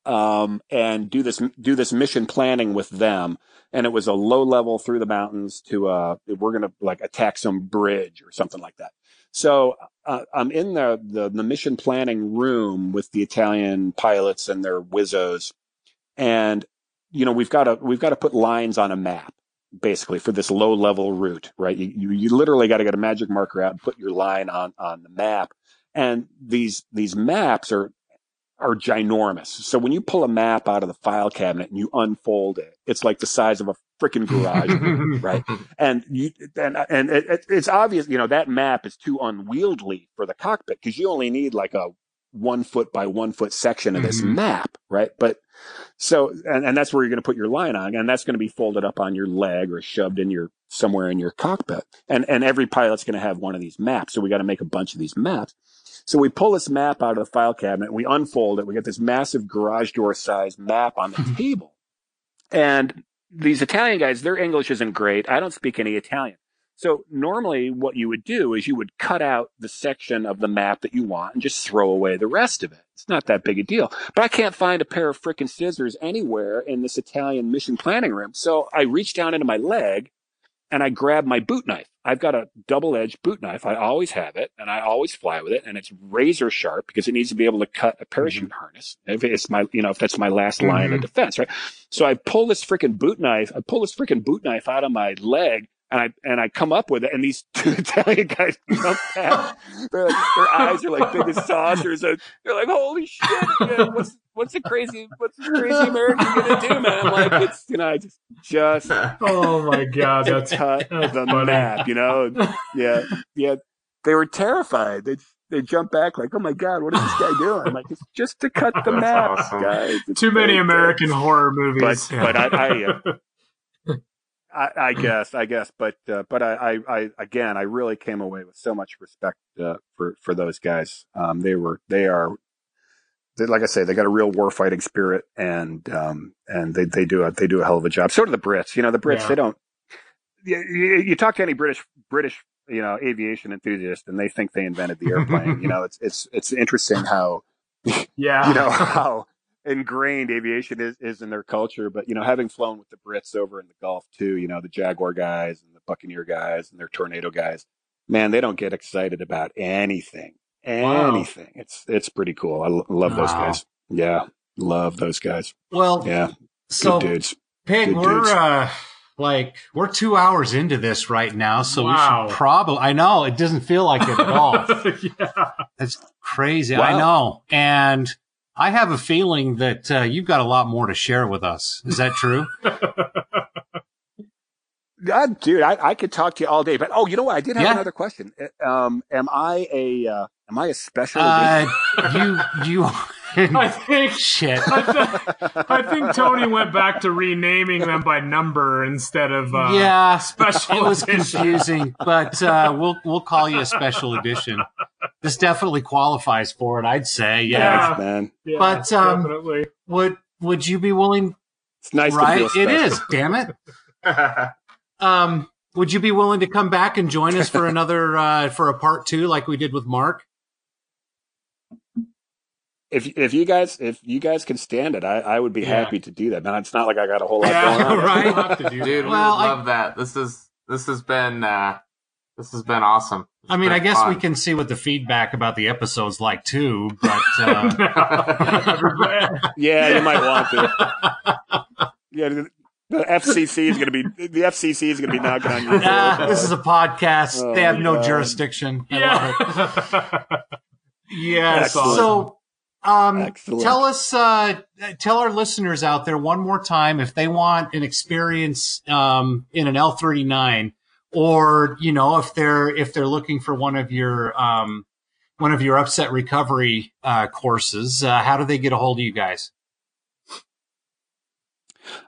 um, and do this, do this mission planning with them and it was a low level through the mountains to uh we're gonna like attack some bridge or something like that so uh, i'm in the, the the mission planning room with the italian pilots and their wizzos and you know we've got to we've got to put lines on a map basically for this low level route right you, you, you literally got to get a magic marker out and put your line on on the map and these these maps are are ginormous. So when you pull a map out of the file cabinet and you unfold it, it's like the size of a freaking garage, [laughs] right? And you and and it, it, it's obvious, you know, that map is too unwieldy for the cockpit because you only need like a one foot by one foot section of this Mhm. map, right? But so and, and that's where you're going to put your line on, and that's going to be folded up on your leg or shoved in your somewhere in your cockpit. And and every pilot's going to have one of these maps, so we got to make a bunch of these maps. So we pull this map out of the file cabinet, we unfold it, we get this massive garage door size map on the mm-hmm. table. And these Italian guys, their English isn't great. I don't speak any Italian. So normally what you would do is you would cut out the section of the map that you want and just throw away the rest of it. It's not that big a deal. But I can't find a pair of frickin' scissors anywhere in this Italian mission planning room. So I reach down into my leg and I grab my boot knife. I've got a double edged boot knife. I always have it and I always fly with it and it's razor sharp because it needs to be able to cut a parachute harness. If it's my, you know, if that's my last line of Mhm. defense, right? So I pull this freaking boot knife, I pull this freaking boot knife out of my leg and I, and I come up with it and these [laughs] two Italian guys jump back. They're like, their eyes are like big as saucers and they're like, holy shit, man, what's, what's the crazy, what's the crazy American gonna do, man? I'm like, it's, you know, I just, just Oh my god, [laughs] that's cut that's the funny. map, you know? Yeah, yeah. They were terrified. They they jump back like, "Oh my god, what is this guy doing?" I'm like, "It's just to cut the That's map, awesome. guys." It's Too many American good. horror movies. But but I I, uh, I I [clears throat] guess I guess, but uh, but I, I I again I really came away with so much respect uh, for for those guys. Um, they were they are. They, like I say, they got a real war fighting spirit, and um, and they, they do a they do a hell of a job. So do the Brits. You know, the Brits Yeah. they don't. You, you, you talk to any British British you know aviation enthusiast, and they think they invented the airplane. you [laughs] know, it's it's it's interesting how [laughs] yeah, you know [laughs] how ingrained aviation is, is in their culture. But you know, having flown with the Brits over in the Gulf too, you know, the Jaguar guys and the Buccaneer guys and their Tornado guys, man, they don't get excited about anything, Wow. anything. It's it's pretty cool. I lo- love those guys. Yeah, love those guys. Well, Yeah, so good dudes. Pig, Good we're dudes. uh, like we're two hours into this right now, so Wow. we should probably. I know it doesn't feel like it at all. [laughs] yeah. It's crazy. I know, and I have a feeling that uh, you've got a lot more to share with us. Is that true? God, [laughs] dude, I, I could talk to you all day. But oh, you know what? I did have Yeah. another question. Uh, Um, am I a uh, am I a special? uh, you you [laughs] I think [laughs] shit. I, th- I think Tony went back to renaming them by number instead of uh, yeah, special. it was edition. confusing, but uh, we'll we'll call you a special edition. This definitely qualifies for it, I'd say. Yeah. Yeah. Man. Yeah, But, um, definitely. Would would you be willing? It's nice right, to feel it special. is. Damn it. [laughs] Um, would you be willing to come back and join us for another uh, for a part two, like we did with Mark? if if you guys if you guys can stand it, I, I would be Yeah. happy to do that. Man, it's not like I got a whole lot Yeah, going on. [laughs] right. we'll have to do Dude. Well, we I- would love that. This is this has been uh this has been awesome. It's I mean, I guess we can see what the feedback about the episode's like too, but uh, [laughs] Yeah, you might want to. Yeah, the, the FCC is going to be the FCC is going to be knocking on your door. ah, this is a podcast. Oh, they have no God. jurisdiction. I yeah. [laughs] Yeah. Excellent. So, um, Excellent. tell us, uh, tell our listeners out there one more time if they want an experience um, in an L thirty nine, or you know, if they're if they're looking for one of your um, one of your upset recovery uh, courses, uh, how do they get a hold of you guys?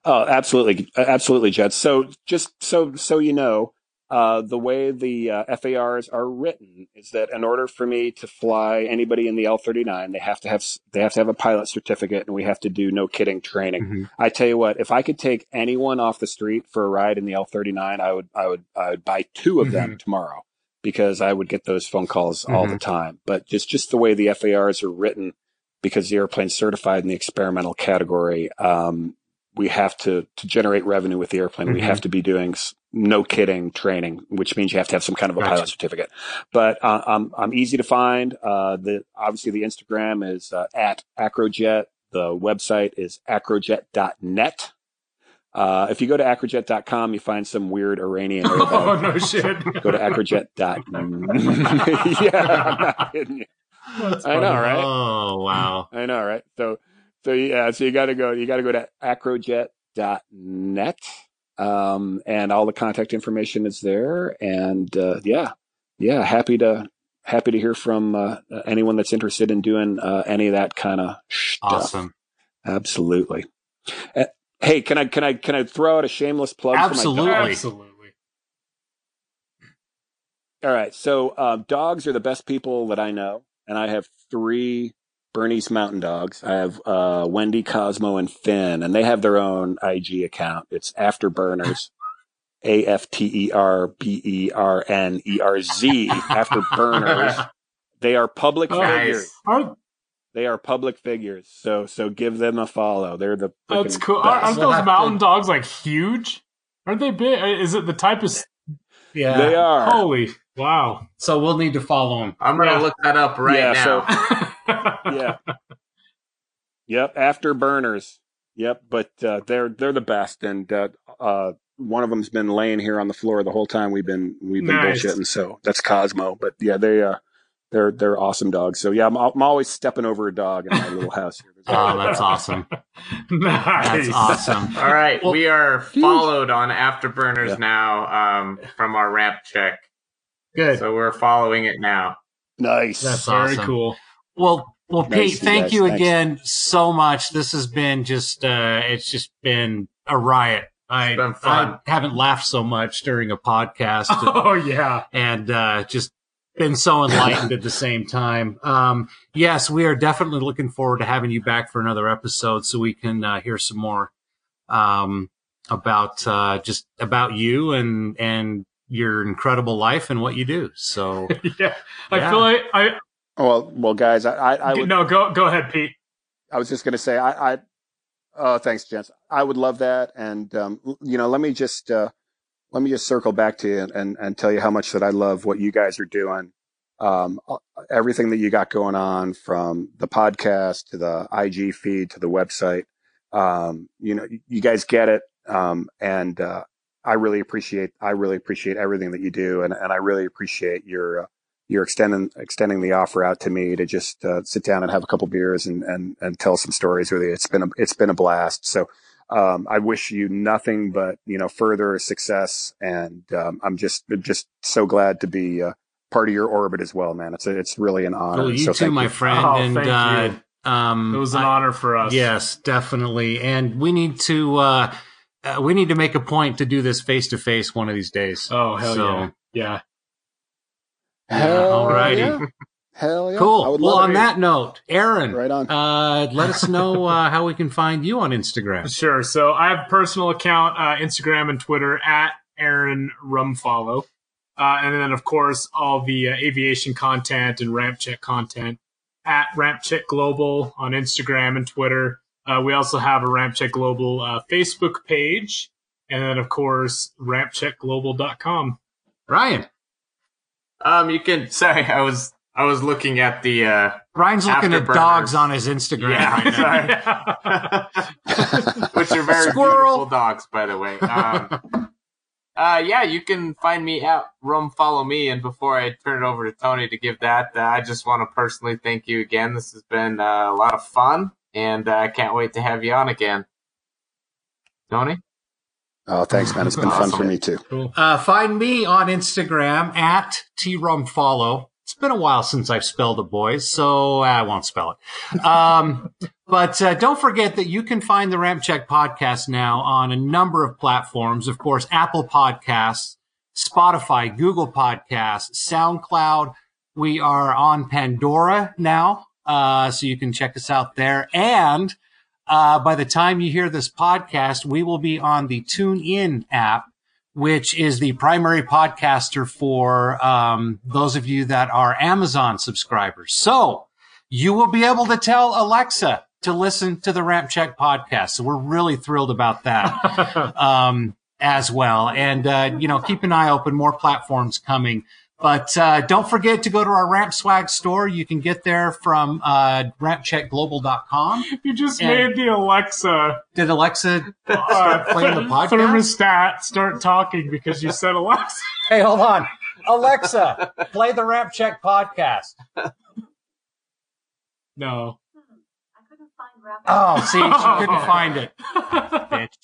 Oh, absolutely, absolutely, Jed. So just so so you know, uh, the way the uh, FARs are written is that in order for me to fly anybody in the L39, they have to have they have to have a pilot certificate, and we have to do no kidding training. Mhm. I tell you what, if I could take anyone off the street for a ride in the L39, I would I would I would buy two of them tomorrow because I would get those phone calls all the time. But just just the way the FARs are written, because the airplane's certified in the experimental category, um, we have to to generate revenue with the airplane. We Mhm. have to be doing no kidding training, which means you have to have some kind of a Gotcha. pilot certificate. But uh, I'm I'm easy to find. Uh, the obviously the Instagram is uh, at Acrojet. The website is acrojet.net. Uh, if you go to acrojet.com, you find some weird Iranian [laughs] oh no shit. Go to acrojet. [laughs] yeah, I'm not kidding you. I know, right? Oh wow! I know, right? So, so yeah, so you got to go, you got to go to acrojet.net. Um, and all the contact information is there. And, uh, yeah, yeah, happy to, happy to hear from, uh, anyone that's interested in doing, uh, any of that kind of stuff. Awesome. Absolutely. Uh, hey, can I, can I, can I throw out a shameless plug? For my Absolutely. dog? Absolutely. All right. So um, dogs are the best people that I know, and I have three Bernese Mountain Dogs. I have uh, Wendy, Cosmo, and Finn, and they have their own IG account. It's Afterburners, A F T E R B E R N E R Z. Afterburners. [laughs] They are public Oh, figures. Are, They are public figures. So so give them a follow. They're the that's cool. Are, best. aren't those mountain dogs like huge? Aren't they big? Is it the type of? Yeah. They are. Holy wow! So we'll need to follow them. I'm gonna Yeah. look that up right Yeah, now. so- [laughs] yeah. Yep, afterburners. Yep, but uh, they're they're the best, and uh, uh, one of them's been laying here on the floor the whole time we've been we've been Nice. bullshitting. So that's Cosmo. But yeah, they uh, they're they're awesome dogs. So yeah, I'm, I'm always stepping over a dog in my [laughs] little house here. There's Oh, that's awesome. [laughs] nice. That's awesome. All right, Well- we are followed on Afterburners Yeah. now um, from our ramp check. Good. So we're following it now. nice. That's Very awesome. cool. Well, well, Nice, Pete, thank guys. you Thanks. again so much. This has been just, uh, it's just been a riot. I, I haven't laughed so much during a podcast [laughs] Oh yeah. and, uh, just been so enlightened at the same time. Um, yes, we are definitely looking forward to having you back for another episode so we can, uh, hear some more, um, about, uh, just about you and, and your incredible life and what you do. So, [laughs] yeah. I Yeah. feel like I. Well, well, guys, I I, I would no, go go ahead, Pete. I was just going to say, I, I, oh, thanks, gents. I would love that. And, um, you know, let me just, uh, let me just circle back to you and, and, and tell you how much that I love what you guys are doing. Um, uh, everything that you got going on from the podcast to the IG feed to the website. Um, you know, you- you guys get it. Um, and, uh, I really appreciate, I really appreciate everything that you do. And, and I really appreciate your, uh, you're extending extending the offer out to me to just uh, sit down and have a couple beers and, and and tell some stories with you. It's been a it's been a blast. So um, I wish you nothing but you know further success, and um, I'm just just so glad to be uh, part of your orbit as well, man. It's a, it's really an honor. well, you so too, thank my you. friend. Oh, and, thank uh, you. um, It was an I- honor for us. Yes, definitely. And we need to uh, uh we need to make a point to do this face to face one of these days. Oh hell So- yeah. Yeah. Hell alrighty. yeah. Hell yeah. I Cool. would Well, love on it. that note, Aaron, right on. uh, let us know uh, [laughs] how we can find you on Instagram. Sure. So I have a personal account, uh, Instagram and Twitter at Aaron Rumfollow. Uh, and then, of course, all the uh, aviation content and ramp check content at Ramp Check Global on Instagram and Twitter. Uh, we also have a Ramp Check Global uh, Facebook page, and then of course rampcheckglobal.com. Ryan. Um, you can. Sorry, I was I was looking at the. Uh, Ryan's looking at dogs on his Instagram Yeah, right now. [laughs] which are very Squirrel. beautiful dogs, by the way. Um, uh, yeah, you can find me at Rum Follow Me. And before I turn it over to Tony to give that, uh, I just want to personally thank you again. This has been uh, a lot of fun, and uh, I can't wait to have you on again. Tony? Oh, thanks, man. It's been fun for me too. Uh, find me on Instagram at trumfollow. It's been a while since I've spelled it, boys, so I won't spell it. Um, [laughs] but uh, don't forget that you can find the Ramp Check podcast now on a number of platforms. Of course, Apple Podcasts, Spotify, Google Podcasts, SoundCloud. We are on Pandora now, uh, so you can check us out there. And uh, by the time you hear this podcast, we will be on the TuneIn app which is the primary podcaster for um, those of you that are Amazon subscribers. So you will be able to tell Alexa to listen to the Ramp Check podcast. So we're really thrilled about that [laughs] um, as well. And, uh, you know, keep an eye open, more platforms coming. But uh, don't forget to go to our Ramp Swag store. You can get there from uh, rampcheckglobal.com. You just And- made the Alexa Did Alexa uh, [laughs] start playing the podcast? thermostat start talking because you said Alexa. [laughs] Hey, hold on. Alexa, play the Ramp Check podcast. No. I couldn't find Ramp Oh, see, she couldn't [laughs] find it. Bitch.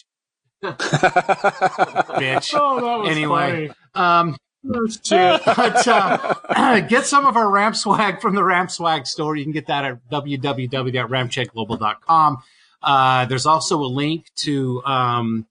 Bitch. Oh, that was Anyway. funny. Um, But uh, [clears throat] get some of our Ramp Swag from the Ramp Swag store. You can get that at www.rampcheckglobal.com. Uh, there's also a link to um,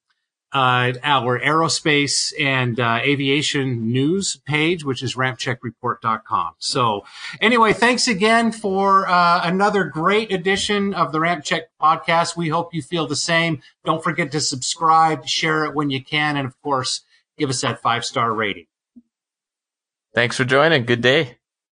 uh, our aerospace and uh, aviation news page, which is rampcheckreport.com. So, anyway, thanks again for uh, another great edition of the Ramp Check podcast. We hope you feel the same. Don't forget to subscribe, share it when you can, and of course, give us that five star rating. Thanks for joining. Good day.